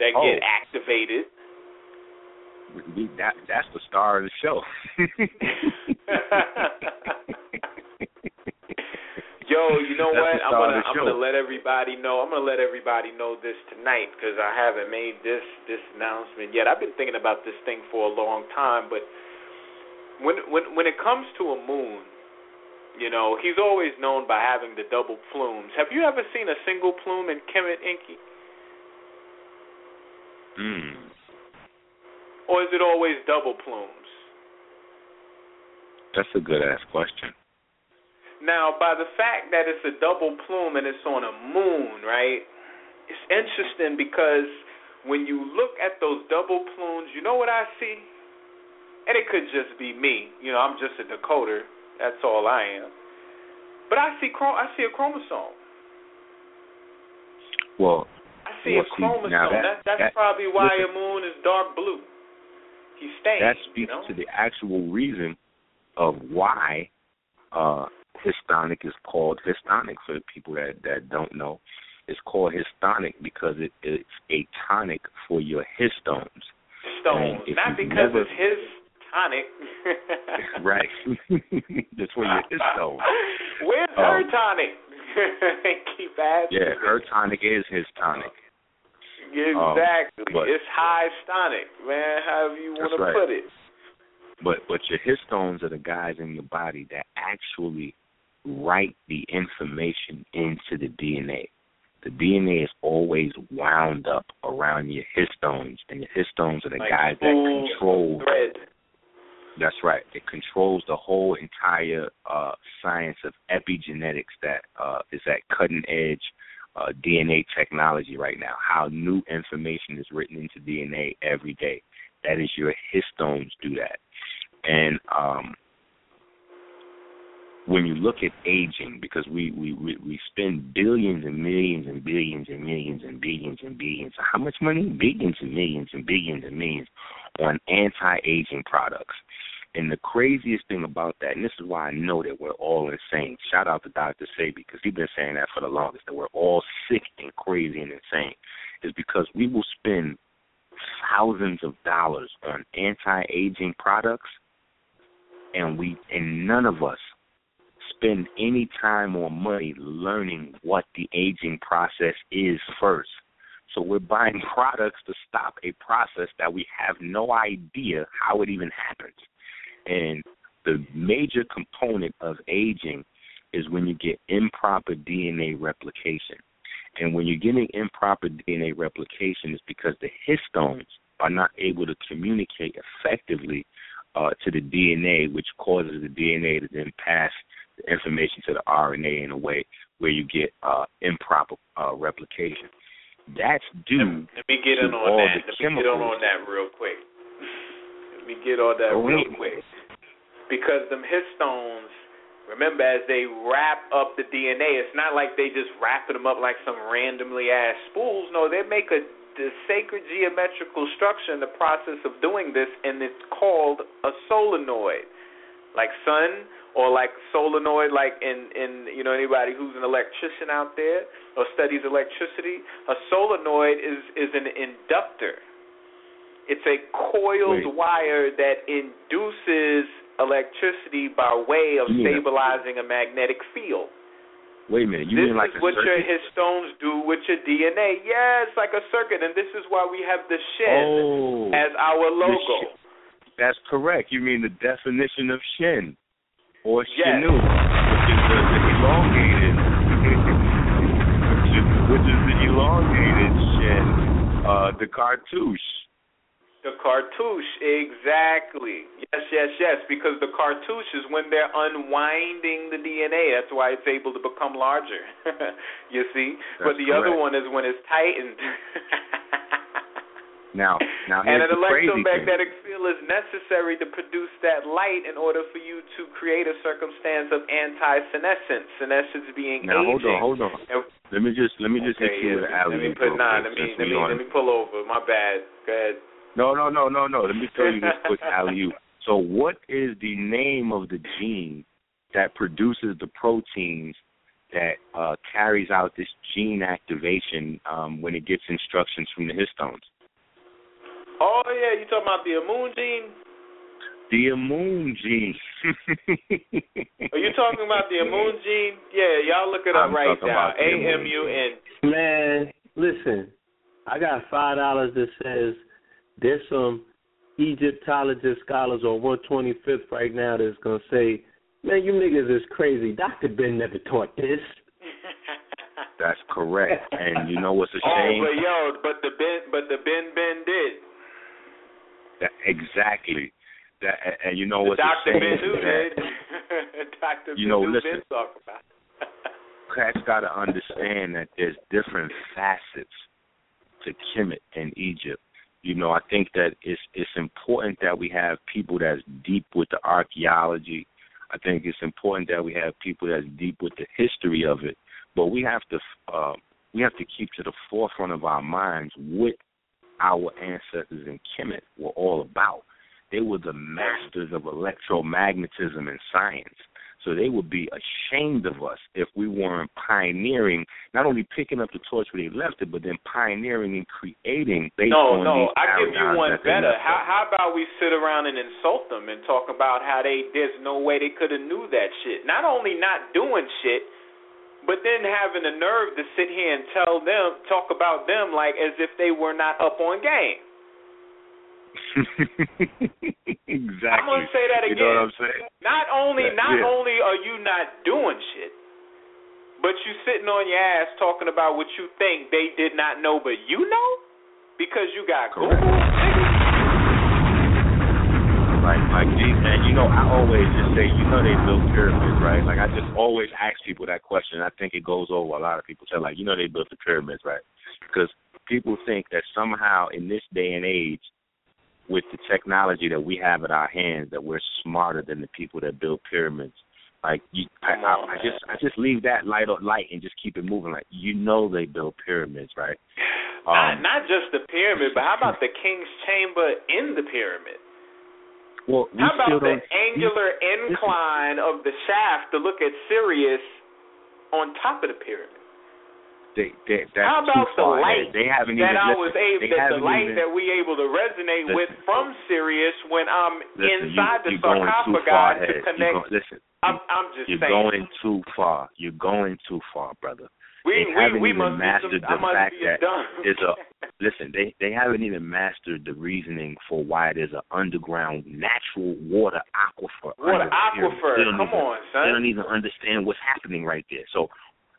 that
Oh.
get activated.
We, that, that's the star of the show.
Yo, you know
That's
what? I'm gonna I'm
show.
gonna let everybody know. I'm gonna let everybody know this tonight because I haven't made this this announcement yet. I've been thinking about this thing for a long time, but when when when it comes to a moon, you know, he's always known by having the double plumes. Have you ever seen a single plume in Kemet Enqi,
mm.
Or is it always double plumes?
That's a good ass question.
Now, by the fact that it's a double plume and it's on a moon, right? It's interesting because when you look at those double plumes, you know what I see? And it could just be me. You know, I'm just a decoder. That's all I am. But I see I see a chromosome.
Well,
I see
Well,
a chromosome.
now that-
that's that's
that-
probably why
listen.
Amun is dark blue. He's
that
you
speaks
know?
to the actual reason of why uh histonic is called histonic for the people that that don't know. It's called histonic because it, it's a tonic for your histones.
stones. Not because
never-
it's his tonic.
right. That's for your histones.
Where's
Um,
her tonic? Keep asking.
Yeah, her tonic is his tonic.
Exactly.
but-
it's high stonic, man. However you want to
right.
put it.
But but your histones are the guys in your body that actually write the information into the DNA. The DNA is always wound up around your histones, and your histones are the
Like
guys that control.
Thread.
That's right. It controls the whole entire uh, science of epigenetics that uh, is at cutting edge uh, DNA technology right now. How new information is written into DNA every day. That is your histones do that. And um, when you look at aging, because we, we, we, we spend billions and millions and billions and millions and billions and billions, how much money? Billions and millions and billions and millions on anti-aging products. And the craziest thing about that, and this is why I know that we're all insane. Shout out to Dr. Sebi because he's been saying that for the longest, that we're all sick and crazy and insane, is because we will spend thousands of dollars on anti-aging products, and we and none of us spend any time or money learning what the aging process is first. So we're buying products to stop a process that we have no idea how it even happens. And the major component of aging is when you get improper DNA replication. And when you're getting improper DNA replication, it's because the histones are not able to communicate effectively uh, to the DNA, which causes the DNA to then pass the information to the RNA in a way where you get uh, improper uh, replication. That's due
Let me get in on that. Let me get on on that real quick. Let me get on that oh,
Go
real quick. Because them histones, Remember, as they wrap up the DNA, it's not like they just wrapping them up like some randomly ass spools. No, they make a the sacred geometrical structure in the process of doing this, and it's called a solenoid, like sun or like solenoid, like in in you know anybody who's an electrician out there or studies electricity. A solenoid is is an inductor. It's a coiled
Wait.
wire that induces electricity by way of
You
stabilizing a magnetic field.
Wait a minute. You
this
mean like
is what your
circuit?
histones do with your DNA. Yeah, it's like a circuit, and this is why we have the shin
Oh,
as our logo.
That's correct. You mean the definition of shin or
Yes.
shinu, which is the, the elongated, which, is, which is the elongated shin, uh, the cartouche.
The cartouche, exactly. Yes, yes, yes. Because the cartouche is when they're unwinding the DNA. That's why it's able to become larger. you see.
That's but
the other one is when it's tightened.
Now, now
and an
the crazy thing.
electromagnetic field is necessary to produce that light in order for you to create a circumstance of anti-senescence. Senescence being
Now hold on, hold on.
And-
Let me just let me just
okay,
hit you with an alley
let me put nah, let me let me let me pull over. My bad. Go ahead.
No, no, no, no, no. Let me tell you this quick alley So, what is the name of the gene that produces the proteins that uh, carries out this gene activation um, when it gets instructions from the histones?
Oh yeah, you talking about the Amun gene?
The Amun gene.
Are you talking about the Amun gene? Yeah, y'all look it up
I'm
right
talking
now.
about the
A
immune
M U N.
Man, listen, I got five dollars that says there's some Egyptologist scholars on 125th right now that's gonna say, man, you niggas is crazy. Dr. Ben never taught this.
That's correct. And you know what's a
oh,
shame?
Oh, but yo, but the Ben, but the Ben Ben did.
That, exactly. That, and- and you know
The
what's a
Doctor
shame?
Ben
is
who
that-
did. Doctor
You know,
Ben
listen.
Ben talk about.
cats got to understand that there's different facets to Kemet in Egypt. You know, I think that it's it's important that we have people that's deep with the archaeology. I think it's important that we have people that's deep with the history of it. But we have to uh, we have to keep to the forefront of our minds what our ancestors in Kemet were all about. They were the masters of electromagnetism and science. So they would be ashamed of us if we weren't pioneering, not only picking up the torch where they left it, but then pioneering and creating based
No,
on
no,
these
I give you one better. How how about we sit around and insult them and talk about how they there's no way they could have knew that shit. Not only not doing shit, but then having the nerve to sit here and tell them talk about them like as if they were not up on game.
exactly.
I'm gonna say that again.
You know what I'm saying?
Not only
Yeah,
not
yeah.
only are you not doing shit, but you sitting on your ass talking about what you think they did not know but you know? Because you got
Correct.
Google.
Like, like, these, and you know, I always just say, you know, they built pyramids, right? Like, I just always ask people that question. I think it goes over a lot of people. Say, like, you know, they built the pyramids, right? Because people think that somehow in this day and age, with the technology that we have at our hands, that we're smarter than the people that built pyramids. Like, you, I, I, I just, I just leave that light on light and just keep it moving. Like, you know, they built pyramids, right?
not
Um,
not just the pyramid, but how about the king's chamber in the pyramid?
well, we
How about the angular incline of the shaft to look at Sirius on top of the pyramid?
They, they, that's
How about the light
ahead. They haven't
that
even.
I
listen,
was able,
they
that the light
even,
that we able to resonate with from Sirius when I'm
Listen,
inside
you,
the
going far
to connect.
go- listen,
I'm, I'm just
you're
saying.
going too far. You're going too far, brother.
we
they
we
haven't
we
even
must
mastered
some,
the fact that it's a- Listen, they they haven't even mastered the reasoning for why there's an underground natural water aquifer.
Water
under the pyramid.
aquifer. Come
even,
on,
They don't even understand what's happening right there. So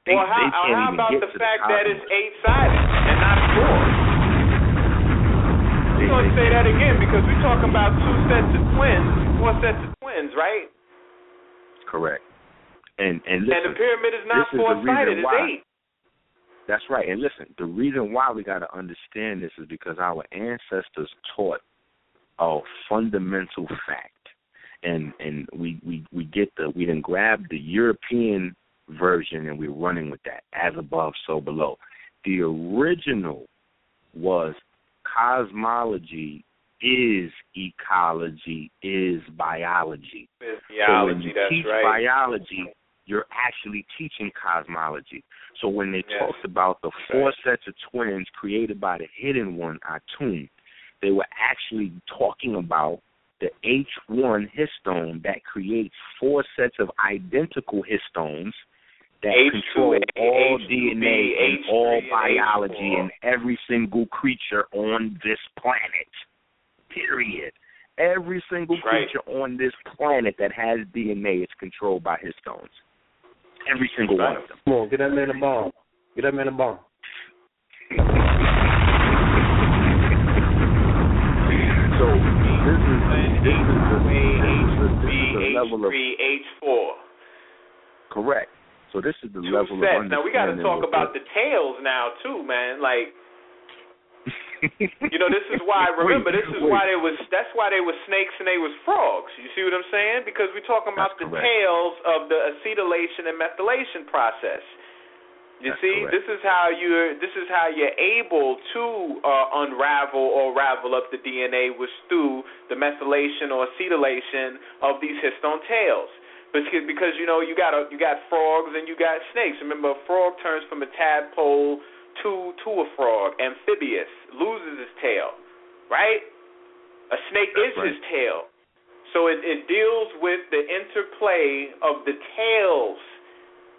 they
well, how, how about the
to
fact
the
that it's eight sided and not four? We're gonna say that again because we're talking about two sets of twins, four sets of twins, right?
Correct. And and
and
listen,
the pyramid is not
this is the
four sided; it's eight.
That's right. And listen, the reason why we got to understand this is because our ancestors taught a fundamental fact. and and we we we get the we then grab the European version and we're running with that as above so below. The original was cosmology is ecology is biology.
It's
so when you
that's
teach
right.
biology, you're actually teaching cosmology. So when they
Yes.
talked about the four sets of twins created by the hidden one, Atum, they were actually talking about the H1 histone that creates four sets of identical histones that
H2A,
control all
H2B,
DNA and
H3,
all biology
H4.
in every single creature on this planet. Period. Every single
Right.
creature on this planet that has DNA is controlled by histones. Every single one of them.
Come on, get that man a bomb. Get that man a bomb.
So this is this is the, this is the, this is the level of
H3, H4.
correct. So this is the
Two
level
sets.
of
Now we got to talk about the tails now too, man. Like you know, this is why. Remember, this is
Wait,
why they was. That's why they were snakes and they was frogs. You see what I'm saying? Because we're talking about
That's
the
correct.
tails of the acetylation and methylation process. You
That's
see,
correct.
this is how you're. This is how you're able to uh, unravel or ravel up the DNA was through the methylation or acetylation of these histone tails. Because, because you know you got a, you got frogs and you got snakes. Remember, a frog turns from a tadpole to to a frog. Amphibious loses his tail, right? A snake is
right.
his tail. So it, it deals with the interplay of the tails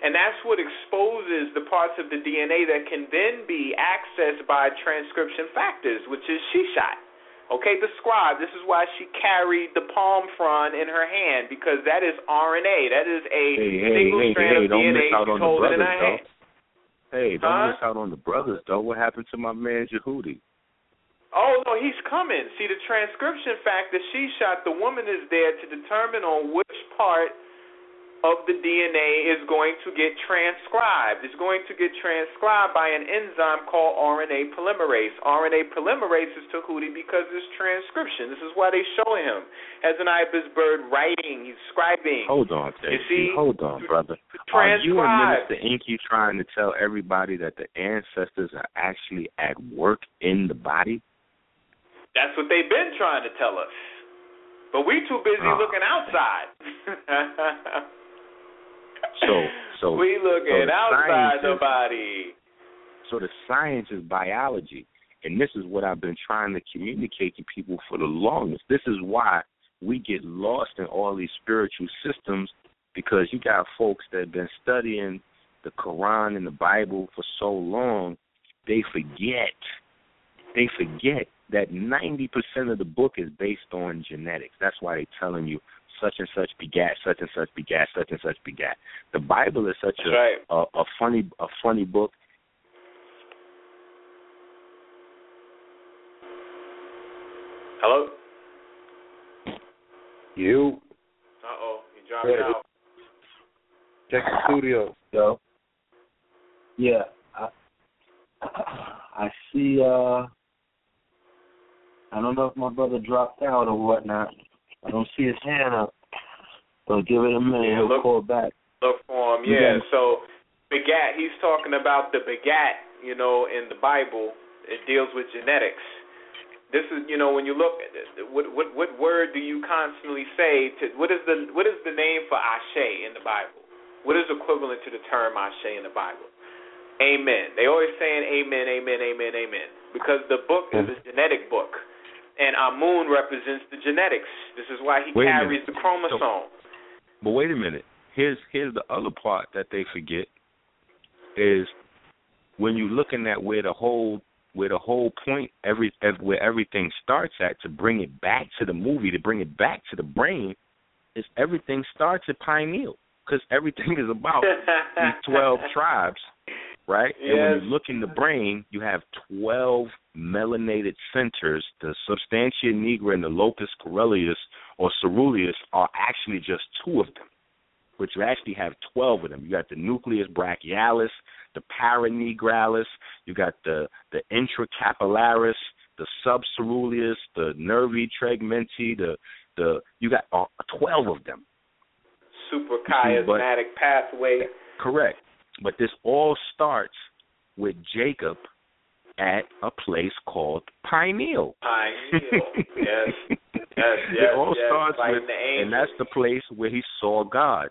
and that's what exposes the parts of the DNA that can then be accessed by transcription factors, which is she shot. Okay, the scribe. This is why she carried the palm frond in her hand because that is RNA. That is a
Hey,
single
hey,
strand
hey,
of
don't
DNA
miss out on the
holding in
brothers,
her hand.
Hey, don't
Huh?
miss out on the brothers though. What happened to my man Jehudi?
Oh no, he's coming. See the transcription factor she shot. The woman is there to determine on which part of the DNA is going to get transcribed. It's going to get transcribed by an enzyme called RNA polymerase. RNA polymerase is Tahuti because it's transcription. This is why they show him as an ibis bird writing, he's scribing.
Hold on,
You see?
Hold on, brother. Transcribe. Are you and. Minister Enqi trying to tell everybody that the ancestors are actually at work in the body?
That's what they've been trying to tell us. But we too busy
Ah.
looking outside.
So, so
we
so
looking
the
outside the body.
So the science is biology, and this is what I've been trying to communicate to people for the longest. This is why we get lost in all these spiritual systems because you got folks that have been studying the Quran and the Bible for so long, they forget. They forget that 90% of the book is based on genetics. That's why they're telling you such and such begat, such and such begat, such and such begat. The Bible is such a,
right.
a a funny a funny book.
Hello?
You
Uh oh, you dropped
Ready.
out.
check the studio.
Yo. Yeah. I, I see uh I don't know if my brother dropped out or whatnot. I don't see his hand up. So give it a minute,
Yeah,
he'll
look-
call back.
Look for him, yeah. So begat, he's talking about the begat, you know, in the Bible. It deals with genetics. This is, you know, when you look at it, what what what word do you constantly say to what is the what is the name for ashe in the Bible? What is equivalent to the term ashe in the Bible? Amen. They always saying amen, amen, amen, amen. Because the book is a mm. genetic book. And Amun represents the genetics. This is why he
Wait
carries the chromosome.
But wait a minute. Here's here's the other part that they forget is when you're looking at where the whole where the whole point every ev- where everything starts at to bring it back to the movie to bring it back to the brain is everything starts at Pineal because everything is about these twelve tribes, right? And when you look in the brain, you have twelve melanated centers. The substantia nigra and the locus coeruleus or ceruleus are actually just two of them, but you actually have twelve of them. You got the nucleus brachialis, the paranigralis, you got the the intracapillaris, the subceruleus, the nervi tegmenti, the the you got uh, twelve of them.
Super chiasmatic pathway.
Correct, but this all starts with Jacob at a place called Pineal.
Pineal, yes, yes, yes.
It all
yes,
starts
fighting
with, and that's the place where he saw God.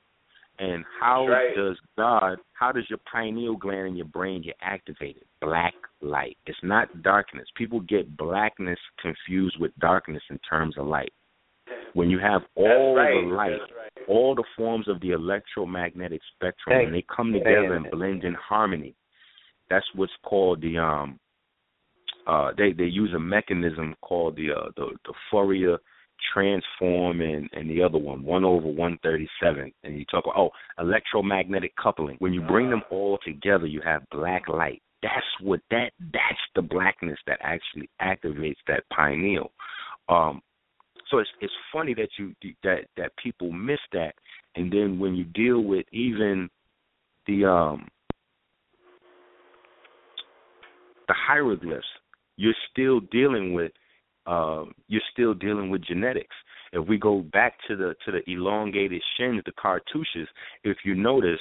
And how
right.
does God? How does your pineal gland in your brain get activated? Black light. It's not darkness. People get blackness confused with darkness in terms of light. When you have all the light,
right.
all the forms of the electromagnetic spectrum,
Thank
and they come together
Saying
and blend in harmony. That's what's called the um. Uh, they they use a mechanism called the uh, the the Fourier transform and and the other one one over one thirty seven and you talk about oh electromagnetic coupling. When you bring them all together you have black light. That's what that that's the blackness that actually activates that pineal. Um so it's it's funny that you that that people miss that. And then when you deal with even the um the hieroglyphs you're still dealing with um, you're still dealing with genetics. If we go back to the to the elongated shins, the cartouches, if you notice,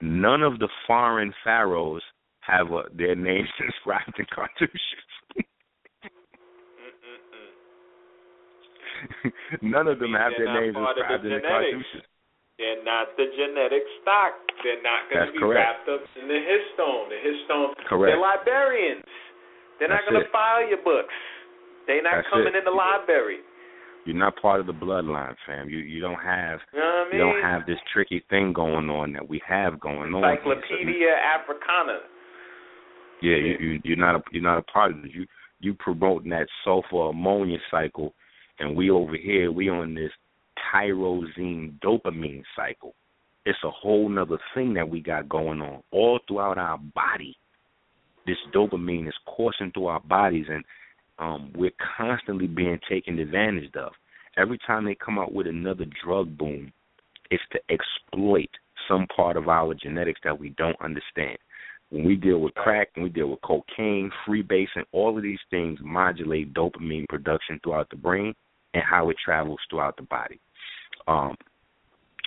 none of the foreign pharaohs have uh, their names inscribed in cartouches. none of them have
They're
their names inscribed
the
in the cartouches.
They're not the genetic stock. They're not going to be
correct.
wrapped up in the histone. The histone.
Correct.
They're librarians. They're not going to file your books. They're not
That's
coming
it.
in the library.
You're not part of the bloodline, fam. You you don't have
You know I mean?
you don't have this tricky thing going on that we have going on.
Encyclopedia Africana.
Yeah, you, you you're not a you're not a part of it. You you promoting that sulfur ammonia cycle, and we over here we on this tyrosine dopamine cycle. It's a whole nother thing that we got going on all throughout our body. This dopamine is coursing through our bodies, and um, we're constantly being taken advantage of. Every time they come out with another drug boom, it's to exploit some part of our genetics that we don't understand. When we deal with crack, when we deal with cocaine, freebasing, all of these things modulate dopamine production throughout the brain and how it travels throughout the body. Um,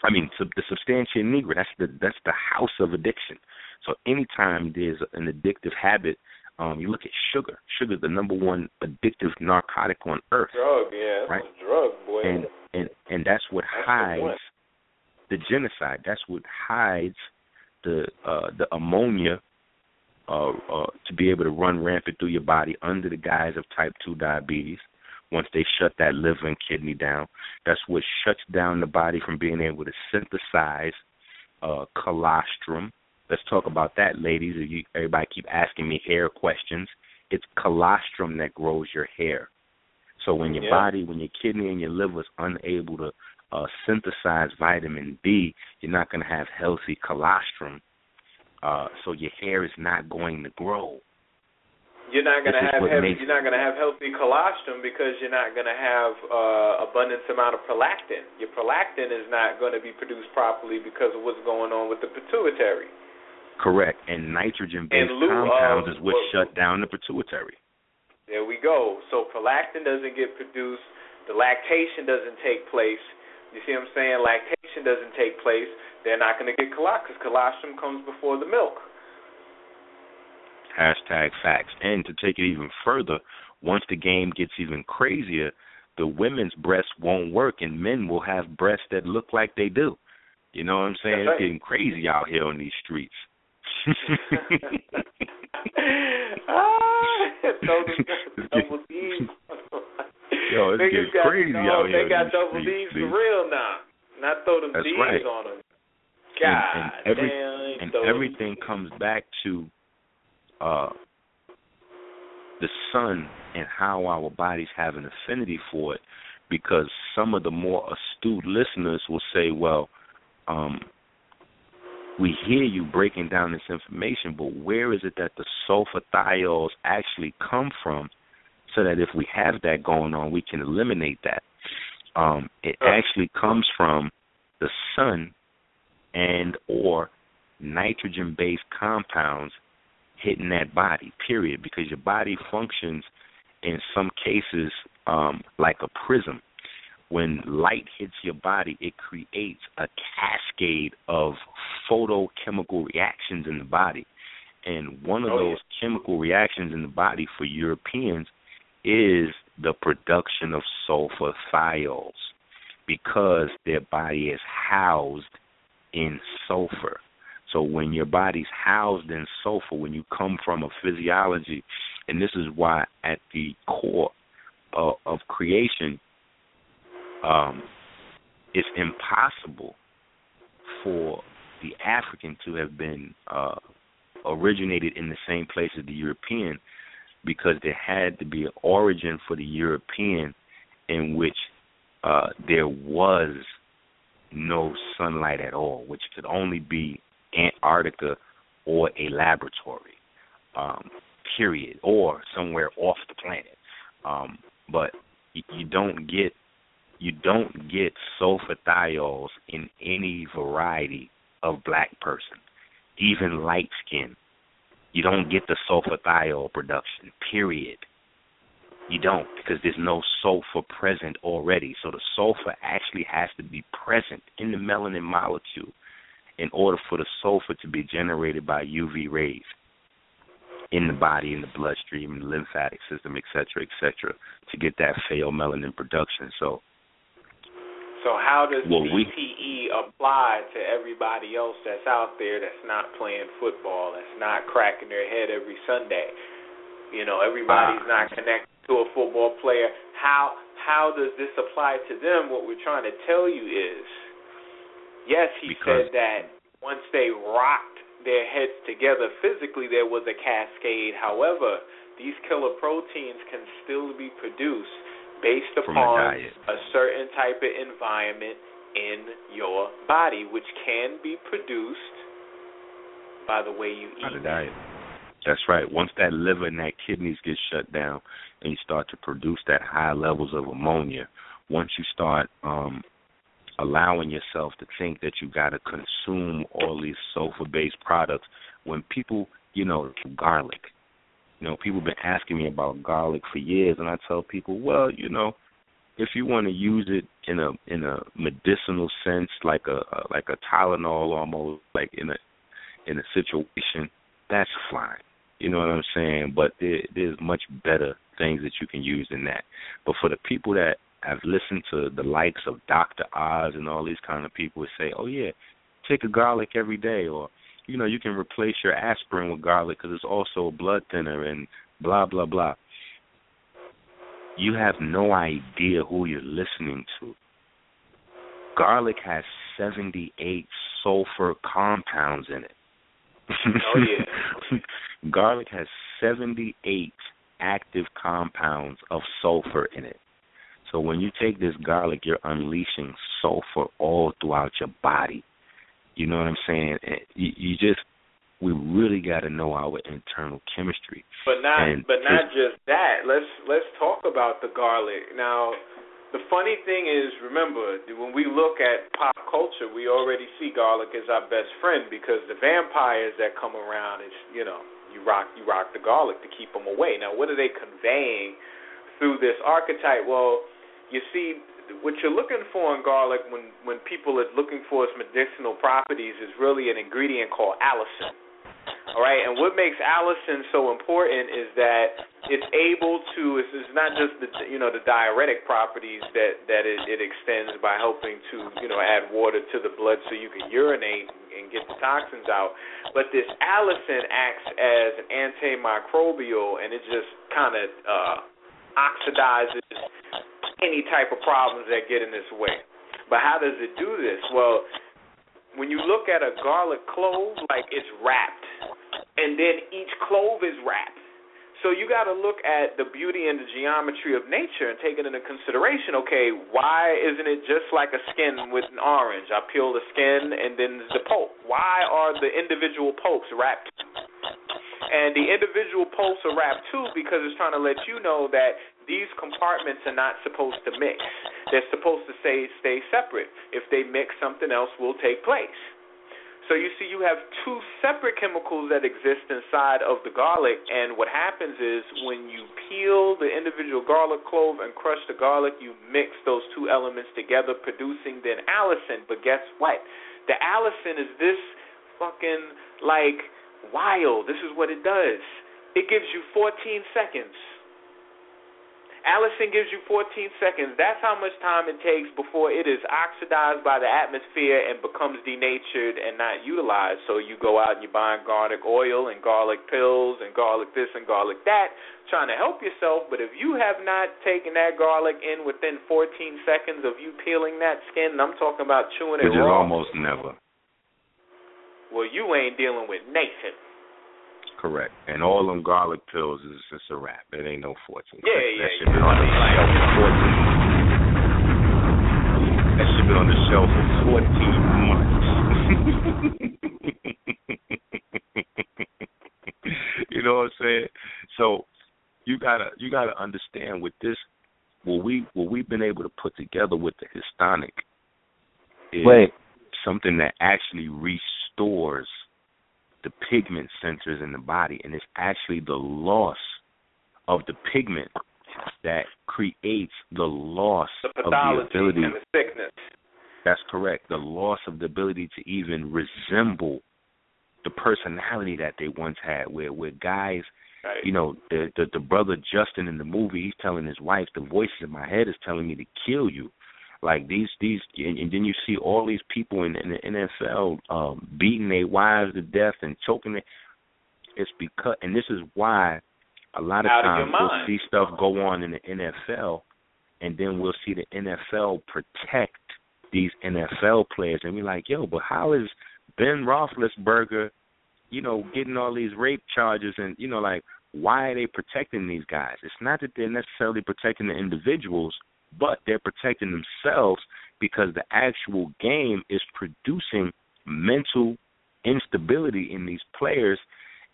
I mean, the substantia nigra, that's the that's the house of addiction. So anytime there's an addictive habit, um, you look at sugar. Sugar is the number one addictive narcotic on earth
Drug, yeah.
Right.
a drug, boy.
and and and that's what
That's
hides
one.
the genocide. That's what hides the uh, the ammonia uh, uh, to be able to run rampant through your body under the guise of type two diabetes. Once they shut that liver and kidney down, that's what shuts down the body from being able to synthesize uh, colostrum. Let's talk about that, ladies. You, everybody keep asking me hair questions. It's colostrum that grows your hair. So when your
Yeah.
body, when your kidney and your liver is unable to uh, synthesize vitamin B, you're not going to have healthy colostrum. Uh, so your hair is not going to grow.
You're not gonna have heavy,
makes-
you're not gonna have healthy colostrum because you're not gonna have uh, abundance amount of prolactin. Your prolactin is not going to be produced properly because of what's going on with the pituitary.
Correct. And nitrogen-based
uh,
compounds
of
is what
what-
shut down the pituitary.
There we go. So prolactin doesn't get produced. The lactation doesn't take place. You see what I'm saying? Lactation doesn't take place. They're not going to get colostrum because colostrum comes before the milk.
Hashtag facts. And to take it even further, once the game gets even crazier, the women's breasts won't work and men will have breasts that look like they do. You know what I'm saying?
Right.
It's getting crazy out here on these streets.
Ah, double, double D's.
Yo, it's getting
got,
crazy
no,
out
They got double D's for real now. Not throw them
That's
D's
right.
on them.
And-
God
and every-
damn.
and everything comes back to uh the sun and how our bodies have an affinity for it because some of the more astute listeners will say well um we hear you breaking down this information but where is it that the sulfur thiols actually come from so that if we have that going on we can eliminate that? Um it actually comes from the sun and or nitrogen based compounds hitting that body period because your body functions in some cases um like a prism. When light hits your body, it creates a cascade of photochemical reactions in the body. And one of
Oh,
those chemical reactions in the body for Europeans is the production of sulfur thiols because their body is housed in sulfur. So when your body's housed in sulfur, when you come from a physiology, and this is why at the core of, of creation, um, it's impossible for the African to have been uh, originated in the same place as the European, because there had to be an origin for the European in which uh, there was no sunlight at all, which could only be Antarctica or a laboratory, um, period, or somewhere off the planet. Um, but you, don't get you don't get sulfur thiols in any variety of black person, even light skin. You don't get the sulfur thiol production, period. You don't because there's no sulfur present already. So the sulfur actually has to be present in the melanin molecule in order for the sulfur to be generated by UV rays in the body, in the bloodstream, in the lymphatic system, et cetera, et cetera, to get that pheomelanin production. So
So how does
Well, we-
apply to everybody else that's out there that's not playing football, that's not cracking their head every Sunday? You know, everybody's
Ah.
not connected to a football player. How how does this apply to them? What we're trying to tell you is, yes, he
Because-
said that once they rocked their heads together physically, there was a cascade. However, these killer proteins can still be produced based upon
diet.
a certain type of environment in your body, which can be produced by the way you eat.
by the diet. That's right. Once that liver and that kidneys get shut down and you start to produce that high levels of ammonia, once you start um allowing yourself to think that you got to consume all these sulfur based products when people, you know, garlic. You know, people have been asking me about garlic for years and I tell people, well, you know, if you want to use it in a in a medicinal sense like a, a like a Tylenol almost like in a in a situation, that's fine. You know what I'm saying? But there, there's much better things that you can use than that. But for the people that have listened to the likes of Dr. Oz and all these kind of people who say, oh yeah, take a garlic every day, or you know you can replace your aspirin with garlic because it's also a blood thinner and blah blah blah. You have no idea who you're listening to. Garlic has 78 sulfur compounds in it.
Oh, yeah.
Garlic has 78 active compounds of sulfur in it. So when you take this garlic, you're unleashing sulfur all throughout your body. You know what I'm saying? And You, you just, we really got to know our internal chemistry.
But not
And
but not just that. Let's let's talk about the garlic. Now, the funny thing is, remember, when we look at pop culture, we already see garlic as our best friend because the vampires that come around is, you know, you rock you rock the garlic to keep them away. Now, what are they conveying through this archetype? Well, you see what you're looking for in garlic when when people are looking for its medicinal properties is really an ingredient called allicin. All right, and what makes allicin so important is that it's able to. It's, it's not just the you know the diuretic properties that that it, it extends by helping to you know add water to the blood so you can urinate and get the toxins out, but this allicin acts as an antimicrobial and it just kind of uh, oxidizes any type of problems that get in its way. But how does it do this? Well, when you look at a garlic clove, like it's wrapped, and then each clove is wrapped. So you got to look at the beauty and the geometry of nature and take it into consideration. Okay, why isn't it just like a skin with an orange? I peel the skin and then the pulp. Why are the individual pulps wrapped? And the individual pulps are wrapped too because it's trying to let you know that these compartments are not supposed to mix. They're supposed to stay stay separate. If they mix, something else will take place. So you see, you have two separate chemicals that exist inside of the garlic, and what happens is when you peel the individual garlic clove and crush the garlic, you mix those two elements together, producing then allicin. But guess what? The allicin is this fucking like wild. This is what it does. It gives you 14 seconds Allicin gives you 14 seconds. That's how much time it takes before it is oxidized by the atmosphere and becomes denatured and not utilized. So you go out and you buy garlic oil and garlic pills and garlic this and garlic that, trying to help yourself. But if you have not taken that garlic in within 14 seconds of you peeling that skin, and I'm talking about chewing
it
Which
raw. almost never.
Well, you ain't dealing with Nathan.
Correct. And all them garlic pills is just a wrap. It ain't no fortune.
Yeah,
that,
yeah,
that should yeah. be on the shelf for 14. That should be on the shelf for 14 months. you know what I'm saying? So you gotta you gotta understand with this what we what we've been able to put together with the histonic is
Wait.
something that actually restores the pigment centers in the body, and it's actually the loss of the pigment that creates the loss
the
of the ability.
And the sickness.
That's correct. The loss of the ability to even resemble the personality that they once had. Where where guys,
right.
you know, the, the the brother Justin in the movie, he's telling his wife, "The voices in my head is telling me to kill you." Like these, these, and, and then you see all these people in, in the NFL um, beating their wives to death and choking them. It's because, and this is why a lot of
Out
times
of
we'll see stuff go on in the NFL, and then we'll see the NFL protect these NFL players, and we're like, yo, but how is Ben Roethlisberger, you know, getting all these rape charges, and you know, like, why are they protecting these guys? It's not that they're necessarily protecting the individuals but they're protecting themselves because the actual game is producing mental instability in these players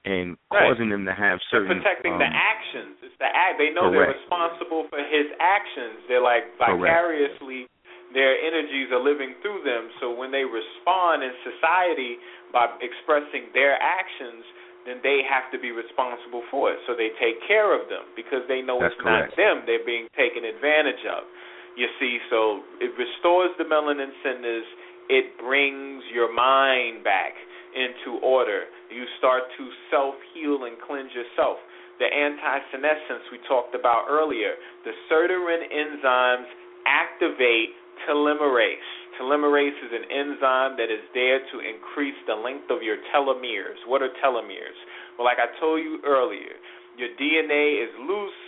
and causing them to have certain.
They're protecting
um,
the actions. It's the act. They know
correct.
they're responsible for his actions. They're like vicariously. Correct. Their energies are living through them. So when they respond in society by expressing their actions, then they have to be responsible for it. So they take care of them because they know
That's
it's
correct.
not them they're being taken advantage of. You see, so it restores the melanin centers. It brings your mind back into order. You start to self heal and cleanse yourself. The anti senescence we talked about earlier, the sirtuin enzymes activate telomerase. Telomerase is an enzyme that is there to increase the length of your telomeres. What are telomeres? Well, like I told you earlier, your DNA is loose.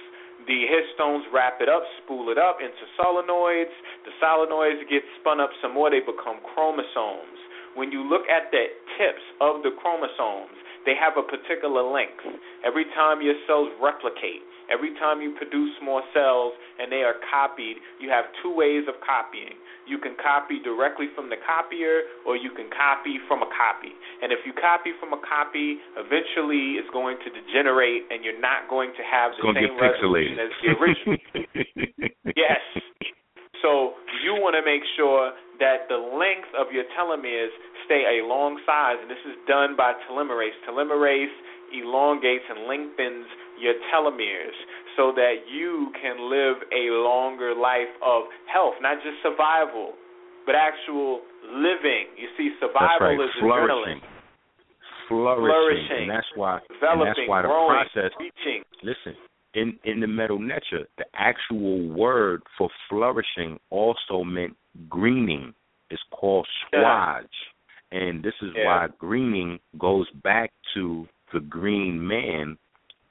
The histones wrap it up, spool it up into solenoids. The solenoids get spun up some more, they become chromosomes. When you look at the tips of the chromosomes, they have a particular length. Every time your cells replicate, every time you produce more cells and they are copied, you have two ways of copying. You can copy directly from the copier or you can copy from a copy. And if you copy from a copy, eventually it's going to degenerate and you're not going to have the same resolution as the original. yes. So you want to make sure that the length of your telomeres stay a long size, and this is done by telomerase. Telomerase elongates and lengthens your telomeres so that you can live a longer life of health, not just survival, but actual living. You see, survival
right.
is
flourishing. Flourishing.
Flourishing.
And that's why
developing,
and that's why the
growing,
process
reaching.
listen, in in the Medu Neter, the actual word for flourishing also meant greening. It's called swage. Yeah. And this is
yeah.
why greening goes back to the green man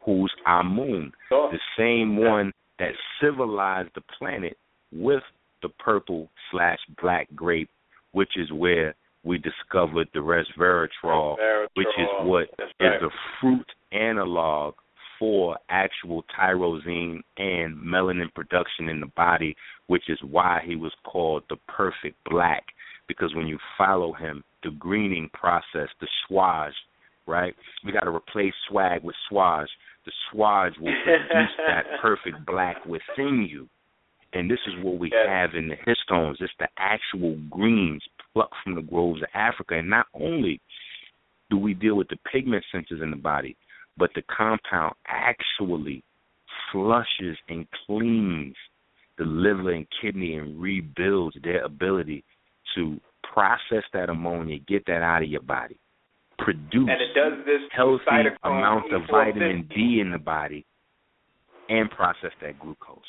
who's Amun,
sure.
the same one that civilized the planet with the purple slash black grape, which is where we discovered the resveratrol, which is what
That's
is
right.
the fruit analog for actual tyrosine and melanin production in the body, which is why he was called the perfect black. Because when you follow him, the greening process, the swage, right? We got to replace swag with swage. The swage will produce that perfect black within you. And this is what we
Yeah.
have in the histones. It's the actual greens, plucked from the groves of Africa. And not only do we deal with the pigment centers in the body, but the compound actually flushes and cleans the liver and kidney and rebuilds their ability to process that ammonia, get that out of your body, produce
and it does this
healthy amounts of vitamin D in the body, and process that glucose.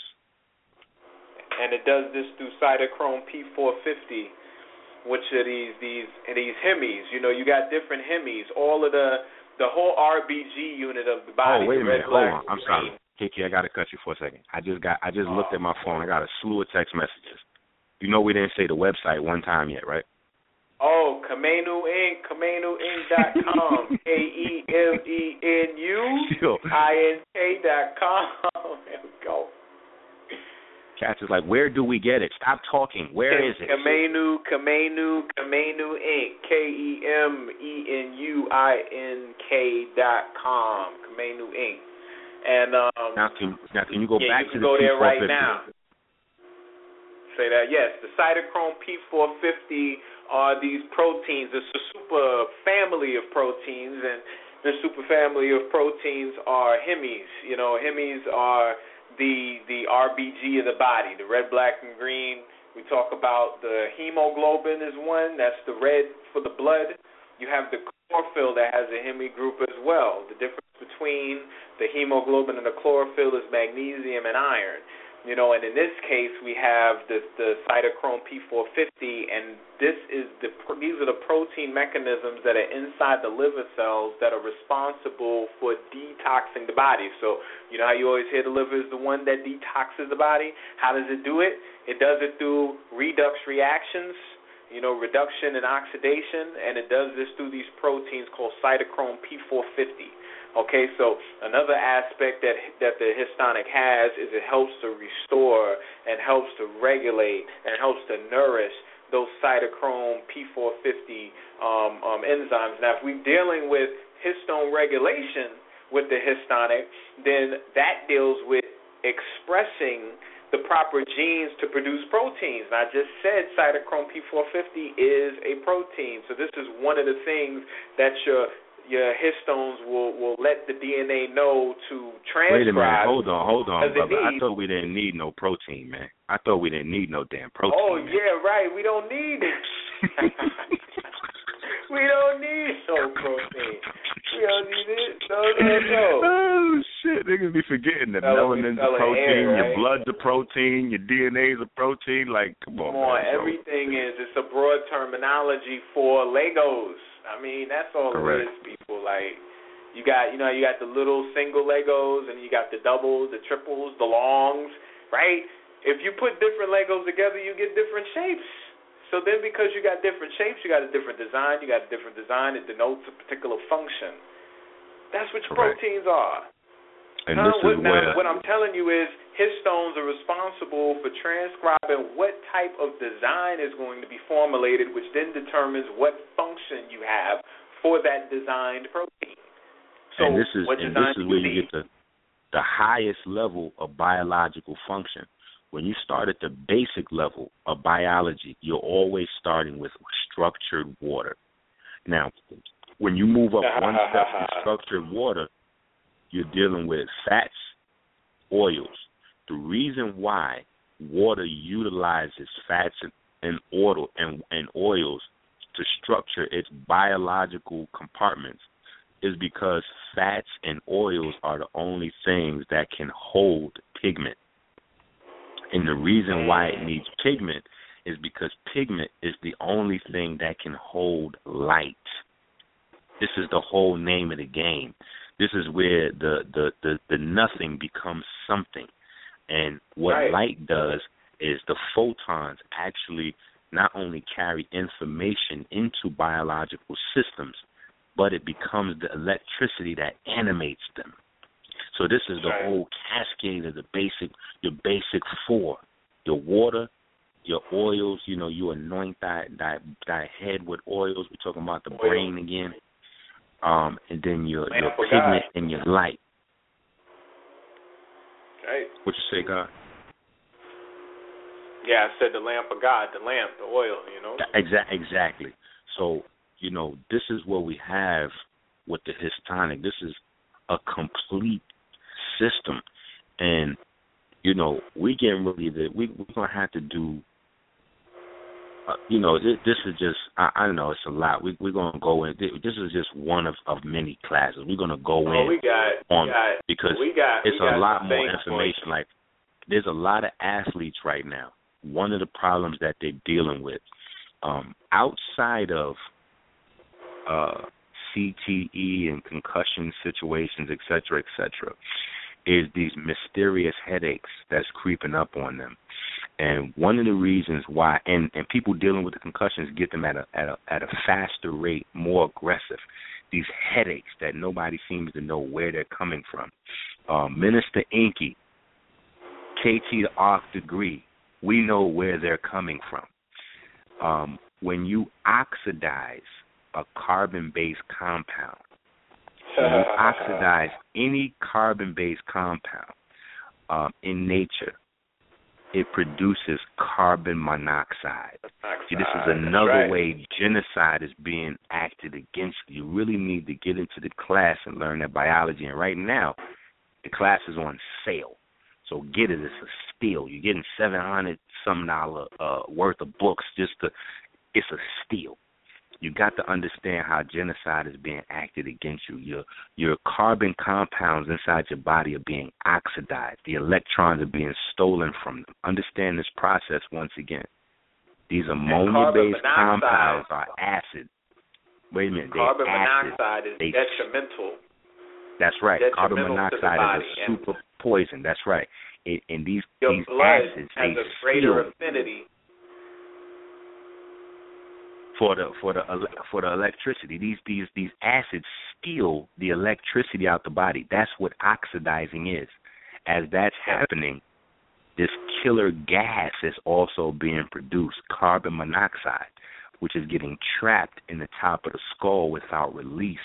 And it does this through cytochrome P450, which are these these these hemis. You know, you got different hemis. All of the the whole RBG unit of the oh, body.
Oh wait a minute, hold on. I'm sorry. Kiki, I gotta cut you for a second. I just got I just looked oh. at my phone. I got a slew of text messages. You know we didn't say the website one time yet, right?
Oh, Kemenu Ink. KemenuInk.com. K E M E N U I N K dot com. There we go.
Cats is like, where do we get it? Stop talking. Where is it?
Kemenu, Kemenu, Kemenu Ink. K E M E N U I N K dot com. Kemenu Ink. And um
Now can now can you go
yeah,
back
you
to the
go there right now. Say that, yes. The cytochrome P450 are these proteins. It's a super family of proteins, and the super family of proteins are hemis. You know, hemis are the the RBG of the body, the red, black, and green. We talk about the hemoglobin is one. That's the red for the blood. You have the chlorophyll that has a hemi group as well. The difference between the hemoglobin and the chlorophyll is magnesium and iron. You know, and in this case we have the the cytochrome P450, and this is the these are the protein mechanisms that are inside the liver cells that are responsible for detoxing the body. So you know how you always hear the liver is the one that detoxes the body. How does it do it? It does it through redox reactions you know, reduction and oxidation, and it does this through these proteins called cytochrome P450. Okay, so another aspect that that the histonic has is it helps to restore and helps to regulate and helps to nourish those cytochrome P450 um, um, enzymes. Now, if we're dealing with histone regulation with the histonic, then that deals with expressing the proper genes to produce proteins. And I just said cytochrome P450 is a protein. So this is one of the things that your your histones will will let the DNA know to transcribe.
Wait a minute, hold on, hold on, brother. I thought we didn't need no protein, man. I thought we didn't need no damn protein.
Oh
man.
yeah, right. We don't need it. we don't need no protein. We don't need it. No, no, no.
Oh shit, niggas be forgetting that
be
melanin's a protein,
air,
your blood's a protein, your DNA's a protein. Like, come on,
Come on,
man.
Everything is it's a broad terminology for Legos. I mean, that's all
Correct.
it is, people. Like you got you know, you got the little single Legos and you got the doubles, the triples, the longs, right? If you put different Legos together you get different shapes. So then because you got different shapes, you got a different design, you got a different design, it denotes a particular function. That's what your
Correct.
proteins are.
and
Now,
this
what,
is
now,
where
what I'm telling you is histones are responsible for transcribing what type of design is going to be formulated, which then determines what function you have for that designed protein. So
and this is and this is where
you
get the the highest level of biological function. When you start at the basic level of biology, you're always starting with structured water. Now, when you move up one step from structured water, you're dealing with fats, oils. The reason why water utilizes fats and, oil and, and oils to structure its biological compartments is because fats and oils are the only things that can hold pigment. And the reason why it needs pigment is because pigment is the only thing that can hold light. This is the whole name of the game. This is where the the the, the nothing becomes something. And what
Right.
light does is the photons actually not only carry information into biological systems, but it becomes the electricity that animates them. So this is the
Right.
whole cascade of the basic your basic four. Your water, your oils, you know, you anoint thy thy thy head with oils. We're talking about the
Oil.
brain again. Um, and then your
Man,
your pigment and your light.
Right.
What you say, God?
Yeah, I said the lamp of God, the lamp, the oil, you know.
Exactly. Exactly. So you know, this is what we have with the histonic. This is a complete system, and you know, we getting really that we we're gonna have to do. Uh, you know, this, this is just I, I don't know. It's a lot. We we're gonna go in. This is just one of of many classes. We're gonna go
oh,
in
we got,
on
we got,
because
we got,
it's
we
a
got
lot more information. Like there's a lot of athletes right now. One of the problems that they're dealing with, um, outside of uh, CTE and concussion situations, et cetera, et cetera, is these mysterious headaches that's creeping up on them. And one of the reasons why, and, and people dealing with the concussions get them at a at a at a faster rate, more aggressive. These headaches that nobody seems to know where they're coming from. Um, Minister Enqi, KT the Arch degree, we know where they're coming from. Um, when you oxidize a carbon-based compound, when you oxidize any carbon-based compound um, in nature, it produces carbon monoxide. See, this is another
right.
way genocide is being acted against you. You really need to get into the class and learn that biology. And right now, the class is on sale. So get it. It's a steal. You're getting seven hundred some dollar uh, worth of books just to. It's a steal. You got to understand how genocide is being acted against you. Your your carbon compounds inside your body are being oxidized. The electrons are being stolen from them. Understand this process once again. These ammonia-based compounds are acid. Wait a minute,
Carbon
acid.
monoxide is
They-
detrimental.
That's right. Carbon
detrimental the
monoxide is a super poison. That's right. It, and these
Your
these
blood
acids
has a greater affinity.
For the for the for the electricity. These these these acids steal the electricity out the body. That's what oxidizing is. As that's happening, this killer gas is also being produced, carbon monoxide, which is getting trapped in the top of the skull without release.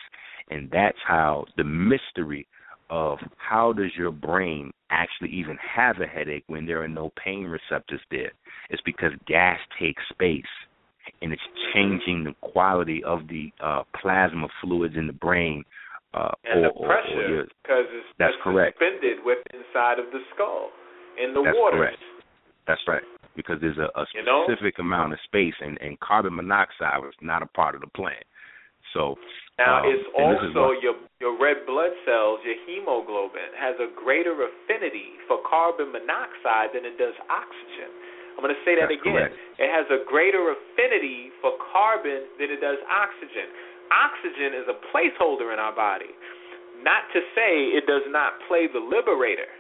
And that's how the mystery of how does your brain actually even have a headache when there are no pain receptors there? It's because gas takes space and it's changing the quality of the uh, plasma fluids in the brain. Uh,
and
or,
the pressure because it's,
That's correct.
suspended with inside of the skull in the water.
That's
waters.
correct. That's right. Because there's a, a
You know?
specific amount of space, and, and carbon monoxide is not a part of the plan. So
Now
um,
it's also
what-
your your red blood cells, your hemoglobin has a greater affinity for carbon monoxide than it does oxygen. I'm going to say that
That's
again.
correct.
It has a greater affinity for carbon than it does oxygen. Oxygen is a placeholder in our body. Not to say it does not play the liberator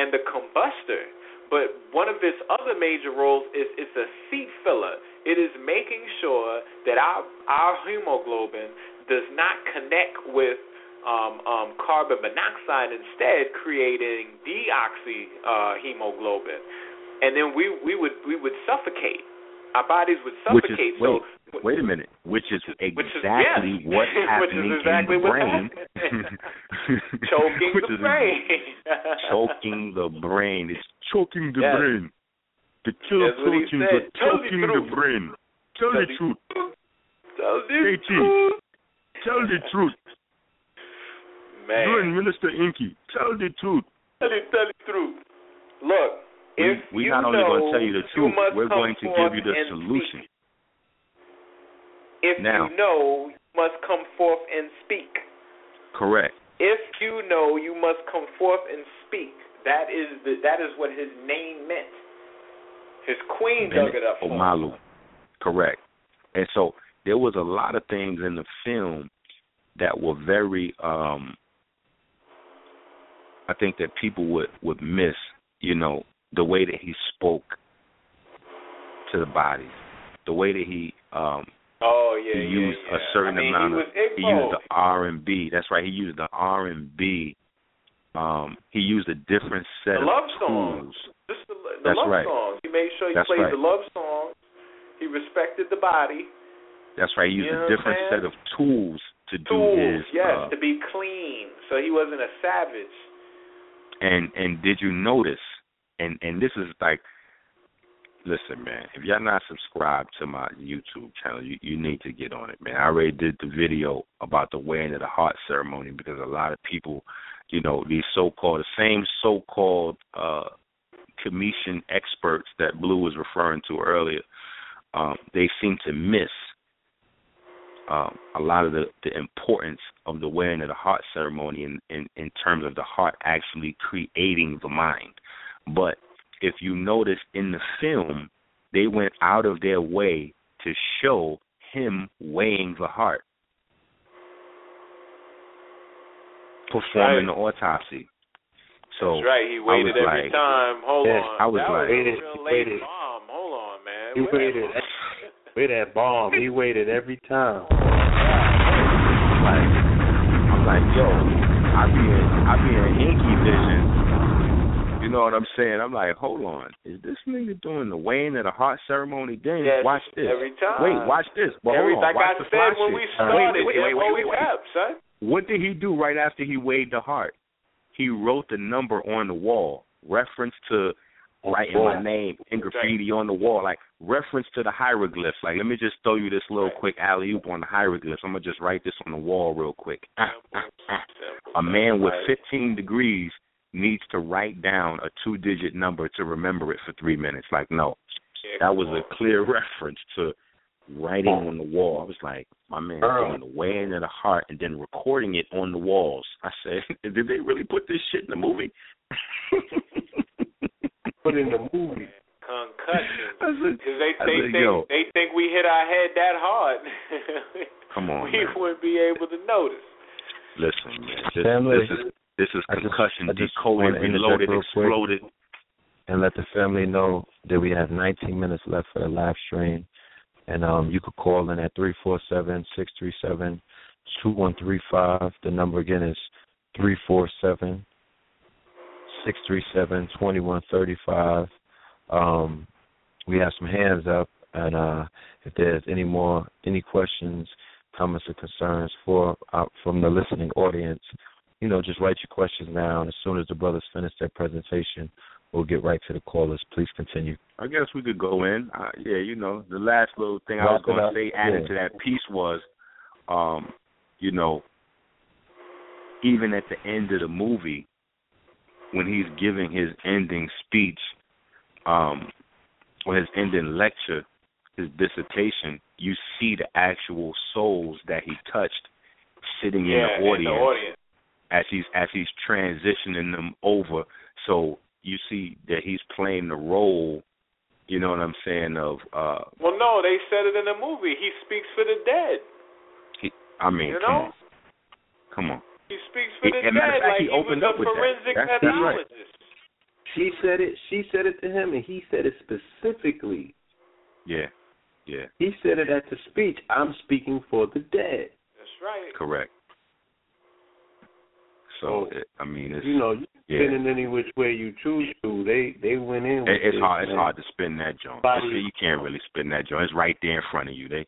and the combustor, but one of its other major roles is it's a seat filler. It is making sure that our our hemoglobin does not connect with um, um, carbon monoxide, instead creating deoxy uh, hemoglobin, and then we we would we would suffocate. Our bodies would
which is
suffocate.
wait,
so
wait a minute, which is
which is-
exactly
yes.
what's
Which is
happening
exactly
in the brain.
choking the
is
brain.
choking the brain. It's choking the
Yes.
brain. The killer proteins are
the
choking the brain. Tell the
Tell the
truth.
Tell the
KT.
truth.
Tell the truth.
Man.
You and Minister Enqi, tell the truth.
Tell the, tell the truth. Look, if
we're not only going to tell you the truth, we're going to give you the solution.
Speak. If
Now-
you know, you must come forth and speak.
Correct.
If you know, you must come forth and speak. That is the that is what his name meant. His queen dug it up for him.
Omalu. Correct. And so there was a lot of things in the film that were very um I think that people would would miss, you know, the way that he spoke to the bodies, the way that he um
Oh yeah,
he used
yeah.
a certain
I mean,
amount
he
of he used the R and B. That's right, he used the R and B. Um he used a different set
The
of
love
tools.
songs. Just the, the
That's
love
right.
songs. He made sure he
That's
played
right.
the love songs. He respected the body.
That's right, he used
You
a different set of tools to do
Tools,
his
yes,
uh,
to be clean. So he wasn't a savage.
and and did you notice and and this is like listen, man, if y'all not subscribed to my YouTube channel, you, you need to get on it, man. I already did the video about the wearing of the heart ceremony because a lot of people, you know, these so called the same so called uh commission experts that Blue was referring to earlier, um, they seem to miss um, a lot of the, the importance of the wearing of the heart ceremony in, in, in terms of the heart actually creating the mind. But if you notice in the film, they went out of their way to show him weighing the heart, performing
right.
the autopsy. So
That's right. He waited every
like,
time. Hold
yes,
on.
I was
that
like,
was
waited,
a real
waited.
late bomb. Hold on, man.
He
Wait.
waited. Wait that bomb. He waited every time.
like I'm like, yo, I be in I be in Enqi vision. You know what I'm saying? I'm like, hold on, is this nigga doing the weighing of the heart ceremony? Then
Yes,
watch this.
every time.
Wait, watch this. But
Every,
hold on,
like
watch
I
the
said when
shit.
we started,
wait, wait, wait, wait, wait, wait.
F, son.
What did he do right after he weighed the heart? He wrote the number on the wall, reference to writing my name in graffiti on the wall, like reference to the hieroglyphs. Like, let me just throw you this little quick alley oop on the hieroglyphs. I'm gonna just write this on the wall real quick. Ah, ah, ah. A man with 15 degrees needs to write down a two digit number to remember it for three minutes. Like, no, that was a clear reference to writing on the wall. I was like, my man doing the weighing of the heart and then recording it on the walls. I said, did they really put this shit in the movie?
Put in the movie.
Concussion. Because they
I
they
said,
think
yo.
they think we hit our head that hard.
Come on,
we
man.
wouldn't be able to notice.
Listen, man. This,
Family,
this is this is concussion
just
decoded, reloaded, exploded.
and let the family know that we have 19 minutes left for the live stream. And um, you could call in at 347 637 2135. The number again is 347 637 2135. Um, we have some hands up, and uh, if there's any more, any questions, comments, or concerns for uh, from the listening audience, you know, just write your questions down. As soon as the brothers finish their presentation, we'll get right to the callers. Please continue.
I guess we could go in. Uh, yeah, you know, the last little thing I was going to say added
Yeah.
to that piece was, um, you know, even at the end of the movie, when he's giving his ending speech, um, or his ending lecture, his dissertation, you see the actual souls that he touched sitting
yeah,
in the audience
the audience.
As he's as he's transitioning them over. So you see that he's playing the role, you know what I'm saying, of uh
Well, no, they said it in the movie. He speaks for the dead.
he, I mean,
You
come
know?
on. Come on.
He speaks for the
as
dead
of fact,
like
he opened
was
up
a
with that.
forensic
That's- that's right.
pathologist.
She said it. She said it to him, and he said it specifically.
Yeah. Yeah.
He said it at the speech. I'm speaking for the dead.
That's right.
Correct. So it, I mean it's
You know, you
yeah.
spin it any which way you choose to. They they went in. With
It, it's
this,
hard. It's hard to spin that joint.
Body-
It's- you can't really spin that joint. It's right there in front of you. They,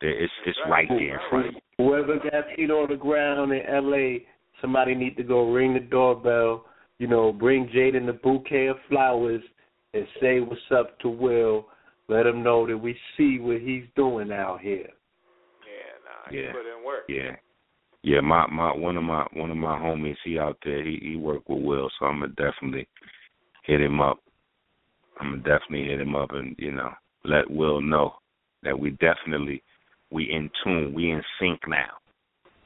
they it's it's right there in front of you.
Whoever got feet on the ground in L.A., somebody need to go ring the doorbell. You know, bring Jaden a bouquet of flowers and say what's up to Will. Let him know that we see what he's doing out here.
Yeah, nah,
Yeah.
put in work.
Yeah. Yeah, my my one of my one of my homies, he out there, he he worked with Will, so I'm gonna definitely hit him up. I'm gonna definitely hit him up and, you know, let Will know that we definitely we in tune, we in sync now.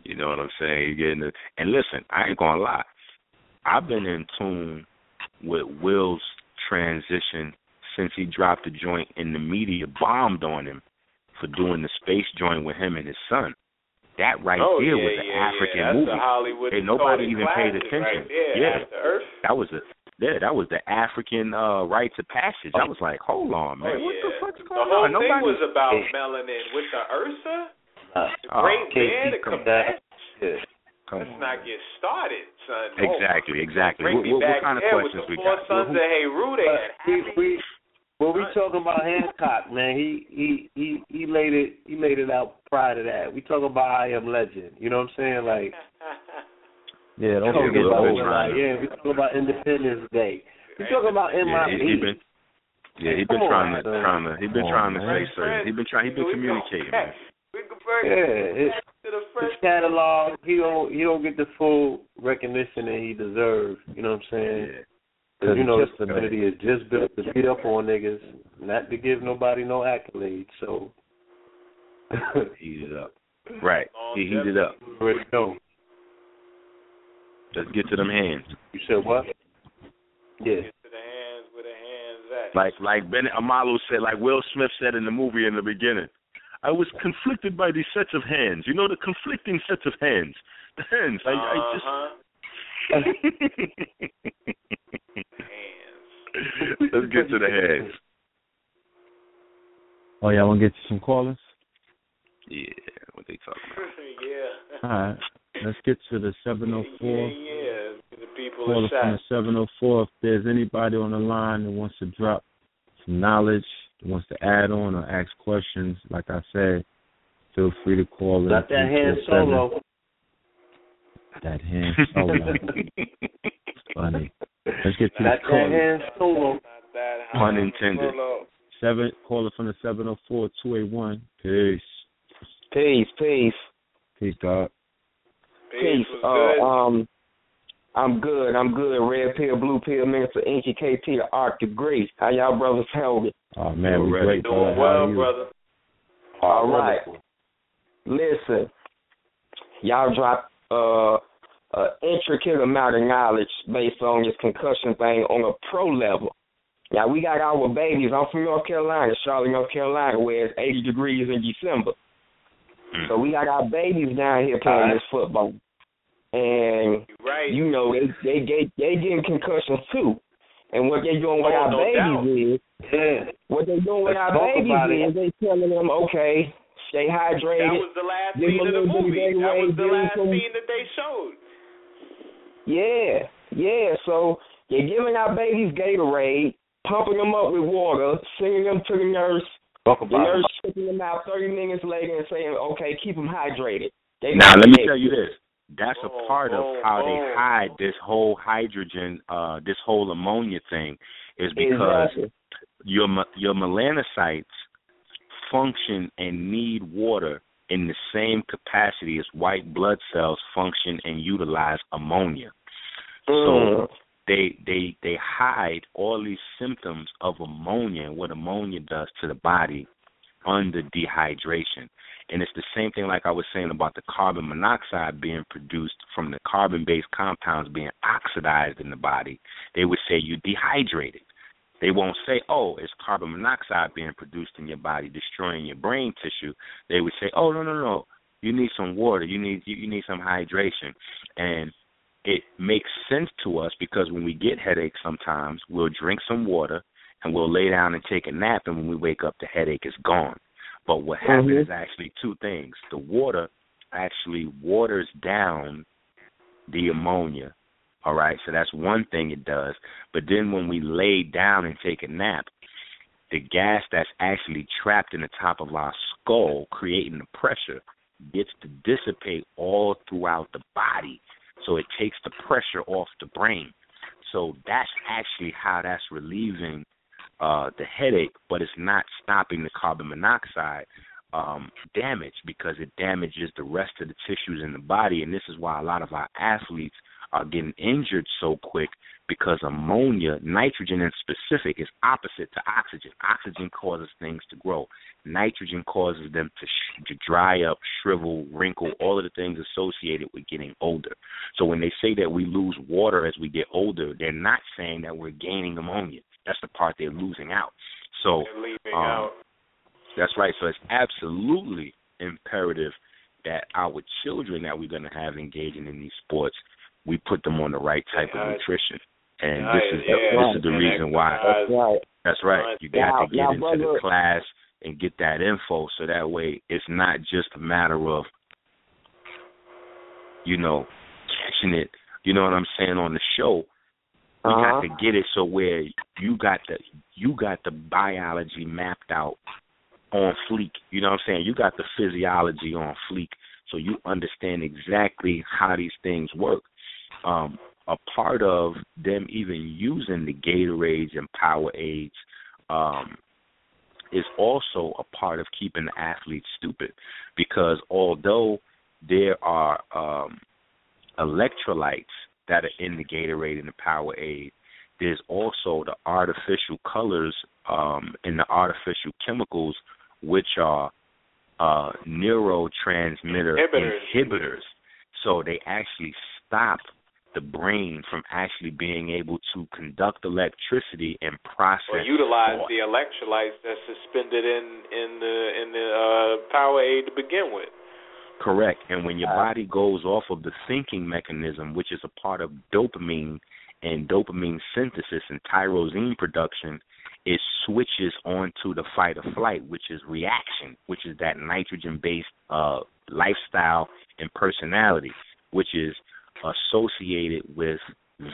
You know what I'm saying? You getting the, and listen, I ain't gonna lie. I've been in tune with Will's transition since he dropped the joint and the media bombed on him for doing the space joint with him and his son. That right
oh,
there
yeah,
was an
yeah,
African
yeah.
Movie.
The Hollywood
and nobody even paid attention.
Right there,
yeah, that was a yeah, that was the African uh rites of passage. I was like, hold on, man,
oh,
what
yeah.
the fuck's
The
going
whole
on?
thing
Nobody
was about
Yeah.
melanin with the Ursa,
Uh,
the
Oh,
Great
KC
Bear, the
come
Comet.
Yeah.
Come
Let's
on.
not get started, son. Oh,
Exactly, exactly.
Bring
What,
me
what,
back
what kind of questions we
the
got?
sons
Who-
of Heru. They
But
had
we,
happy.
we when we
Right.
talking about Hancock, man, he he he he laid it he laid it out prior to that. We talking about I Am Legend. You know what I'm saying? Like
Yeah, don't
Yeah,
forget
Will been
old
trying
like,
to-
yeah, we talking about Independence Day. We talking about
yeah, he, he been Yeah, he been trying
on,
to
son.
trying to he been trying
on,
to say certain. He been trying he been communicating, man.
We convert
Yeah, his,
to
his catalog, he don't he don't get the full recognition that he deserves. You know what I'm saying?
Yeah.
Because you know
Just
this community is just built to beat up on niggas, not to give nobody no accolades. So
Heat it up. Right. He heated up.
you already know.
Let's get to them hands.
You said what? Yeah.
Get to the hands where the hands at.
Like like Bennet Omalu said, like Will Smith said in the movie in the beginning. I was conflicted by these sets of hands. You know the conflicting sets of hands. The hands. I, I just
uh-huh. hands.
Let's get to the hands.
Oh, y'all want to get to some callers?
Yeah, what they talking about?
yeah.
All right. Let's get to the 704.
Yeah, yeah. The people
Caller
a
from the 704. If there's anybody on the line that wants to drop some knowledge, that wants to add on or ask questions, like I said, feel free to call in.
Got that hand
347.
solo.
That hand solo. Funny. Let's get to
Got
the
that
call.
hand solo.
Not that
Pun intended.
Solo.
Seven caller from the 704 281. Peace.
Peace, peace,
Peace, dog.
Peace
peace. Uh, um, I'm good. I'm good. Red pill, blue pill, Minister Enqi KT, the Arctic Grace. How y'all brothers held it?
Oh man, we
Already
great,
Doing
brother.
Well,
are you?
brother.
All right.
Wonderful.
Listen, y'all dropped uh, an intricate amount of knowledge based on this concussion thing on a pro level. Now we got our babies. I'm from North Carolina, Charlotte, North Carolina, where it's 80 degrees in December. Mm. So we got our babies down here playing
uh-huh.
this football, and
You right.
you know they they get they getting concussions too. And what they doing with
Oh,
our
no
babies
doubt.
is
Yeah.
what they doing with
Let's
our babies is they telling them, okay, stay hydrated.
that was the last scene of the
a little bit of
movie. That was the last
some-
scene that they showed.
Yeah, yeah. So they're giving our babies Gatorade, pumping them up with water, sending them to the nurse.
Talk
The
about
nurse checking them out 30 minutes later and saying, okay, keep them hydrated. They
Now let me tell you this. That's a
Boom,
part of
boom,
how
boom.
they hide this whole hydrogen, uh, this whole ammonia thing, is because
Exactly.
your me- your melanocytes function and need water in the same capacity as white blood cells function and utilize ammonia.
Mm.
So they they they hide all these symptoms of ammonia and what ammonia does to the body under dehydration. And it's the same thing like I was saying about the carbon monoxide being produced from the carbon based compounds being oxidized in the body. They would say you dehydrated. They won't say, oh, it's carbon monoxide being produced in your body, destroying your brain tissue. They would say, oh, no, no, no, you need some water, you need you, you need some hydration, and it makes sense to us because when we get headaches, sometimes we'll drink some water and we'll lay down and take a nap, and when we wake up, the headache is gone. But what happens
Mhm.
is actually two things: the water actually waters down the ammonia all right, so that's one thing it does. But then when we lay down and take a nap, the gas that's actually trapped in the top of our skull, creating the pressure, gets to dissipate all throughout the body. So it takes the pressure off the brain. So that's actually how that's relieving uh, the headache, but it's not stopping the carbon monoxide um, damage because it damages the rest of the tissues in the body. And this is why a lot of our athletes are getting injured so quick because ammonia, nitrogen in specific, is opposite to oxygen. Oxygen causes things to grow. Nitrogen causes them to, sh- to dry up, shrivel, wrinkle, all of the things associated with getting older. So when they say that we lose water as we get older, they're not saying that we're gaining ammonia. That's the part they're losing out. So um,
out.
that's right. So it's absolutely imperative that our children that we're going to have engaging in these sports, we put them on the right type of nutrition. And
Yeah,
this is
yeah.
this is the reason why.
That's right.
That's right. You got to get
now,
into the class and get that info so that way it's not just a matter of you know catching it. You know what I'm saying on the show. We
Uh-huh.
got to get it so where you got the you got the biology mapped out on fleek. You know what I'm saying? You got the physiology on fleek, so you understand exactly how these things work. Um, a part of them even using the Gatorades and Powerades um, is also a part of keeping the athletes stupid because although there are um, electrolytes that are in the Gatorade and the Powerade, there's also the artificial colors um, and the artificial chemicals which are uh, neurotransmitter
Inhibitors.
inhibitors. So they actually stop the brain from actually being able to conduct electricity and process
Or utilize
thought.
the electrolytes that's suspended in in the in the uh, Powerade to begin with.
Correct. And when your body goes off of the thinking mechanism, which is a part of dopamine and dopamine synthesis and tyrosine production, it switches onto the fight or flight, which is reaction, which is that nitrogen based uh, lifestyle and personality, which is associated with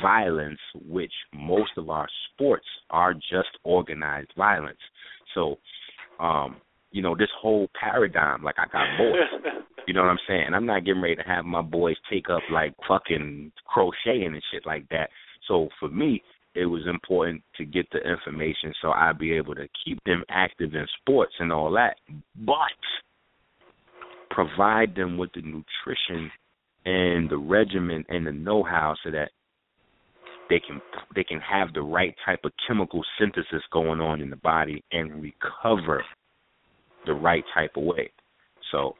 violence, which most of our sports are just organized violence. So, um, you know, this whole paradigm, like I got boys. You know what I'm saying? I'm not getting ready to have my boys take up like fucking crocheting and shit like that. So for me, it was important to get the information so I'd be able to keep them active in sports and all that, but provide them with the nutrition and the regimen and the know-how so that they can they can have the right type of chemical synthesis going on in the body and recover the right type of way. So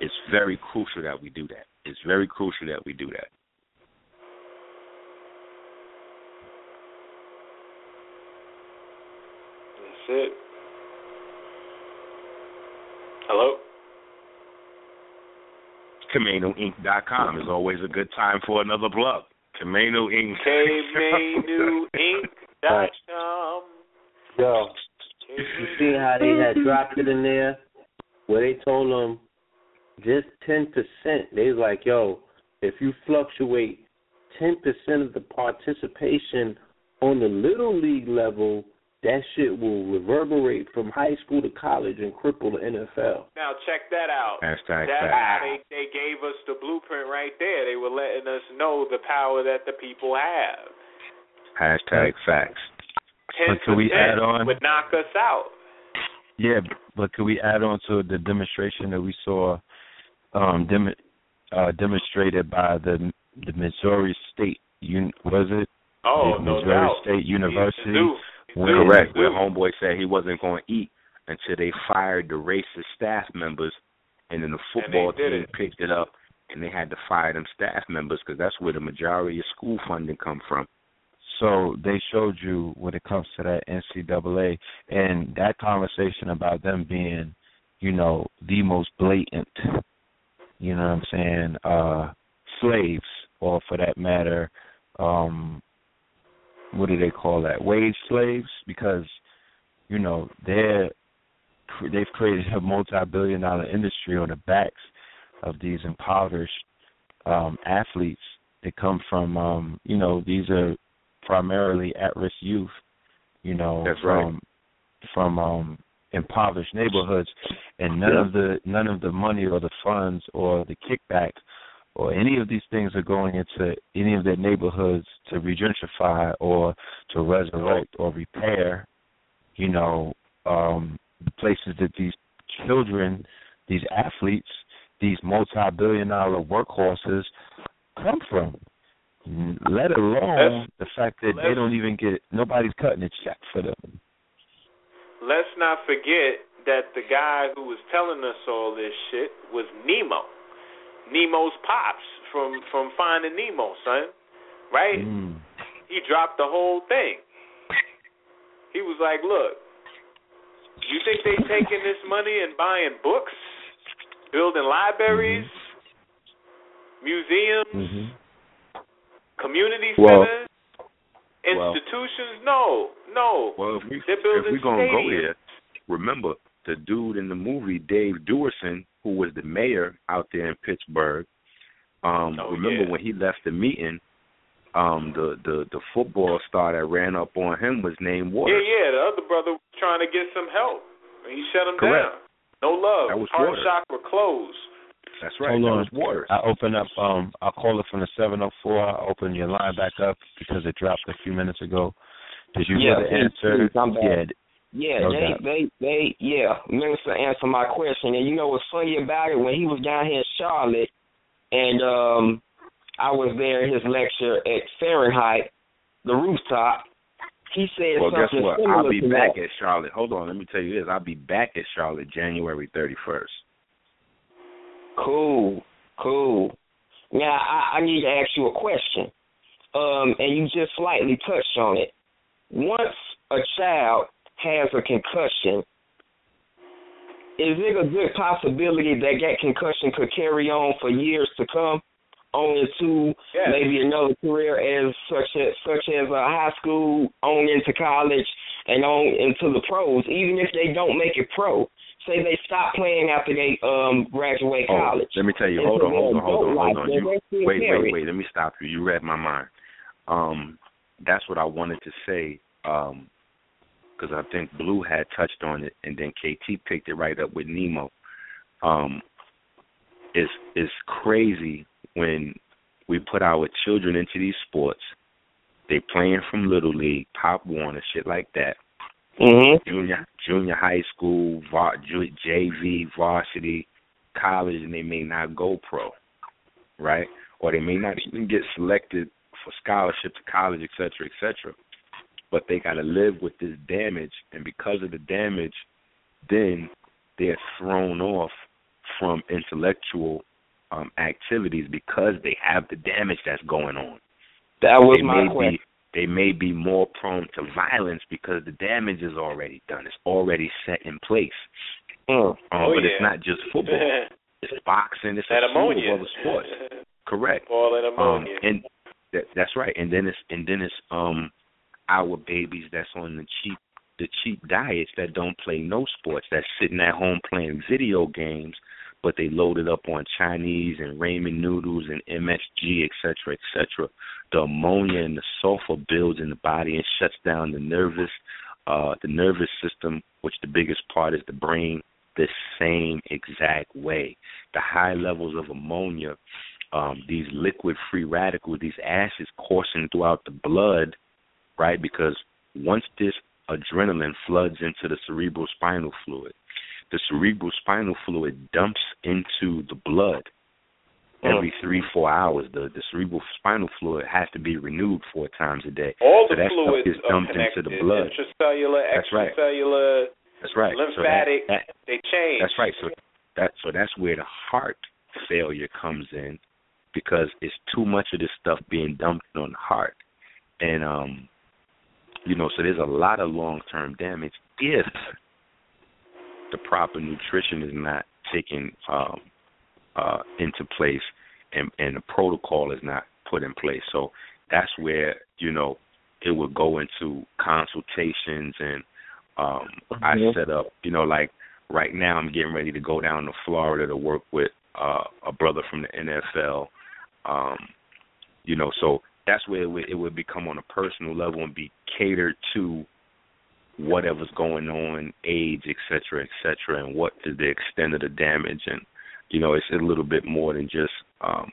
it's very crucial that we do that. It's very crucial that we do that.
That's it. Hello.
KemenuInk.com is always a good time for another plug. Kemenu Ink.
KemenuInk.com.
Yo, you see how they had dropped it in there? Where they told them just 10%. They was like, yo, if you fluctuate 10% of the participation on the little league level, that shit will reverberate from high school to college and cripple the NFL.
Now check that out.
Hashtag
That's
fact.
how they they gave us the blueprint right there. They were letting us know the power that the people have.
Hashtag facts.
Ten
But can we add on?
would knock us out.
Yeah, but could we add on to the demonstration that we saw um dem- uh demonstrated by the the Missouri State un- was it?
Oh,
the
no
Missouri
doubt.
State University. Where-
Correct. Where homeboy said he wasn't going to eat until they fired the racist staff members, and then the football team
it.
picked it up, and they had to fire them staff members because that's where the majority of school funding come from.
So they showed you when it comes to that NCAA and that conversation about them being, you know, the most blatant, you know what I'm saying, uh slaves or for that matter, um what do they call that? Wage slaves because, you know, they're they've created a multi-billion dollar industry on the backs of these impoverished um athletes that come from um you know these are primarily at-risk youth, you know,
That's right.
from from um impoverished neighborhoods, and none
Yeah.
of the none of the money or the funds or the kickbacks or any of these things are going into any of their neighborhoods to regentrify or to resurrect or repair, you know, um the places that these children, these athletes, these multi-billion dollar workhorses come from. Let alone the fact that they don't even get nobody's cutting a check for them.
Let's not forget that the guy who was telling us all this shit was Nemo. Nemo's pops from from Finding Nemo, son. Right?
Mm.
He dropped the whole thing. He was like, "Look, you think they taking this money and buying books, building libraries, museums,
Mm-hmm.
community
Well-
centers,
well-
institutions? no, no.
Well, if we
They're
if
building
we're gonna go
stadiums.
there, remember the dude in the movie, Dave Duerson, who was the mayor out there in Pittsburgh. Um,
Oh,
remember
yeah.
when he left the meeting, um, the the the football star that ran up on him was named
what
Yeah,
yeah. The other brother was trying to get some help. and He shut him
Correct.
down. No love.
That was
Heart
Waters.
chakra closed.
That's right.
Hold
that
on.
was Waters.
I open up um I'll call it from the seven oh four. I open your line back up because it dropped a few minutes ago. Did you
yeah,
get the answer?
I'm back.
Yeah.
Yeah,
No
they, they, they, yeah. Minister answered my question, and you know what's funny about it? When he was down here in Charlotte, and um, I was there in his lecture at Fahrenheit, the rooftop. He said
Well, guess what? I'll be back
that.
at Charlotte. Hold on, let me tell you this. I'll be back at Charlotte January 31st.
Cool, cool. Now I, I need to ask you a question, um, and you just slightly touched on it. Once a child has a concussion, is it a good possibility that that concussion could carry on for years to come, on into
Yes.
maybe another career as such as such as a high school, on into college, and on into the pros, even if they don't make it pro. Say they stop playing after they um graduate
Oh,
college.
let me tell you. Hold on, hold on, hold on, hold on. You, wait, wait, wait. Let me stop you. You read my mind. Um, that's what I wanted to say. Um, because I think Blue had touched on it, and then KT picked it right up with Nemo. Um, it's it's crazy when we put our children into these sports. They playing from little league, Pop Warner, shit like that.
Mm-hmm.
Junior junior high school, var, JV, varsity, college, and they may not go pro, right? Or they may not even get selected for scholarship to college, et cetera, et cetera. But they got to live with this damage, and because of the damage, then they're thrown off from intellectual um, activities because they have the damage that's going on.
That was
they
my
may
question.
Be, they may be more prone to violence because the damage is already done. It's already set in place.
Mm.
Um,
Oh,
but it's not just football. it's boxing. It's
that
a slew
ammonia.
of other sports. Correct.
Ball and
Um,
ammonia.
and that, that's right. And then it's and then it's um our babies that's on the cheap the cheap diets that don't play no sports that's sitting at home playing video games, but they loaded up on Chinese and ramen noodles and MSG, et cetera, et cetera. The ammonia and the sulfur builds in the body and shuts down the nervous uh the nervous system, which the biggest part is the brain, the same exact way. The high levels of ammonia um, these liquid free radicals, these acids coursing throughout the blood, right? Because once this adrenaline floods into the cerebral spinal fluid, the cerebral spinal fluid dumps into the blood every three, four hours. The the cerebral spinal fluid has to be renewed four times a day.
All
so
the
that stuff
fluids are
dumped into the blood.
Intracellular,
That's right.
extracellular,
That's right.
lymphatic.
So that, that,
they change.
that's right. So that so that's where the heart failure comes in because it's too much of this stuff being dumped on the heart. And um you know, so there's a lot of long term damage if the proper nutrition is not taken um uh into place and and the protocol is not put in place. So that's where, you know, it would go into consultations and um I
Mhm.
set up, you know, like right now I'm getting ready to go down to Florida to work with uh a brother from the NFL. Um you know, so that's where it would, it would become on a personal level and be catered to whatever's going on, age, et cetera, et cetera, and what is the extent of the damage. And, you know, it's a little bit more than just um,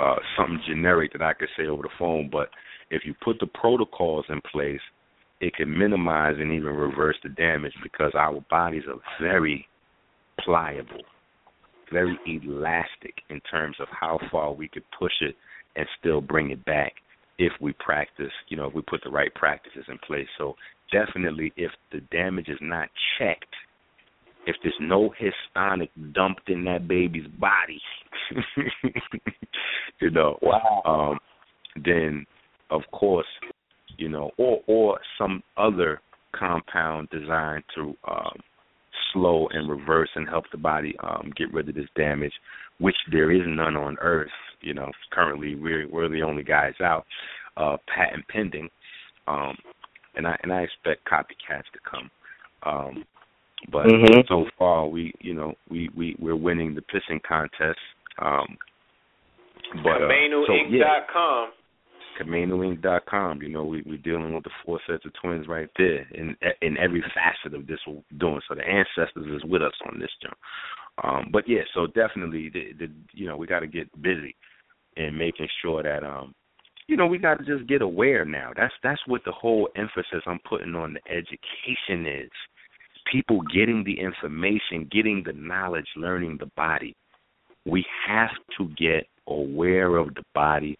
uh, something generic that I could say over the phone. But if you put the protocols in place, it can minimize and even reverse the damage because our bodies are very pliable, very elastic in terms of how far we could push it and still bring it back if we practice, you know, if we put the right practices in place. So definitely if the damage is not checked, if there's no histonic dumped in that baby's body, you know,
Wow.
um, then of course, you know, or or some other compound designed to um, slow and reverse and help the body um, get rid of this damage, which there is none on Earth. You know, currently we're we're the only guys out, uh, patent pending, um, and I and I expect copycats to come. Um, but
Mhm.
so far, we you know we we we're winning the pissing contest. Um, but uh, so yeah,
KemenuInk.com.
KemenuInk.com. You know, we we're dealing with the four sets of twins right there in in every facet of this what we're doing. So the ancestors is with us on this jump. Um, but yeah, so definitely, the, the you know we got to get busy in making sure that um you know, we got to just get aware now. That's that's what the whole emphasis I'm putting on the education is. People getting the information, getting the knowledge, learning the body. We have to get aware of the body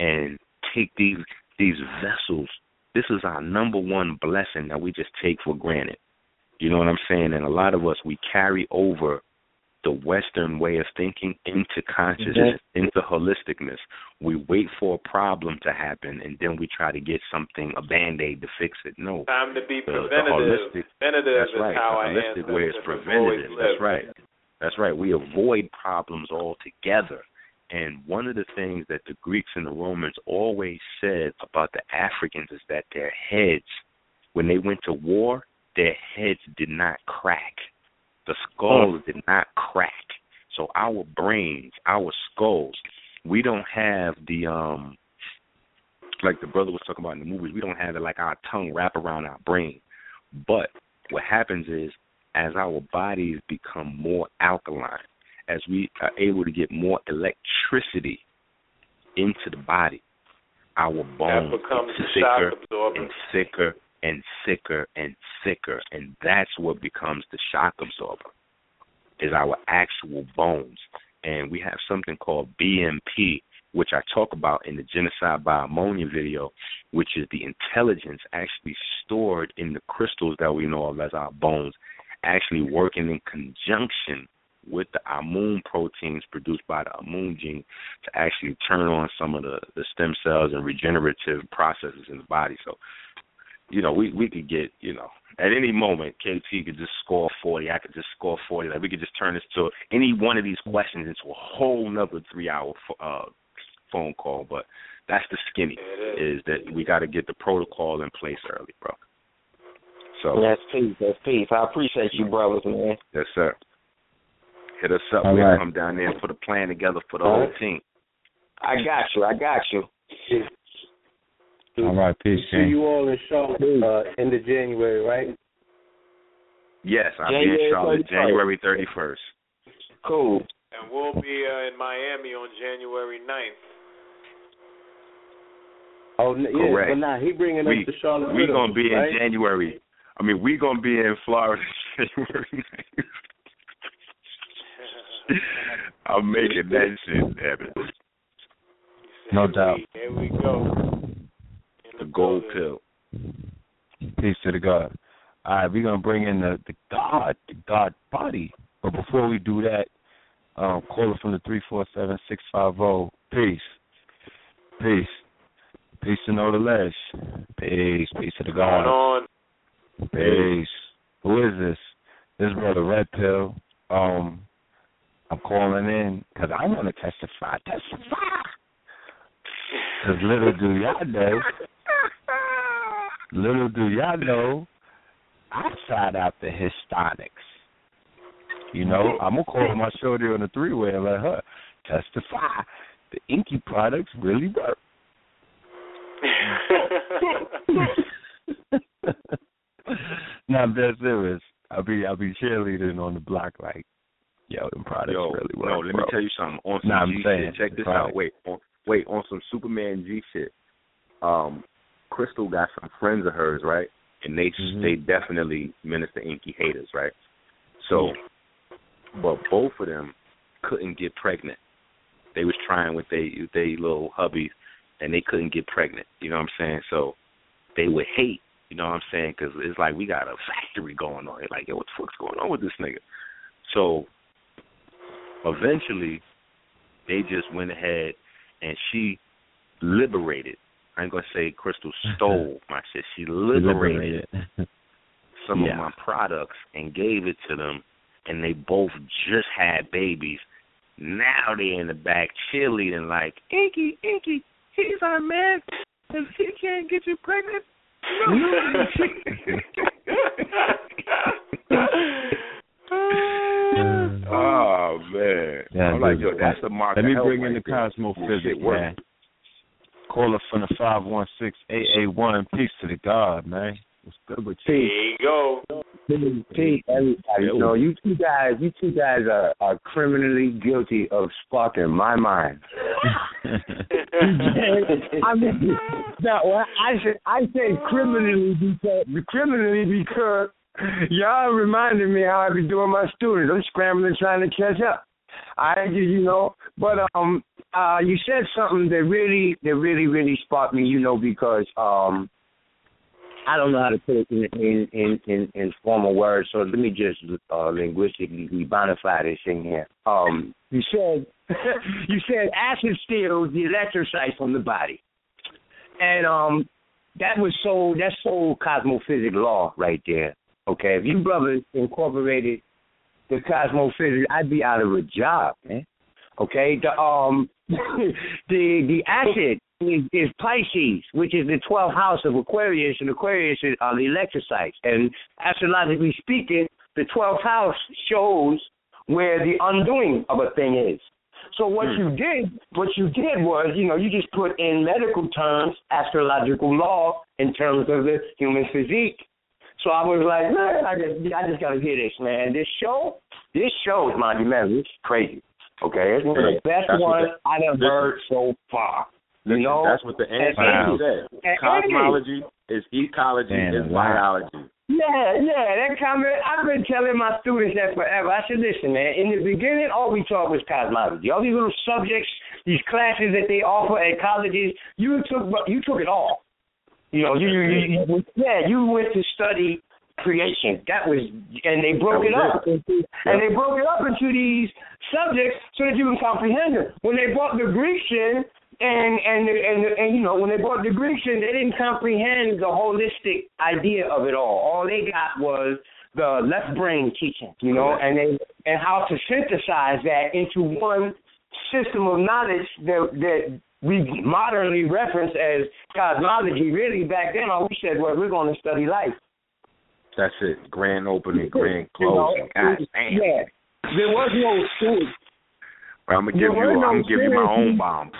and take these these vessels. This is our number one blessing that we just take for granted. You know what I'm saying? And a lot of us we carry over the Western way of thinking into consciousness, mm-hmm. into holisticness. We wait for a problem to happen and then we try to get something, a band aid to fix it. No.
Time to be preventative. The, the holistic, preventative
that's right.
how
the holistic way is preventative. That's right. That's right. We avoid problems altogether. And one of the things that the Greeks and the Romans always said about the Africans is that their heads, when they went to war, their heads did not crack the skull did not crack. So our brains, our skulls, we don't have the um like the brother was talking about in the movies, we don't have it like our tongue wrap around our brain. But what happens is as our bodies become more alkaline, as we are able to get more electricity into the body, our bones
become
thicker and thicker and sicker and sicker. and that's what becomes the shock absorber, is our actual bones. And we have something called BMP, which I talk about in the genocide by ammonia video, which is the intelligence actually stored in the crystals that we know of as our bones, actually working in conjunction with the immune proteins produced by the immune gene to actually turn on some of the, the stem cells and regenerative processes in the body. So you know, we we could get, you know, at any moment, KT could just score forty. I could just score forty. Like we could just turn this to any one of these questions into a whole another three-hour uh, phone call. But that's the skinny is that we got to get the protocol in place early, bro. So
that's peace. That's peace. I appreciate you, brothers, man.
Yes, sir. Hit us up.
All
we'll
right.
come down there and put a plan together for the whole team.
I got you. I got you.
All right, peace,
See you all in Charlotte uh, end of January, right?
Yes, I'll be in Charlotte
31st.
January thirty first.
Cool.
And we'll be uh, in Miami on January 9th.
Oh, n- yeah,
Correct.
but nah, he bringing
We
us to Charlotte.
we
with him,
gonna be
right?
in January. I mean, we're gonna be in Florida January. 9th. I'm making that shit happen.
No doubt.
Here we go.
The gold pill.
Peace to the God. All right, we're gonna bring in the the God, the God body. But before we do that, um, caller from the three four seven six five zero. Peace, peace, peace to Know the Ledge. Peace, peace to the God.
on.
Peace. Who is this? This brother Red Pill. Um, I'm calling in because I want to testify. Testify. Because little do y'all know, little do y'all know, I tried out the Histonics. You know, I'm gonna call my shorty on the three way and let her testify. The Enqi products really work. no, I'm dead serious. I'll be I'll be cheerleading on the block like, yo, them products
Yo,
really work.
no, let me tell you something. On some
Nah, I'm saying,
shit, check this
right.
out. Wait, on, wait, on some Superman G shit. Um, Crystal got some friends of hers, right? And they
Mhm.
they definitely Minister Enqi haters, right? So, but both of them couldn't get pregnant. They was trying with they they little hubbies, and they couldn't get pregnant. You know what I'm saying? So they would hate. You know what I'm saying? Because it's like we got a factory going on. They're like, yo, what the fuck's going on with this nigga? So eventually, they just went ahead and she liberated. I ain't gonna say Crystal stole my shit. She liberated
Liberated.
some of my products and gave it to them, and they both just had babies. Now they in the back cheerleading like, Enqi, Enqi, he's our man. If he can't get you pregnant, no. oh man,
Yeah,
I'm like, yo, that's the mark.
Let me bring in the
there.
Cosmo Physics,
shit work.
man. Caller from the 516 AA1. Peace to the God, man.
What's good with you?
There
you?
you go.
Pete, Pete, everybody, you know, you two guys, you two guys are, are criminally guilty of sparking my mind. I mean, now well, I said I say criminally because criminally because y'all reminded me how I be doing my students. I'm scrambling trying to catch up. I you know, but um, uh, you said something that really that really really sparked me. You know, because um, I don't know how to put it in in in, in, in formal words. So let me just uh, linguistically bonify this thing here. Um, you said you said acid steals the electrocytes from the body, and um, that was so that's so cosmophysic law right there. Okay, if you brothers incorporated the cosmophysics, I'd be out of a job, man. Okay, the um the the acid is, is Pisces, which is the twelfth house of Aquarius, and Aquarius is, are the electrocytes. And astrologically speaking, the twelfth house shows where the undoing of a thing is. So what hmm. you did, what you did was, you know, you just put in medical terms, astrological law in terms of the human physique. So I was like, man, I just, I just gotta hear this, man. This show, this show is monumental. It's crazy. Okay, it's one of the best
That's
ones
the-
I've
listen.
heard so far. You
Listen,
know,
that's what the
And-
ancestors
and-
said.
and-
Cosmology is ecology
Man,
is
wow.
biology.
Yeah, yeah, that comment. I've been telling my students that forever. I said, listen, man. In the beginning, all we taught was cosmology. All these little subjects, these classes that they offer at colleges, you took, you took it all. You know, you, you, you, you yeah, you went to study creation. That was, and they broke it up, into, and they broke it up into these subjects so that you can comprehend them. When they brought the Greeks in, and and and and you know when they brought the Greeks in, they didn't comprehend the holistic idea of it all. All they got was the left brain teaching, you know, and they and how to synthesize that into one system of knowledge that that we modernly reference as cosmology. Really, back then, all we said was we're going to study life.
That's it. Grand opening, grand closing. God damn.
Yeah, there was no school.
I'm gonna give you.
no
I'm gonna give you my own bomb.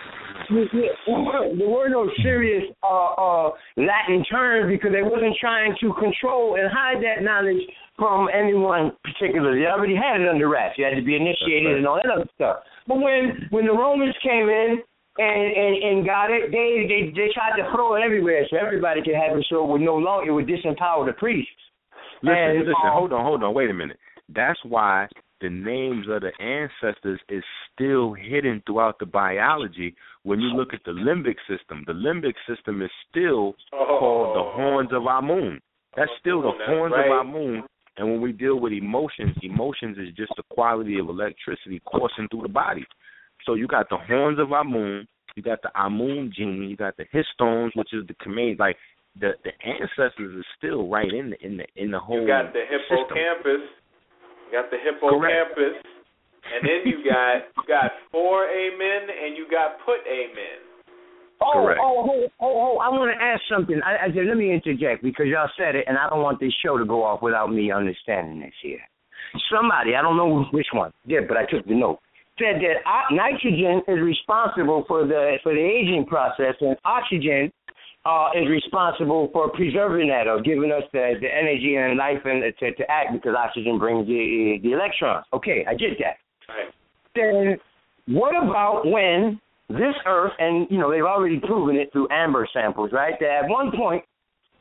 there were no serious uh, uh, Latin terms because they wasn't trying to control and hide that knowledge from anyone particularly. They already had it under wraps. You had to be initiated and all that other stuff. But when when the Romans came in and and, and got it, they, they they tried to throw it everywhere so everybody could have it. So it would no longer it would disempower the priests.
Listen, listen. hold on, hold on. Wait a minute. That's why the names of the ancestors is still hidden throughout the biology. When you look at the limbic system, the limbic system is still called the oh. horns of Amun. That's still the
That's
horns
right.
of our moon. And when we deal with emotions, emotions is just the quality of electricity coursing through the body. So you got the horns of Amun, you got the Amun gene, you got the histones, which is the command. Like the the ancestors are still right in the in the in the whole.
You got the
system.
hippocampus. You got the hippocampus. And then you got you got foramen and you got putamen. Oh,
oh
Correct.
oh, oh, oh, oh, I want to ask something. I, I said, let me interject because y'all said it, and I don't want this show to go off without me understanding this here. Somebody, I don't know which one, did, but I took the note, said that o- nitrogen is responsible for the for the aging process, and oxygen uh, is responsible for preserving that or giving us the, the energy and life and to, to act because oxygen brings the the electrons. Okay, I get that.
Right.
Then what about when this Earth, and you know they've already proven it through amber samples, right? That at one point,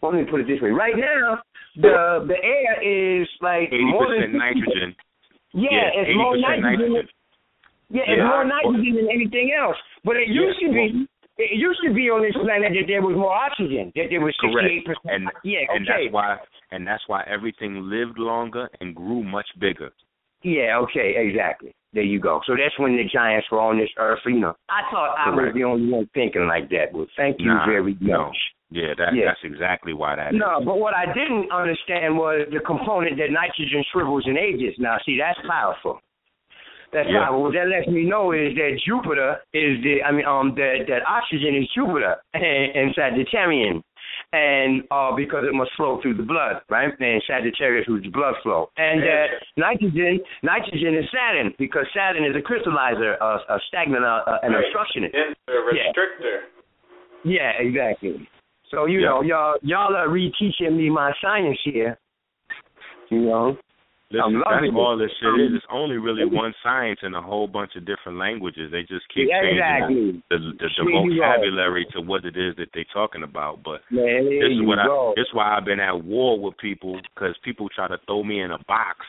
well, let me put it this way: right now, the the air is like
Eighty
more than
percent nitrogen.
Yeah,
Yeah,
it's more
80%
nitrogen.
nitrogen.
Yeah, it's
Yeah.
more nitrogen than anything else. But it used to be. It used to be on this planet that there was more oxygen. That there was
Correct.
sixty-eight percent.
And
Yeah,
and
okay.
that's why and that's why everything lived longer and grew much bigger.
Yeah, okay, exactly. There you go. So that's when the giants were on this earth. You know, I thought I was the only one thinking like that. Well, thank you
Nah,
very
no.
much.
Yeah, that
Yeah.
that's exactly why that is.
No, but what I didn't understand was the component that nitrogen shrivels and ages. Now, see, that's powerful. That's
Yeah.
powerful. What that lets me know is that Jupiter is the, I mean, um, that that oxygen is Jupiter and Sagittarian, and uh, because it must flow through the blood, right? And Sagittarius the blood flow, and that nitrogen, nitrogen is Saturn because Saturn is a crystallizer, a, a stagnant, uh, an
Right.
obstructionist.
Then the
Yeah.
restrictor.
Yeah, exactly. So you
Yeah.
know, y'all y'all are reteaching me my science here. You know,
Listen,
I'm
that's all this shit is. It's only really one science in a whole bunch of different languages. They just keep
Yeah,
changing
exactly.
the, the, the
There you go.
vocabulary to what it is that they're talking about. But
Man,
this is what
go.
I. This is why I've been at war with people because people try to throw me in a box.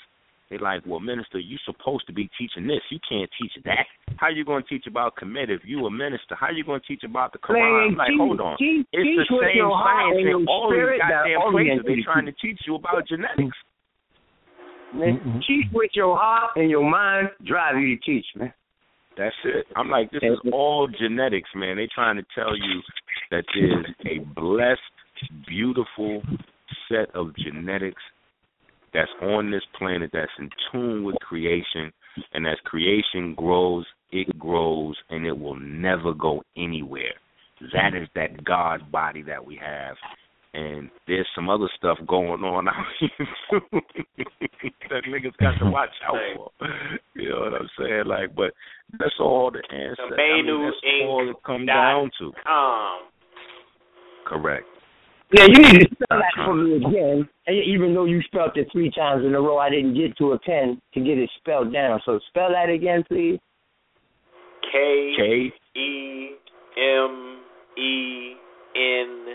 They're like, "Well, minister, you supposed to be teaching this. You can't teach that. How you going to teach about commit if you a minister? How you going to teach about the Quran?"
Man,
I'm like,
teach-
hold on.
teach-
it's
teach
the same science
and
in all these goddamn places. They
you.
trying to teach you about genetics.
Man, mm-hmm. teach with your heart and your mind. Drive you to teach, man.
That's it. I'm like, this is all genetics, man. They trying to tell you that there's a blessed, beautiful set of genetics that's on this planet that's in tune with creation, and as creation grows, it grows, and it will never go anywhere. That is that God body that we have. And there's some other stuff going on out here too that niggas got to watch out for. You know what I'm saying? Like, but that's all the answer. I mean,
Manu
that's
Inc.
all it comes down to.
com.
Correct.
Yeah, you need to spell that for me again. And Even though you spelled it three times in a row, I didn't get to a pen to get it spelled down. So spell that again, please.
K
K
E M E N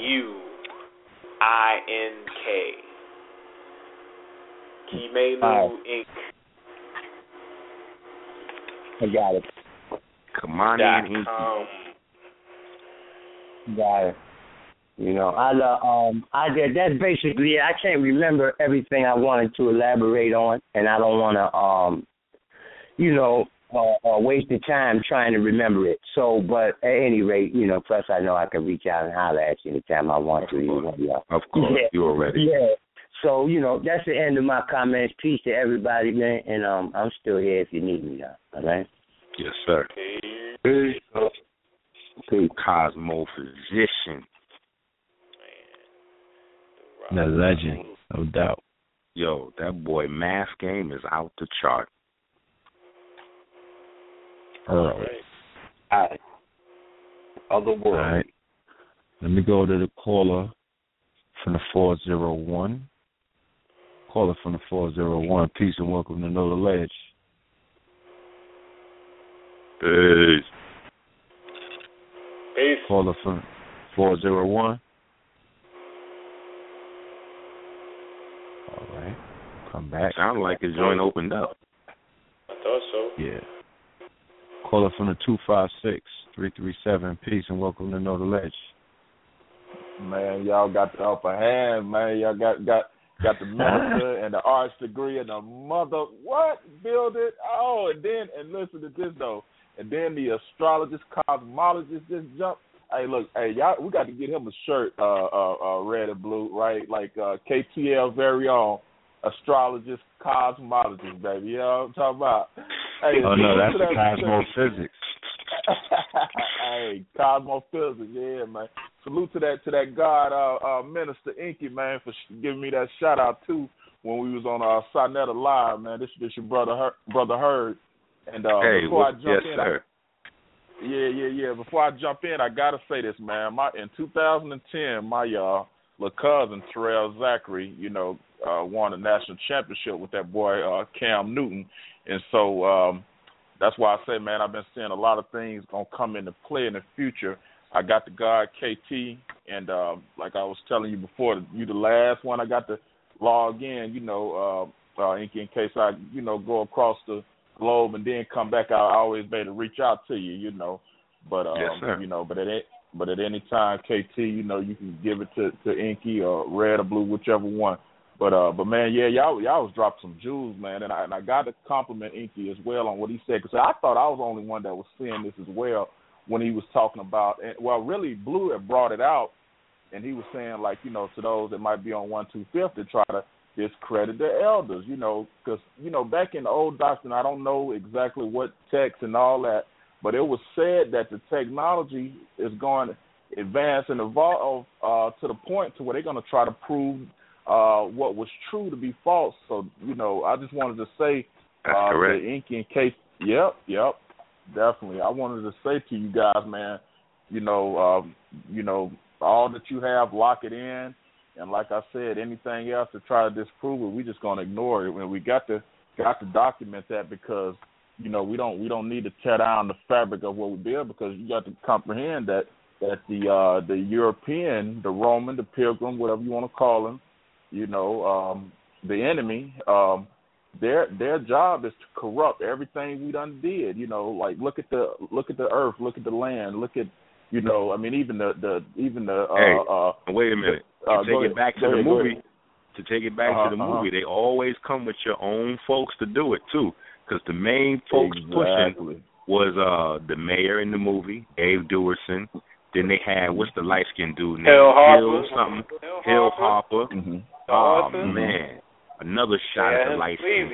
U I N K. Kemenu
Alright.
Inc.
I got it.
Kamani
dot
and Inky.
com.
Got it. You know, I uh, um I did that's basically it. I can't remember everything I wanted to elaborate on and I don't wanna um you know, uh, uh waste the time trying to remember it. So but at any rate, you know, plus I know I can reach out and holler at you anytime I want to, you know. Yeah.
Of course,
Yeah.
you already.
Yeah. So, you know, that's the end of my comments. Peace to everybody, man. And um I'm still here if you need me now. All right?
Yes, sir.
Peace.
Cosmo physician.
The legend, no doubt.
Yo, that boy math game is out the chart.
Early.
Alright. Other world.
All right. Let me go to the caller from the 401. Caller from the 401. Peace and welcome to Another the Ledge.
Peace.
Peace.
Caller from 401. All right. Come back.
Sound like his joint opened up.
I thought so.
Yeah. Caller from the 256 337. Peace and welcome to Know the Ledge.
Man, y'all got the upper hand, man. Y'all got got got the master and the arts degree and the mother what build it. Oh, and then and listen to this though. And then the astrologist, cosmologist just jump. Hey, look, hey, y'all, we got to get him a shirt, uh, uh, uh, red and blue, right? Like uh, KTL very own astrologist, cosmologist, baby. You know what I'm talking about? Hey,
Oh no, that's the
that-
Cosmo Physics.
hey, cosmophysics, yeah, man. Salute to that to that God, uh, uh, Minister Enqi, man, for sh- giving me that shout out too when we was on uh, Sonetta Live, man. This this your brother, Her- brother Heard. And uh,
hey,
before
well,
I jump
yes,
in,
sir.
I, yeah, yeah, yeah. Before I jump in, I gotta say this, man. My in 2010, my uh, little cousin Terrell Zachary, you know, uh, won a national championship with that boy uh, Cam Newton, and so um, that's why I say, man, I've been seeing a lot of things gonna come into play in the future. I got the guard KT, and uh, like I was telling you before, you the last one I got to log in. You know, uh, uh, in, in case I, you know, go across the globe and then come back, I always be able to reach out to you. You know, but um,
Yes, sir.
you know, but at a- but at any time, KT, you know, you can give it to to Enqi or Red or Blue, whichever one. But uh, but man, yeah, y'all y'all was dropping some jewels, man, and I and I got to compliment Enqi as well on what he said because I thought I was the only one that was seeing this as well when he was talking about. And, well, really, Blue had brought it out, and he was saying like you know to those that might be on one two fifth to try to discredit the elders, you know, because you know back in the old doctrine, I don't know exactly what text and all that, but it was said that the technology is going to advance and evolve uh, to the point to where they're going to try to prove uh, what was true to be false. So you know, I just wanted to say uh, to Enqi in case. Yep, yep, definitely. I wanted to say to you guys, man, you know, um, you know, all that you have, lock it in. And like I said, anything else to try to disprove it, we just gonna ignore it. And we got to got to document that because you know we don't we don't need to tear down the fabric of what we build because you got to comprehend that that the uh the European, the Roman, the Pilgrim, whatever you want to call them, you know, um, the enemy, um, their their job is to corrupt everything we done did. You know, like look at the look at the earth, look at the land, look at you know, I mean even the the even the uh
hey,
uh
wait a minute.
Uh,
to take it back
ahead.
to the
Go ahead, go
movie, to take it back
Uh-huh,
to the
uh-huh.
movie, they always come with your own folks to do it too, because the main folks pushing was uh the mayor in the movie, Dave Duerson. Then they had what's the light skinned dude named
Hill Harper.
Hill something,
Hill
Hill
Harper.
Harper.
Mm-hmm.
Oh
Arthur.
man, another shot
Yeah,
at the
him
light skinned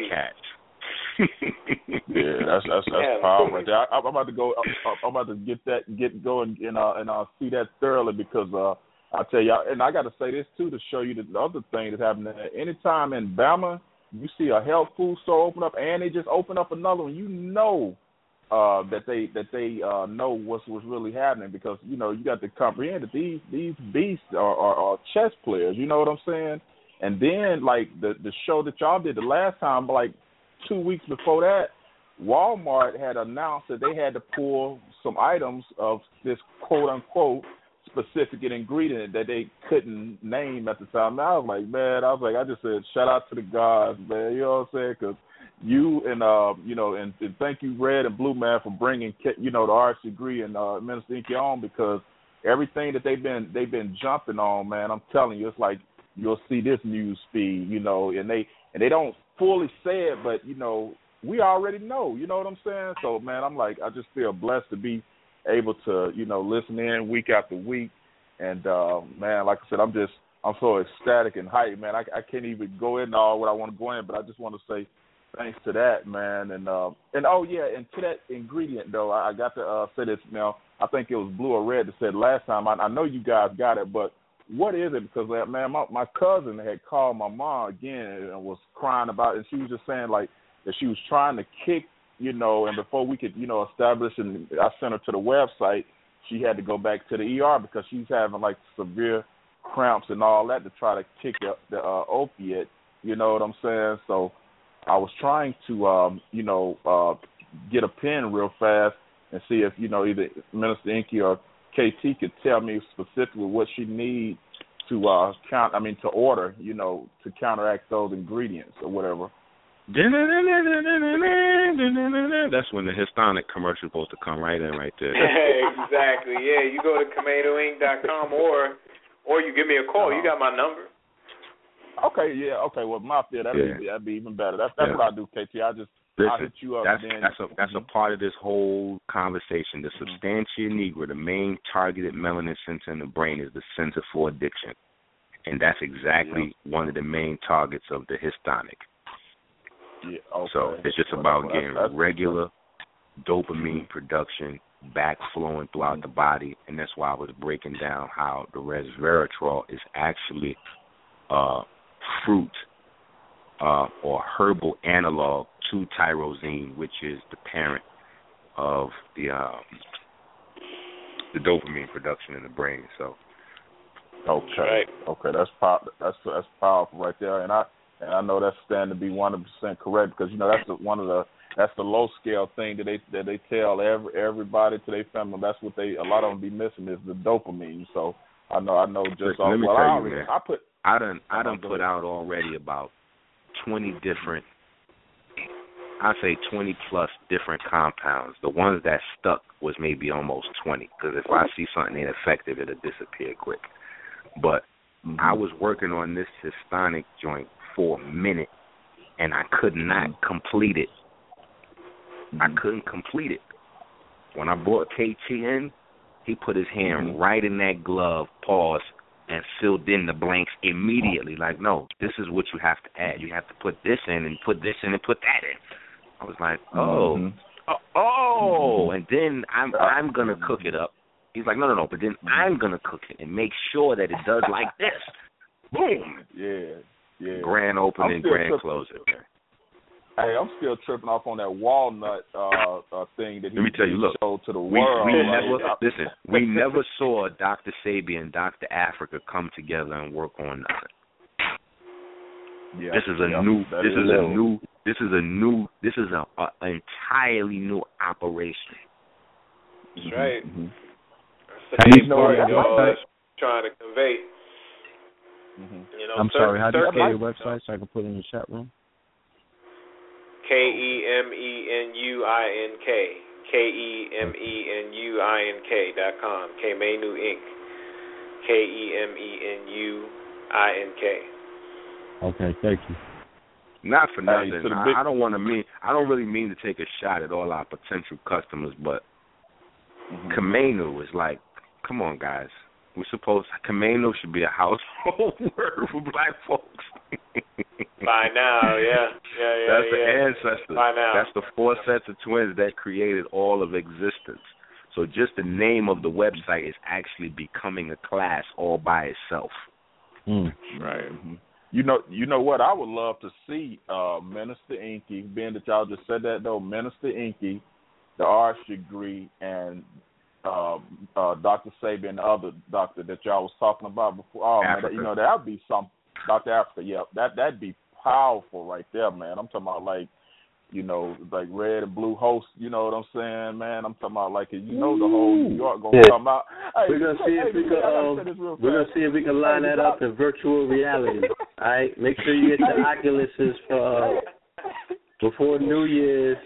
Yeah, that's that's that's
Yeah.
power right there. I, I'm about to go. I'm, I'm about to get that get going and uh, and I'll see that thoroughly because uh, I tell you, and I got to say this too to show you the, the other thing that's happening. Anytime in Bama, you see a health food store open up, and they just open up another one. You know uh, that they that they uh, know what's what's really happening because you know you got to comprehend that these these beasts are, are, are chess players. You know what I'm saying? And then like the the show that y'all did the last time, like two weeks before that, Walmart had announced that they had to pull some items of this quote unquote specific ingredient that they couldn't name at the time. And I was like, man, I was like, I just said, shout out to the gods, man. You know what I'm saying? Because you and uh, you know, and, and thank you, Red and Blue Man, for bringing you know the arts degree and uh, Minister Enqi on because everything that they've been they've been jumping on, man. I'm telling you, it's like you'll see this news feed, you know, and they and they don't fully say it, but you know, we already know. You know what I'm saying? So, man, I'm like, I just feel blessed to be able to, you know, listen in week after week. And uh, man, like I said, I'm just, I'm so ecstatic and hyped, man. I, I can't even go into all what I want to go in, but I just want to say thanks to that, man. And uh, and oh yeah, and to that ingredient though, I, I got to uh, say this now. I think it was blue or red that said last time. I, I know you guys got it, but what is it? Because uh, man, my my cousin had called my mom again and was crying about, it, and she was just saying like that she was trying to kick, you know, and before we could, you know, establish and I sent her to the website, she had to go back to the ER because she's having like severe cramps and all that to try to kick the, the uh, opiate. You know what I'm saying? So I was trying to, um, you know, uh, get a pen real fast and see if you know either Minister Enqi or KT could tell me specifically what she needs to uh count. I mean, to order, you know, to counteract those ingredients or whatever.
That's when the Hispanic commercial is supposed to come right in, right there.
exactly. Yeah, you go to KemenuInk.com or or you give me a call. You got my number.
Okay, yeah, okay. Well, my fear that'd
Yeah.
be that'd be even better. That's that's
Yeah.
what I do, KT. I just I
Listen, that's
then
that's a that's a part of this whole conversation. The substantia nigra, the main targeted melanin center in the brain, is the center for addiction, and that's exactly one of the main targets of the histonic.
yeah, okay.
So it's just
Well,
about
that's-
getting
that's-
regular dopamine production back flowing throughout the body, and that's why I was breaking down how the resveratrol is actually uh, fruit uh, or herbal analog to tyrosine, which is the parent of the um, the dopamine production in the brain. So
Okay. Okay, that's pow- that's that's powerful right there, and I and I know that's standing to be one hundred percent correct because you know that's the, one of the that's the low scale thing that they that they tell every everybody to their family. That's what they a lot of them be missing is the dopamine. So I know I know just
Listen,
off,
let me
well,
tell
I,
you,
already-
man.
I put
I done I done
Go
put out already about twenty different I say twenty plus different compounds. The ones that stuck was maybe almost twenty because if I see something ain't effective, it'll disappear quick. But mm-hmm. I was working on this histonic joint for a minute, and I could not mm-hmm. complete it. I mm-hmm. couldn't complete it. When I brought KT in, he put his hand right in that glove, pause, and filled in the blanks immediately. Like, no, this is what you have to add. You have to put this in and put this in and put that in. I was like, oh,
Mhm.
oh, oh, and then I'm I'm gonna cook it up. He's like, no, no, no, but then I'm gonna cook it and make sure that it does like this. Boom,
yeah, yeah.
grand opening, grand closing.
Hey, I'm still tripping off on that walnut uh, uh thing that he,
Let me tell you, look,
showed to the
we,
world.
we
like,
never
I-
listen. We never saw Dr. Sebi and Dr. Afrika come together and work on nothing.
Yeah,
this is a
yeah,
new. This
is
is a
new.
new. This is a new. This is a, a an entirely new operation.
That's right.
Mm-hmm.
That's
How do
the
you
main point
spell your
y'all trying to convey.
Mm-hmm.
You know,
I'm
certain,
sorry. How do you
certain-
spell your website so I can put it in the chat room?
K E M E N U I N K. K E M E N U I N K dot com. Kemenu Ink. K E M E N U I N K.
Okay, thank you.
Not for
Hey,
nothing.
to the
I,
big-
I don't want to mean. I don't really mean to take a shot at all our potential customers, but
Mm-hmm.
Kemenu is like, come on, guys. We're supposed Kemenu should be a household word for black folks.
By now, yeah. Yeah, yeah,
That's the
yeah.
ancestors.
By now.
That's the four sets of twins that created all of existence. So just the name of the website is actually becoming a class all by itself.
Mm.
Right. mhm. You know, you know what? I would love to see uh Minister Enqi, being that y'all just said that though, Minister Enqi, the arts degree, and uh, uh, Dr. Sebi and the other doctor that y'all was talking about before. Oh man, that, you know that would be some Dr. Afrika. Yeah, that that'd be powerful right there, man. I'm talking about like, you know, like red and blue host. You know what I'm saying, man? I'm talking about like you know the whole New York gonna
Yeah.
come out. Hey,
We're gonna see
hey,
if we
hey,
can um,
say this real
we're gonna see if we can line
Hey,
that up in virtual reality. All right, make sure you get your Oculuses for uh, before New Year's.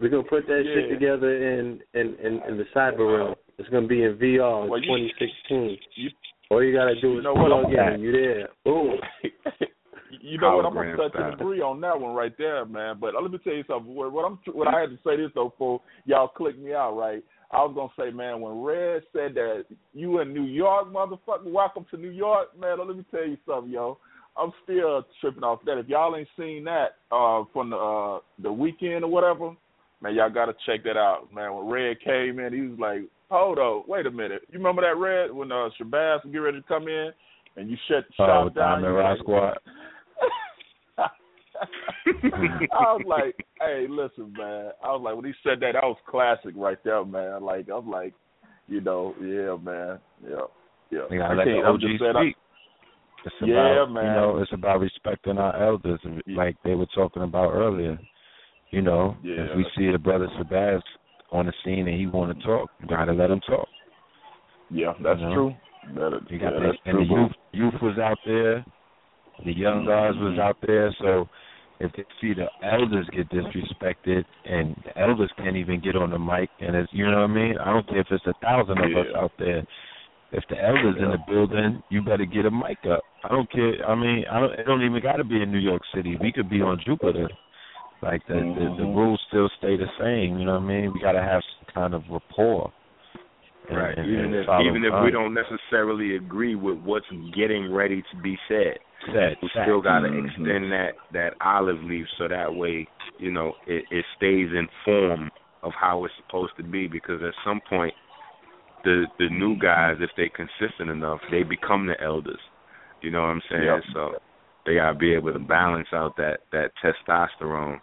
We're gonna put that shit together in in in, in the cyber realm. It's gonna be in VR in
Well, you-
2016.
you-
All you gotta do
you
is
know what,
plug
I'm-
in and you there. Boom.
You know what? I'm gonna touch
style.
and agree on that one right there, man. But uh, let me tell you something. What, what I'm, what I had to say this though, for y'all click me out, right? I was gonna say, man, when Red said that you in New York, motherfucker, welcome to New York, man. Let me tell you something, yo. I'm still tripping off that. If y'all ain't seen that uh from the uh the weekend or whatever, man, y'all gotta check that out, man. When Red came in, he was like, "Hold up, wait a minute. You remember that Red when uh Shabazz was getting ready to come in and you shut the
Oh,
shop
with
down?
Diamond
you
Rock Squad.
I was like, hey, listen, man. I was like, when he said that, that was classic right there, man. Like, I'm like, you know, yeah, man, yeah, yeah.
Gotta
I
let
can't- I'm just saying, I-
speak. It's about,
Yeah,
You
man.
know, it's about respecting our elders, like they were talking about earlier. You know,
Yeah.
if we see the brother Shabazz on the scene and he want to talk, you gotta let him talk.
Yeah, that's
You know?
true. That,
You got
yeah,
the, and
true.
the youth youth was out there, the young mm-hmm. guys was out there. So if they see the elders get disrespected and the elders can't even get on the mic, and it's you know what I mean. I don't care if it's a thousand of us out there. If the elders in the building, you better get a mic up. I don't care. I mean, I don't. It don't even got to be in New York City. We could be on Jupiter. Like the, the the
Mhm.
rules still stay the same. You know what I mean? We got to have some kind of rapport. and-
Right.
and-
even
and
if even if we don't necessarily agree with what's getting ready to be said,
Said,
we still got to
Mhm.
extend that that olive leaf so that way you know it, it stays in form of how it's supposed to be. Because at some point, the the new guys, if they're consistent enough, they become the elders. You know what I'm saying?
Yep.
So they gotta be able to balance out that that testosterone.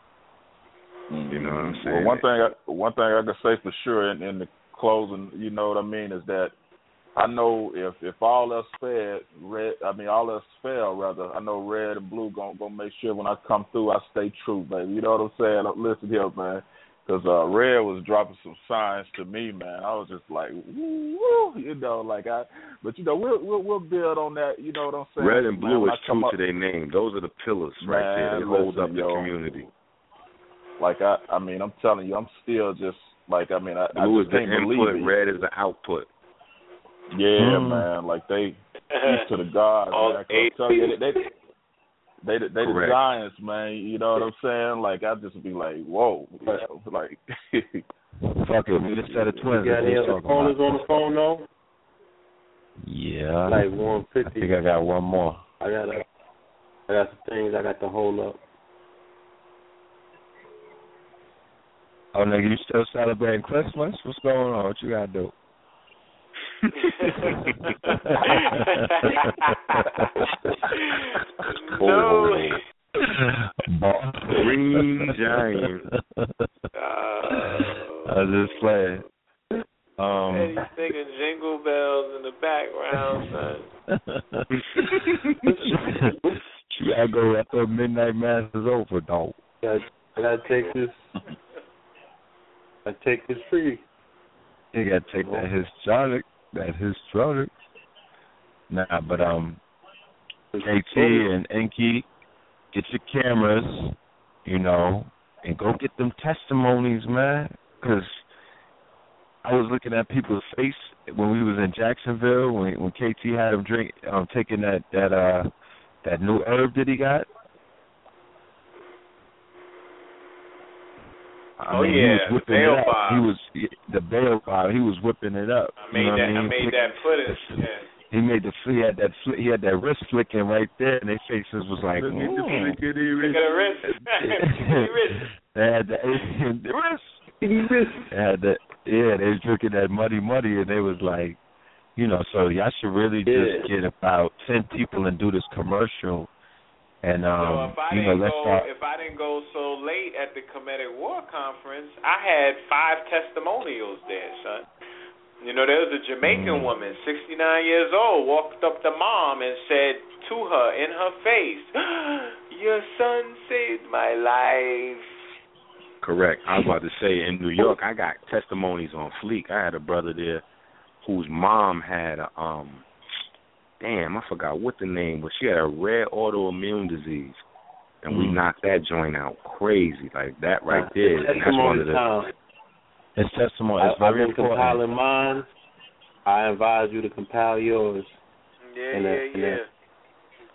You know what I'm mm-hmm. saying?
Well, one thing, I, one thing I can say for sure in, in the closing, you know what I mean, is that I know if if all else failed, red, I mean all else fail rather, I know red and blue gonna gonna make sure when I come through, I stay true, baby. You know what I'm saying? Listen here, man. Because uh, Red was dropping some signs to me, man. I was just like, woo, woo, you know, like I. But you know, we'll we'll, we'll build on that. You know what I'm saying?
Red and blue
when
is
I come
true
up-
to their name. Those are the pillars right there. They
Man,
hold
listen,
up the
yo.
community.
Like I, I mean, I'm telling you, I'm still just like, I mean, I, I
Blue is the input,
it.
red is the output.
Yeah,
Mm.
man. Like they, peace to the gods,
All
man. 'Cause I'm telling you, they, they, they, they the giants, man. You know what I'm saying? Like I just be like, whoa, you know, like.
Fuck it, we just set a twins.
You got
That's
any other
we're
callers on the phone though?
Yeah.
Like one fifty.
I think I got one more.
I got a, I got some things I got to hold up.
Oh, nigga, you still celebrating Christmas? What's going on? What you gotta do?
no,
Green Giant.
I was just playing. Um,
Eddie singing jingle bells in the background, son.
you gotta go after midnight mass is over, dog.
I gotta take this. I take this free.
You gotta take that histonic, that histonic. Nah, but um, KT and Enqi, get your cameras, you know, and go get them testimonies, man. Because I was looking at people's face when we was in Jacksonville when when KT had him drink, um, taking that that uh that new herb that he got. I
Oh,
mean,
yeah,
he was whipping
bail
it up.
bomb.
He was the bail bomb. He was whipping it up.
I made
you know
that.
what I
I made that footage. Yeah.
He made the he had that fli- he had that wrist flicking right there, and their faces was like,
Look at the flick of the
Look
wrist.
at the wrist. the wrist.
they had the the wrist. They had that yeah, they was drinking that muddy muddy, and they was like, you know, so y'all should really just get about ten people and do this commercial, and
so
um,
if I
you know,
didn't go,
start.
if I didn't go so late at the Comedic War Conference, I had five testimonials there, son. You know, there was a Jamaican
Mm.
woman, 69 years old, walked up to mom and said to her in her face, "Your son saved my life."
Correct. I was about to say in New York, I got testimonies on fleek. I had a brother there whose mom had a um, damn, I forgot what the name was. She had a rare autoimmune disease, and we
Mm.
knocked that joint out crazy like that right there. And that's one of the
time.
It's testimony.
I,
It's
I've been
important.
compiling mine. I advise you to compile yours.
Yeah,
And
yeah,
that- and
yeah.
that-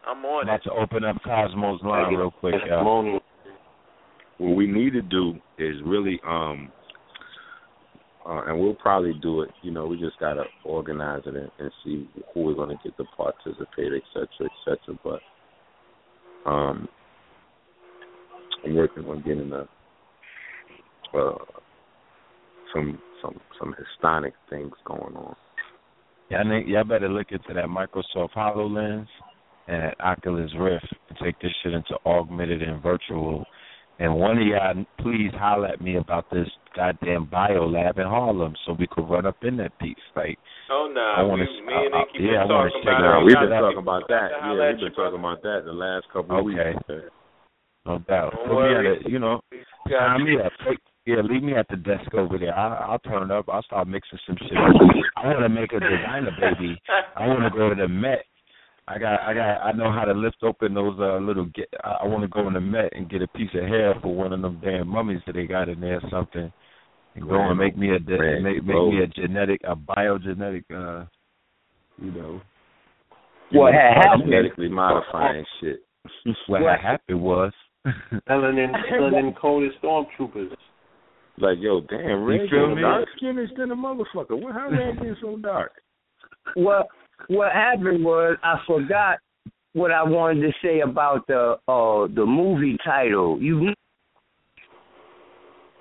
I'm
I'm
on
about
it.
to open up Cosmos line real quick, y'all.
What we need to do is really um uh, and we'll probably do it, you know, we just gotta organize it and, and see who we're gonna get to participate, et cetera, et cetera. But um I'm working on getting a uh some some some Hispanic things going on.
Y'all, need, y'all better look into that Microsoft HoloLens and that Oculus Rift and take this shit into augmented and virtual. And one of y'all, please holler at me about this goddamn bio lab in Harlem so we could run up in that piece. Like,
Oh no,
I wanna-
we, me and
uh, yeah, I
been
wanna
talking
check
about
it out.
we've been talking about that. Yeah, we've been talking about that the last couple of
Okay.
weeks.
no doubt. Put me you know, sign me up. Yeah, leave me at the desk over there. I, I'll turn up. I'll start mixing some shit. I want to make a designer baby. I want to go to the Met. I got, I got, I know how to lift open those uh, little. Get, I want to go in the Met and get a piece of hair for one of them damn mummies that they got in there or something, and go and make me a de-
Right.
make make me a genetic, a biogenetic, uh, you know.
What had happened?
Genetically modifying shit.
What had happened was.
Melanin, melanin coated stormtroopers.
Like, yo, damn, Red
You feel
getting
me?
dark skinned than a motherfucker. What how Red getting so dark?
What what happened was I forgot what I wanted to say about the uh the movie title. You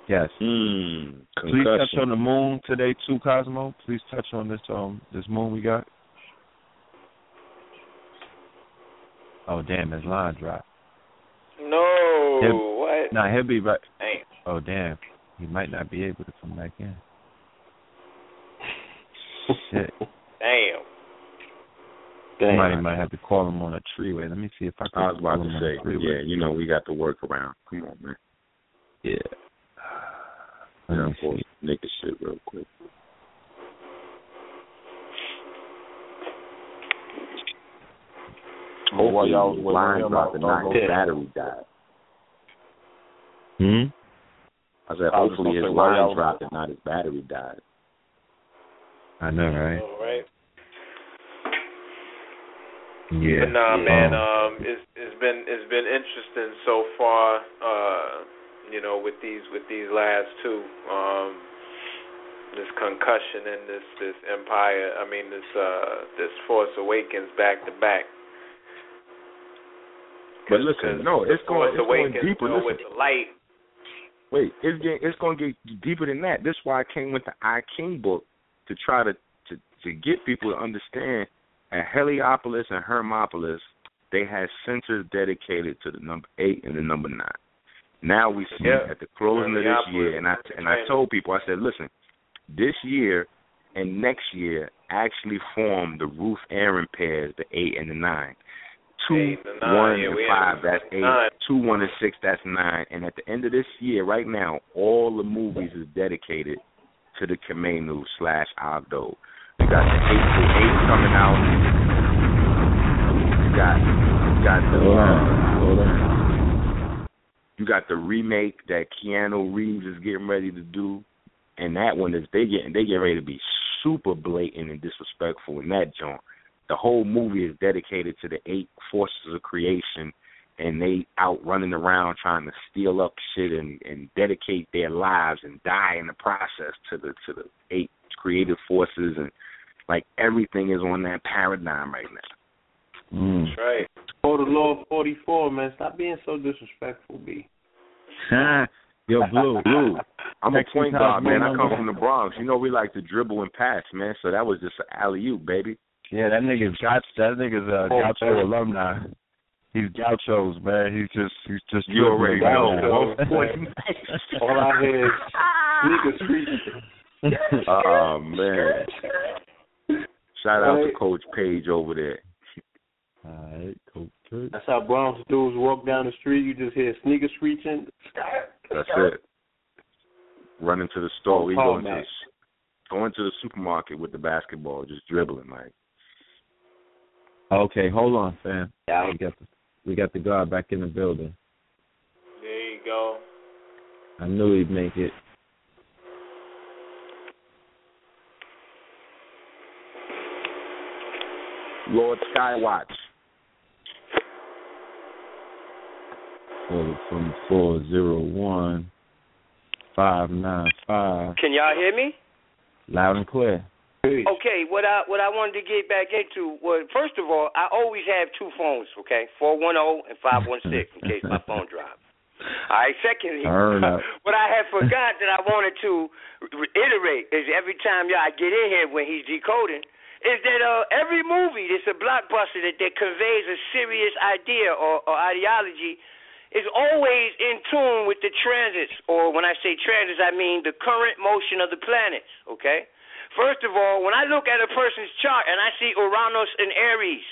Yes.
Hmm.
Please touch on the moon today too, Cosmo. Please touch on this um this moon we got. Oh damn, his line dropped.
No,
Him-
what?
Nah, he'll be right.
Damn.
Oh damn, he might not be able to come back in. Shit,
Damn.
somebody might have to call him on a treeway. Let me see if I can.
I was about
call
to say, yeah, you know, we got to work around. Come on, man.
Yeah. Let
Yeah,
me
pull nigga shit real quick.
Well, while y'all was
Hopefully,
waiting
line
on him,
dropped and
I'll
not
go
his
ahead.
battery died.
Hmm.
I said,
I was just
hopefully
gonna
his line dropped and not his battery died.
I know, right?
All right.
Yeah.
But nah, man,
Um,
um, it's it's been it's been interesting so far. Uh, you know, with these with these last two, um, this concussion and this this Empire. I mean, this uh this Force Awakens back to back.
But listen, no, it's going, it's going deeper.
you know,
Listen,
with the light.
Wait, it's getting, it's going to get deeper than that. This is why I came with the I Ching book to try to to to get people to understand at Heliopolis and Hermopolis, they had centers dedicated to the number eight and the number nine. Now we see
Yeah.
at the closing of this year, and I and I told people, I said, listen, this year and next year actually form the Ruth Aaron pairs, the eight and the nine. Two,
Eight and nine,
one,
yeah,
and five, that's eight.
nine.
Two, one, and six, that's nine. And at the end of this year, right now, all the movies is dedicated to the Kemenu slash Agdo. We got the April eight coming out. You got, you got the.
Hold on, hold on.
You got the remake that Keanu Reeves is getting ready to do, and that one is they getting they get ready to be super blatant and disrespectful in that joint. The whole movie is dedicated to the eight forces of creation, and they out running around trying to steal up shit and and dedicate their lives and die in the process to the to the eight creative forces and like everything is on that paradigm right now.
Mm.
That's right.
Oh, the Lord 44, man. Stop being so disrespectful, B.
Yo, Blue.
Blue. I'm a
Texas
point
House
guard, man. I come from the Bronx. You know we like to dribble and pass, man. So that was just an alley oop, baby.
Yeah, that nigga's got that nigga's a
Oh,
Gaucho
man.
alumni. He's Gauchos, man. He's just he's just
You already
dribbling
know.
All I hear is sneaker street.
Oh man. Shout out to Coach Page over there.
Alright, Coach Church.
That's how Bronx dudes walk down the street. You just hear sneaker screeching.
That's it. Running to the store.
Oh,
we
Paul
going to
Mack.
going to the supermarket with the basketball, just dribbling like.
Okay, hold on, fam. Yeah, we got the we got the guard back in the building.
There you go.
I knew he'd make it.
Lord Skywatch.
Call from four zero one five nine five.
Can y'all hear me?
Loud and clear.
Okay, what I what I wanted to get back into was first of all, I always have two phones, okay? Four one zero and five one six in case my phone drops. All right. Secondly,
Turn
what I had forgot that I wanted to reiterate is every time y'all get in here when he's decoding, is that uh, every movie that's a blockbuster that, that conveys a serious idea or, or ideology is always in tune with the transits, or when I say transits, I mean the current motion of the planets. Okay. First of all, when I look at a person's chart and I see Uranus and Aries,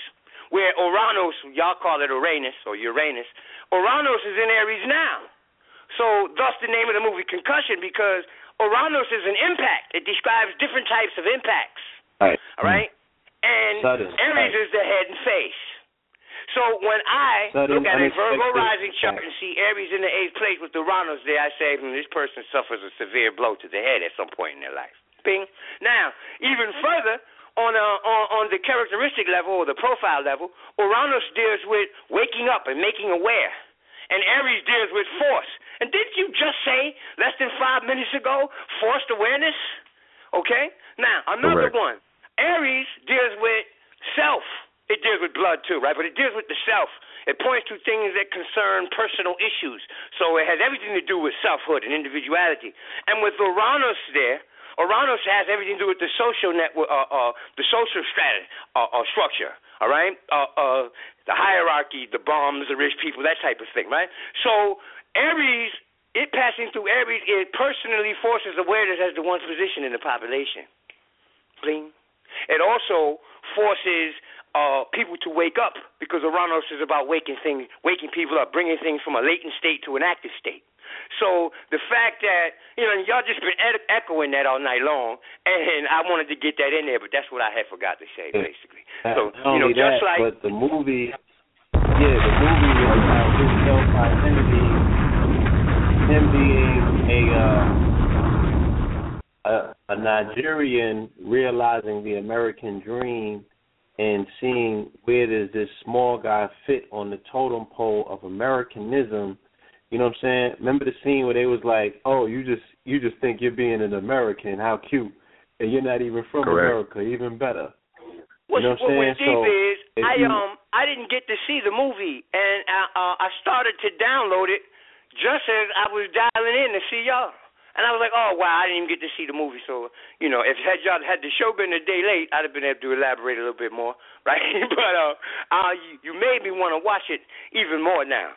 where Uranus, y'all call it Uranus or Uranus, Uranus is in Aries now. So, thus the name of the movie Concussion, because Uranus is an impact. It describes different types of impacts.
Right.
All right? And Aries
right.
is the head and face. So when I
Sudden,
look at a Virgo rising chart and see Aries in the eighth place with Uranus there, I say, hmm, this person suffers a severe blow to the head at some point in their life. Bing. Now, even further, on a, on, on the characteristic level or the profile level, Uranus deals with waking up and making aware, and Aries deals with force. And didn't you just say less than five minutes ago forced awareness? Okay. Now another
Correct.
one. Aries deals with self. It deals with blood too, right? But it deals with the self. It points to things that concern personal issues. So it has everything to do with selfhood and individuality. And with Uranus there, Uranus has everything to do with the social network, uh, uh, the social strata, uh, uh, structure. All right, uh, uh, the hierarchy, the bombs, the rich people, that type of thing, right? So Aries, it passing through Aries, it personally forces awareness as to one's position in the population. Bling. It also forces uh, people to wake up because Uranus is about waking things, waking people up, bringing things from a latent state to an active state. So the fact that you know y'all just been ed- echoing that all night long, and I wanted to get that in there, but that's what I had forgot to say basically. So you know, just
that,
like
but the movie, yeah, the movie is about his self identity, him being a uh, a, a Nigerian realizing the American dream and seeing where does this small guy fit on the totem pole of Americanism. You know what I'm saying? Remember the scene where they was like, "Oh, you just you just think you're being an American? How cute!" And you're not even from
Correct.
America. Even better.
What,
you know what
what
I'm
was
saying?
deep
So,
is I
you-
um I didn't get to see the movie, and I uh, I started to download it just as I was dialing in to see y'all. And I was like, oh wow, I didn't even get to see the movie. So you know, if had y'all had the show been a day late, I'd have been able to elaborate a little bit more, right? but uh, uh, you, you made me want to watch it even more now.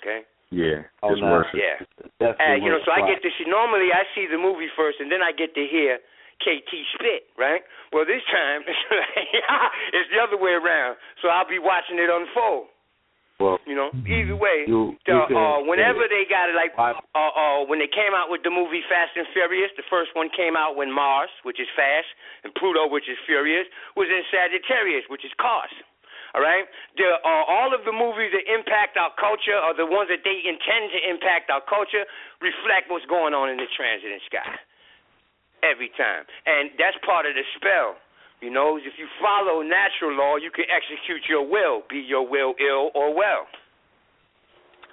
Okay.
Yeah,
Oh,
it's
no.
worth it.
Yeah.
Definitely
Uh, you know,
worth
so I get to see. Normally, I see the movie first, and then I get to hear KT spit. Right. Well, this time it's the other way around. So I'll be watching it unfold.
Well,
You know, either way,
you,
the,
you
uh, whenever they got it, like uh, uh, when they came out with the movie Fast and Furious, the first one came out when Mars, which is fast, and Pluto, which is furious, was in Sagittarius, which is cars. All right, the, uh, all of the movies that impact our culture, or the ones that they intend to impact our culture, reflect what's going on in the transit and sky every time, and that's part of the spell. You know, if you follow natural law, you can execute your will, be your will ill or well.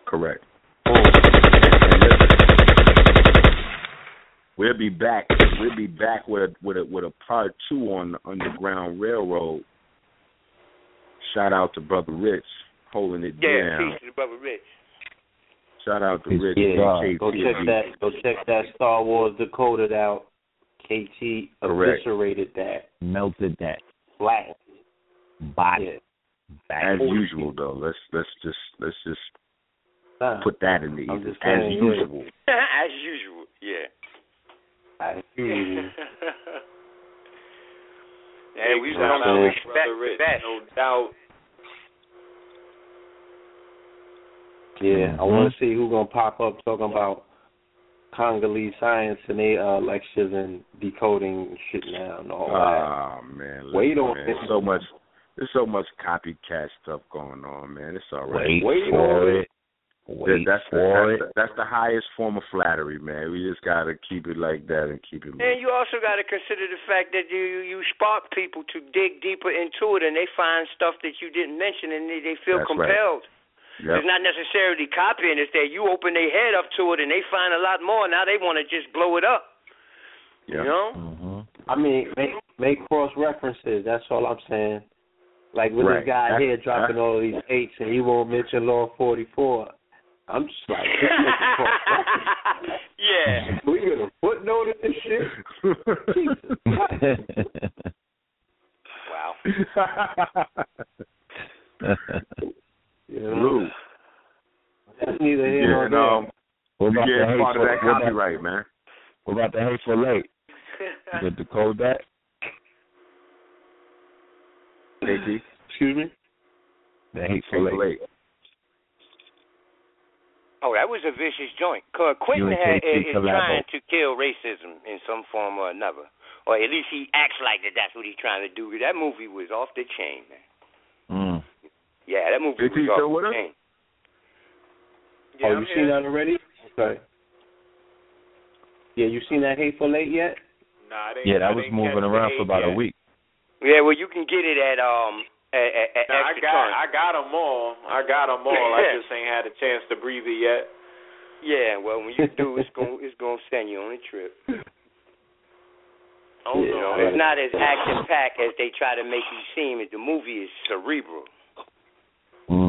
Correct. We'll be back. We'll be back with a, with a with a part two on the Underground Railroad. Shout out to brother Rich holding it
Yeah,
down.
peace to the brother Rich.
Shout out to Rich.
to
and
God.
KT.
Go check that. Go check that Star Wars decoded out. KT
Correct.
eviscerated that.
Melted that
Flat.
body
Yeah.
back.
As usual, though. Let's let's just let's just
Nah,
put that in the ether. As
saying, yeah.
usual.
As usual, yeah.
I see.
Hey, we
Big
was
shout out
the
Brother Rich,
best.
no doubt.
Yeah, I want to see who's gonna pop up talking about Congolese science and they uh, lectures and decoding shit now and all that.
Oh man, listen,
Wait on
man.
it.
So much. There's so much copycat stuff going on, man. It's all right.
Wait,
Wait
for
on
it. Wait
that's the,
for
that's,
it.
the, that's the highest form of flattery, man. We just gotta keep it like that and keep it.
And you also got to consider the fact that you you spark people to dig deeper into it, and they find stuff that you didn't mention, and they, they feel
That's right.
Compelled.
Yep.
It's not necessarily copying; it's that you open their head up to it, and they find a lot more. Now they want to just blow it up.
Yeah.
You know?
hmm
I mean, make make cross references. That's all I'm saying. Like with
Right.
this guy
That-
here dropping all these eights, and he won't mention Law 44. I'm just like, this nigga cross reference.
yeah.
we gonna footnote in this shit.
Wow.
You know?
Lou.
That's neither here
Yeah,
nor
and,
there.
um,
what
you
about the
get part of
hateful?
that
What about,
copyright, man.
what about the hateful eight? You could decode that.
KT.
Excuse me.
The hateful
Hateful
eight.
Eight.
Oh, that was a vicious joint. 'Cause Quentin had,
KT
is, is
collabo.
trying to kill racism in some form or another, or at least he acts like that. That's what he's trying to do. That movie was off the chain, man.
Mm.
Yeah, that movie
KT
was
still
off
with
the
us?
Yeah,
oh,
I'm
you
here.
seen that already? Okay. Yeah, you seen that Hateful Eight yet?
Nah, I didn't,
Yeah,
I
that was
didn't
moving around for about
yet.
a week.
Yeah, well, you can get it at um at, at, at
Nah, I
extra
got
Torrent.
I got them all. I got them all. I just ain't had a chance to breathe it yet.
Yeah, well, when you do, it's going it's going to send you on a trip.
Oh
You
no,
it's not as action packed as they try to make you seem. The movie is cerebral.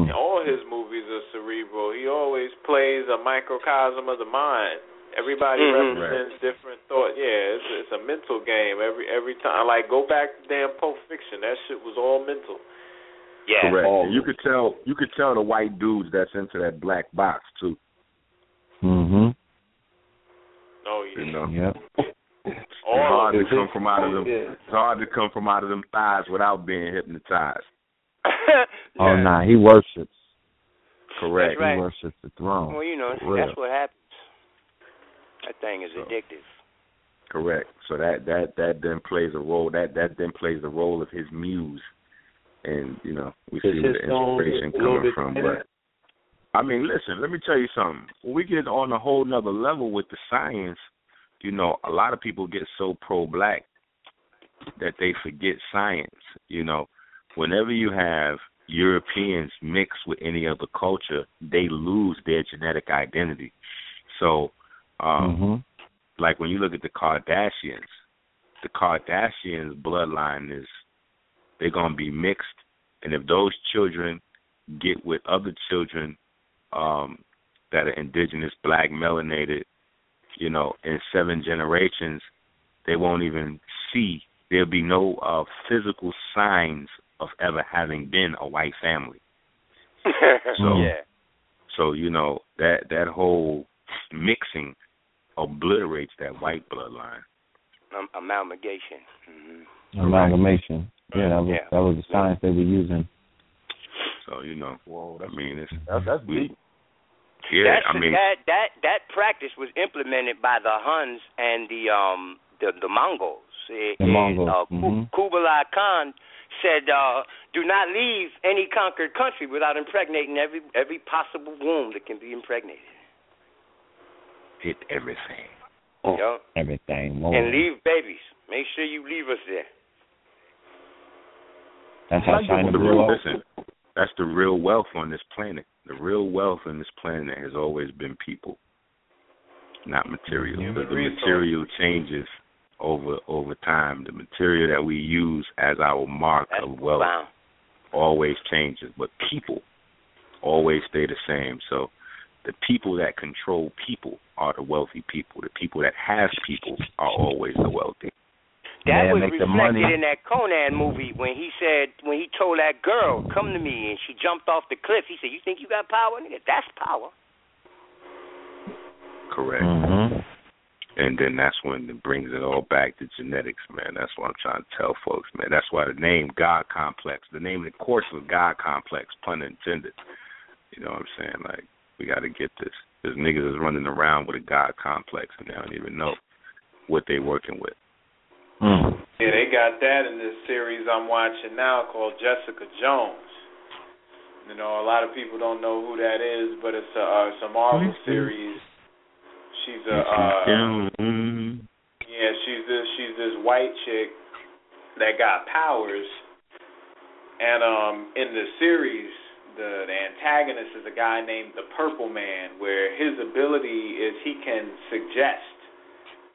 Mm.
all his movies are cerebral. He always plays a microcosm of the mind. Everybody
Mhm.
represents different thought. Yeah, it's it's a mental game every every time. Like go back to damn Pulp Fiction. That shit was all mental.
Yeah.
Correct.
All
you could tell you could tell the white dudes that's into that black box too.
Mm-hmm.
Oh yeah.
You know.
Yep.
It's hard to come from out of them it's hard to come from out of them thighs without being hypnotized.
Oh nah, he worships.
Correct.
That's right.
He worships the throne.
Well, you know,
For
that's what happens. That thing is
So.
addictive.
Correct. So that that that then plays a role. That that then plays the role of his muse, and you know we see where the inspiration coming from.
better?
But I mean, listen. Let me tell you something. When we get on a whole nother level with the science, you know, a lot of people get so pro-black that they forget science. You know, whenever you have Europeans mixed with any other culture, they lose their genetic identity. So, um,
hmm
like when you look at the Kardashians, the Kardashians bloodline is they're gonna be mixed, and if those children get with other children um, that are indigenous, black, melanated, you know, in seven generations, they won't even see. There'll be no uh, physical signs of ever having been a white family. so,
yeah.
so you know that that whole mixing obliterates that white bloodline.
Um, amalgamation. Mm-hmm.
Amalgamation. Yeah, that was
Yeah.
that was the science they were using.
So you know,
Whoa,
I mean, it's
That's that's
we,
deep.
yeah.
That's
I mean,
that that that practice was implemented by the Huns and the um the the Mongols. It-
The
it-
Mongols,
uh, Ku-
mhm.
Kublai Khan said, uh, "Do not leave any conquered country without impregnating every every possible womb that can be impregnated."
hit everything.
Oh.
Yup.
Everything more.
And leave babies. Make sure you leave us there.
That's how
Like
China
the real, listen, that's the real wealth on this planet. The real wealth on this planet has always been people, not material.
Human
But the
resources.
material changes over over time. The material that we use as our mark
That's
of wealth
wow.
always changes, but people always stay the same. So the people that control people are the wealthy people. The people that have people are always the wealthy.
That
Yeah,
was
make the
reflected
money.
in that Conan movie when he said when he told that girl, "Come to me," and she jumped off the cliff. He said, "You think you got power, nigga? That's power."
Correct.
Mm-hmm.
And then that's when it brings it all back to genetics, man. That's what I'm trying to tell folks, man. That's why the name God Complex, the name of the course was God Complex, pun intended. You know what I'm saying? Like, we got to get this. There's niggas is running around with a God complex and they don't even know what they working with.
Mm.
Yeah, they got that in this series I'm watching now called Jessica Jones. You know, a lot of people don't know who that is, but it's a uh, it's a Marvel series. She's a uh, yeah, she's this she's this white chick that got powers, and um in the series the the antagonist is a guy named the Purple Man, where his ability is he can suggest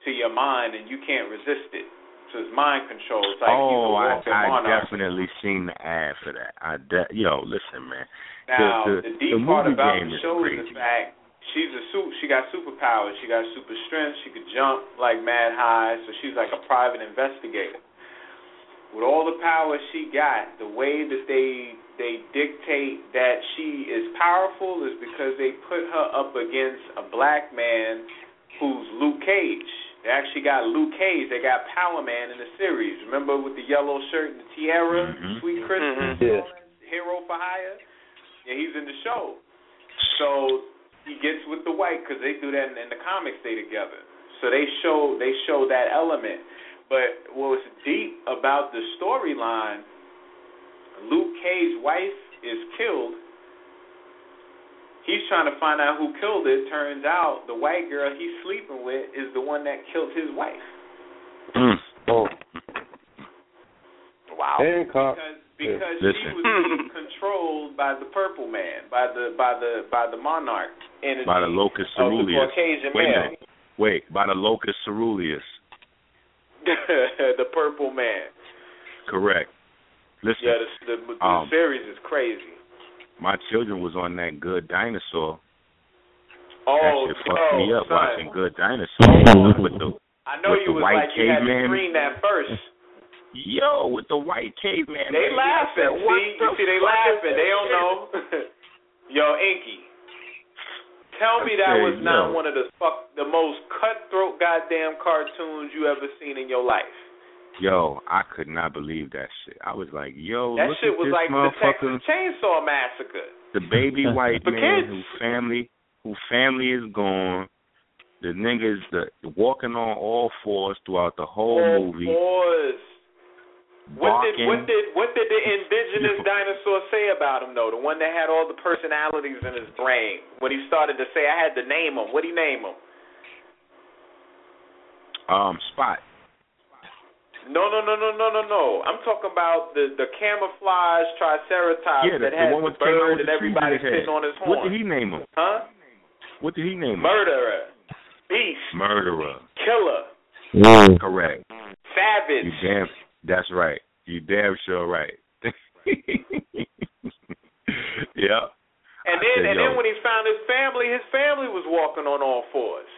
to your mind and you can't resist it. So it's mind control. It's like
oh, I, I definitely seen the ad for that. I de- yo, listen, man.
Now
the,
the,
the,
deep
the
part about the show is the fact she's a suit. She got superpowers. She got super strength. She could jump like mad high. So she's like a private investigator. With all the power she got, the way that they they dictate that she is powerful is because they put her up against a black man who's Luke Cage. They actually got Luke Cage. They got Power Man in the series. Remember with the yellow shirt and the tiara,
Mhm.
Sweet Christmas,
Yeah.
Hero for Hire. Yeah, he's in the show. So he gets with the white because they do that in, in the comics. They together. So they show they show that element. But what was deep about the storyline, Luke Cage's wife is killed. He's trying to find out who killed it. Turns out the white girl he's sleeping with is the one that killed his wife.
Mm.
Oh,
Wow.
Hancock.
Because because she
Listen.
was being controlled by the purple man, by the by the by the monarch energy
By the locus
of the
ceruleus.
Caucasian
Wait a
male.
minute. Wait, by the locus ceruleus.
the purple man.
Correct. Listen,
Yeah, the, the, the
Um,
series is crazy.
my children was on that Good Dinosaur.
Oh,
that shit fucked
oh,
me up
son.
watching Good Dinosaur with the
I know
with
you
the
was
white
like you had to
caveman.
screen that first.
Yo with the white caveman.
They
baby. I
laughing.
said, what
See,
the
you see, they laughing. They don't know. Yo, Inky, tell me that
Okay,
was not
yo.
one of the fuck the most cutthroat goddamn cartoons you ever seen in your life.
Yo, I could not believe that shit. I was like, yo,
that
look
shit
at
was
this
like the
motherfucker,
Texas Chainsaw Massacre.
the baby white man
kids.
whose family, whose family is gone. The niggas the walking on all fours throughout the whole
Oh,
movie.
boys. What did what did what did the indigenous dinosaur say about him though? The one that had all the personalities in his brain. When he started to say, I had to name him. What would he name him?
Um, Spot.
No, no, no, no, no, no, no. I'm talking about the the camouflage triceratops
yeah, the,
that
the
had
one
the
with came
bird and
the
everybody sitting on his
What did he name him?
Huh?
What did he name him?
Murderer, beast,
Murderer.
killer,
Correct.
savage.
You damn. That's right. You damn sure right. yeah.
And then
said,
and then when he found his family, his family was walking on all fours.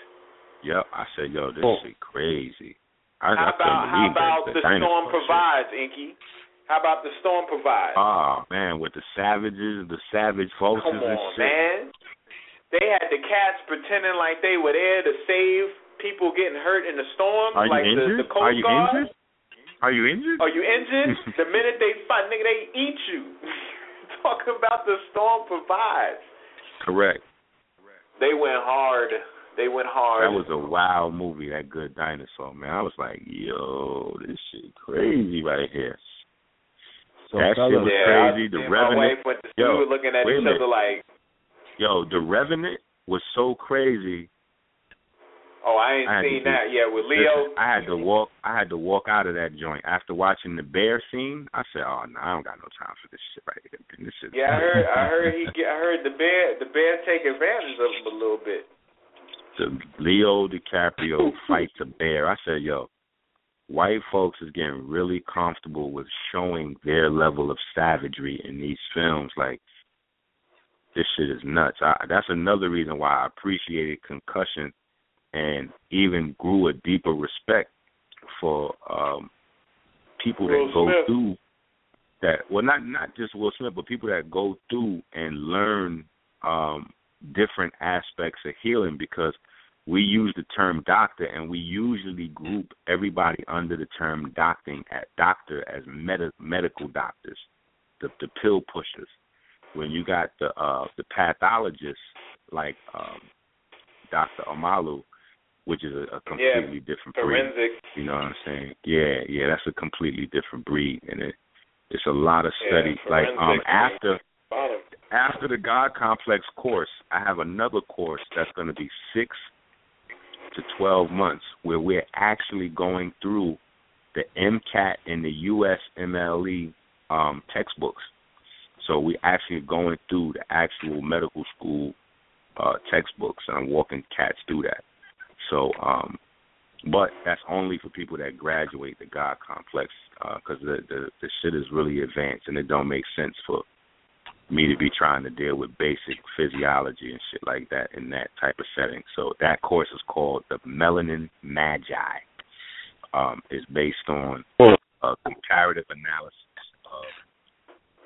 Yep. I said, yo, this
Oh.
shit crazy. I,
How
I
about how about
that,
the
dinosaur
storm
shit.
provides, Inky? How about the storm provides?
Oh man, with the savages, the savage forces
Come
and
on,
shit.
man. They had the cats pretending like they were there to save people getting hurt in the storm,
Are you
like
injured?
the, the Coast
Are you
Guard.
injured? Are you injured?
Are you injured? the minute they fight, nigga, they eat you. Talk about the storm provides.
Correct.
They went hard. They went hard.
That was a wild movie, that Good Dinosaur, man. I was like, yo, this shit crazy right here.
So,
that shit was
yeah,
crazy.
I,
The
me
Revenant.
My wife went to
yo,
looking at each other like,
Yo, The Revenant was so crazy.
Oh, I ain't
I
seen that yet with
Listen,
Leo.
I had to walk. I had to walk out of that joint after watching the bear scene. I said, "Oh no, I don't got no time for this shit right here. Man. This shit."
Yeah, I heard. I heard he. Get, I heard the bear. The bear take advantage of him a little bit.
the Leo DiCaprio fights a bear. I said, yo, white folks is getting really comfortable with showing their level of savagery in these films. Like, this shit is nuts. I, that's another reason why I appreciated Concussion and even grew a deeper respect for um people
Will
that go
Smith.
through that well not not just Will Smith but people that go through and learn um different aspects of healing because we use the term doctor and we usually group everybody under the term doctoring at doctor as med- medical doctors the the pill pushers when you got the uh the pathologists like um Dr. Omalu which is a, a completely different breed
Forensic.
you know what I'm saying? Yeah, yeah, that's a completely different breed, and it it's a lot of
Yeah,
study. like um after
Bottom.
after the God Complex course, I have another course that's going to be six to twelve months where we're actually going through the MCAT and the USMLE um, textbooks. So we're actually going through the actual medical school uh, textbooks, and I'm walking cats through that. So, um, but that's only for people that graduate the God Complex, because the, the the shit is really advanced, and it don't make sense for me to be trying to deal with basic physiology and shit like that in that type of setting. So that course is called the Melanin Magi. Um, it's based on a comparative analysis of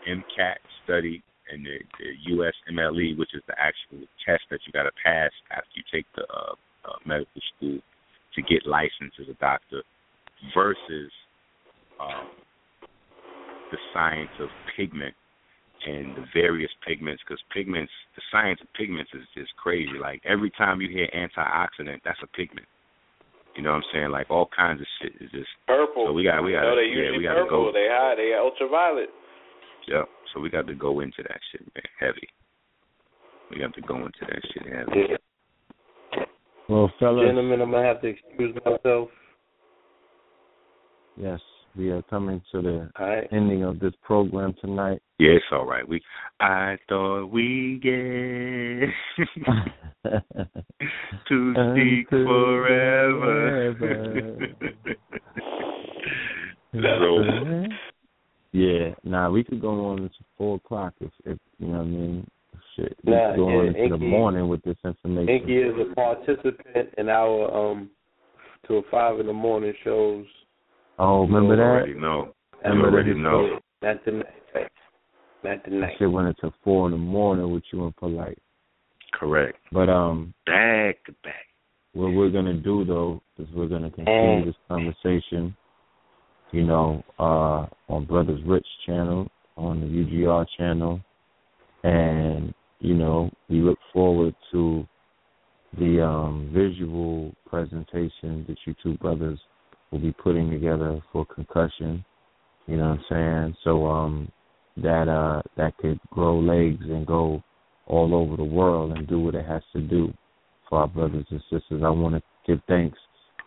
MCAT study and the, the USMLE, which is the actual test that you got to pass after you take the uh, uh, medical school to get licensed as a doctor, versus um, the science of pigment and the various pigments. Because pigments, the science of pigments is just crazy. Like every time you hear antioxidant, that's a pigment. You know what I'm saying? Like all kinds of shit is just
Purple.
So we got we got
no, they
yeah
usually
we got to
purple.
go.
They high. They ultraviolet.
Yep. So we got to go into that shit, man, heavy. We got to go into that shit heavy.
Well, fellas,
Gentlemen, I'm gonna have to excuse myself.
yes, we are coming to the
All right.
ending of this program tonight.
Yeah, it's all right. We I thought we get to speak
Until
forever. so,
yeah, nah, we could go on until four o'clock if, if you know what I mean. Shit, we
Nah,
could go
yeah,
on into the morning with this information.
Inky is a participant in our um to five in the morning shows.
Oh, remember
you
that?
already know. You
Remember
already
that?
know.
Not tonight. Not
That
tonight.
shit went into four in the morning with you and polite.
Correct.
But um,
Back to back.
what we're gonna do though is we're gonna continue this conversation. You know, uh, on Brothers Rich channel, on the UGR channel, and you know, we look forward to the um, visual presentation that you two brothers will be putting together for concussion. You know what I'm saying? So um, that uh, that could grow legs and go all over the world and do what it has to do for our brothers and sisters. I want to give thanks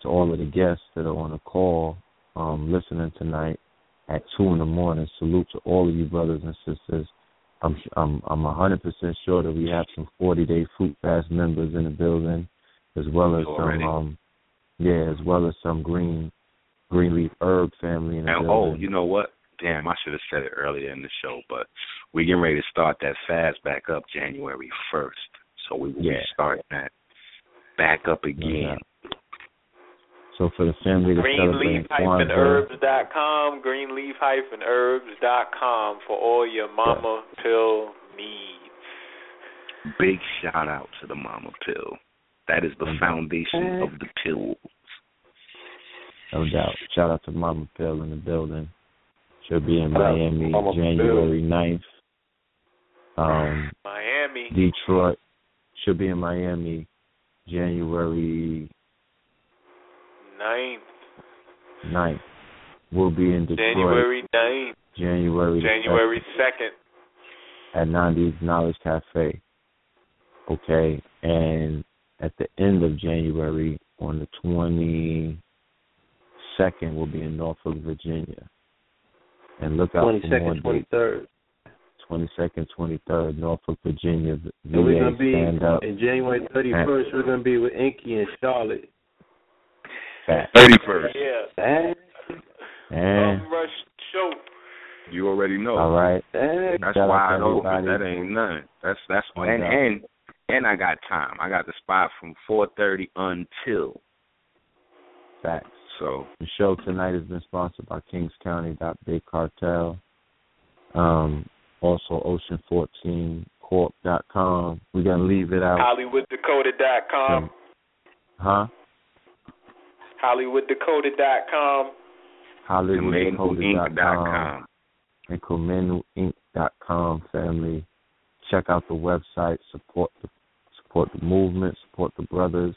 to all of the guests that are on the call um, listening tonight at two in the morning. Salute to all of you brothers and sisters. I'm I'm I'm a hundred percent sure that we have some forty day fruit fast members in the building, as well as
Already.
some um yeah, as well as some green green leaf herb family in the
And
building.
oh, you know what? Damn, I should have said it earlier in the show, but we're getting ready to start that fast back up January first. So we will
Yeah.
be starting that back up again
So for the family to celebrate Kwanzaa,
Greenleaf-herbs.com, greenleaf-herbs.com for all your mama yeah. pill needs.
Big shout out to the mama pill. That is the mm-hmm. foundation of the pills.
No doubt. Shout out to Mama Pill in the building. She'll be in Miami January 9th. Um,
Miami.
Detroit. She'll be in Miami January
9th.
9th. We'll be in Detroit.
January 9th.
January
January 2nd.
At Nandi's Knowledge Cafe. Okay. And at the end of January on the 22nd, we'll be in Norfolk, Virginia. And look out 22nd,
for 23rd.
22nd, 23rd, Norfolk, Virginia. VA
and we're going to be,
stand
in January 31st, we're going to be with Inky and Charlotte.
Thirty first.
Yeah.
And
rush show.
You already know.
All right.
That's
Shout
why I
know
that ain't none. That's that's and and and I got time. I got the spot from four thirty until.
Facts.
So
the show tonight has been sponsored by Kings County Big Cartel. Um, also Ocean Fourteen Corp dot com. We're gonna leave it out.
HollywoodDakota.com.
Huh?
HollywoodDakota.com.
HollywoodDakota.com. And KemenuInk.com, family. Check out the website. Support the support the movement. Support the brothers.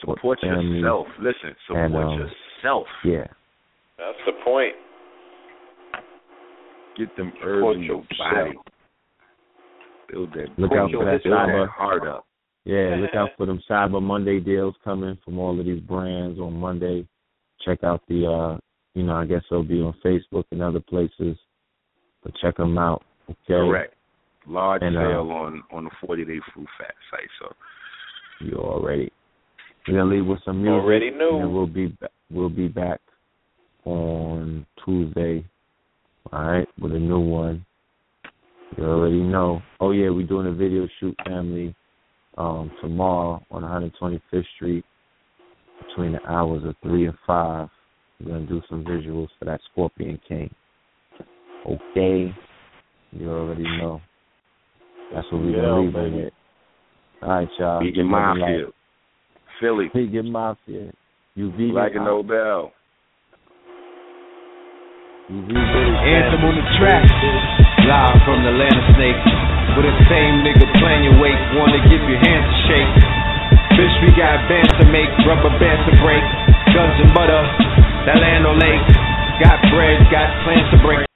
Support,
support
yourself. Listen, support
and, um,
yourself.
Yeah.
That's the point.
Get them herbs in your body. Build that.
Look out for that cyber
heart up.
Yeah, look out for them Cyber Monday deals coming from all of these brands on Monday. Check out the, uh, you know, I guess they'll be on Facebook and other places, but check them out. Okay.
Correct. Large
and,
sale
uh,
on on the 40 day fruit fat site. So
you already. We're gonna leave with some music.
Already knew.
And we'll be ba- we'll be back on Tuesday. All right, with a new one. You already know. Oh yeah, we're doing a video shoot, family um, tomorrow on 125th Street between the hours of 3 and 5. We're going to do some visuals for that Scorpion King. Okay. You already know. That's what we're
Yeah,
going to leave
baby.
it. All right, y'all.
Vegan Mafia. Philly.
Vegan Mafia. You vegan.
Like a Nobel.
You vegan.
Anthem on the track. Live from the land of snakes. With the same nigga playing your weight. Wanna give your hands a shake. Bitch, we got bands to make, rubber bands to break. Guns and butter, that land on lake. Got bread, got plans to break.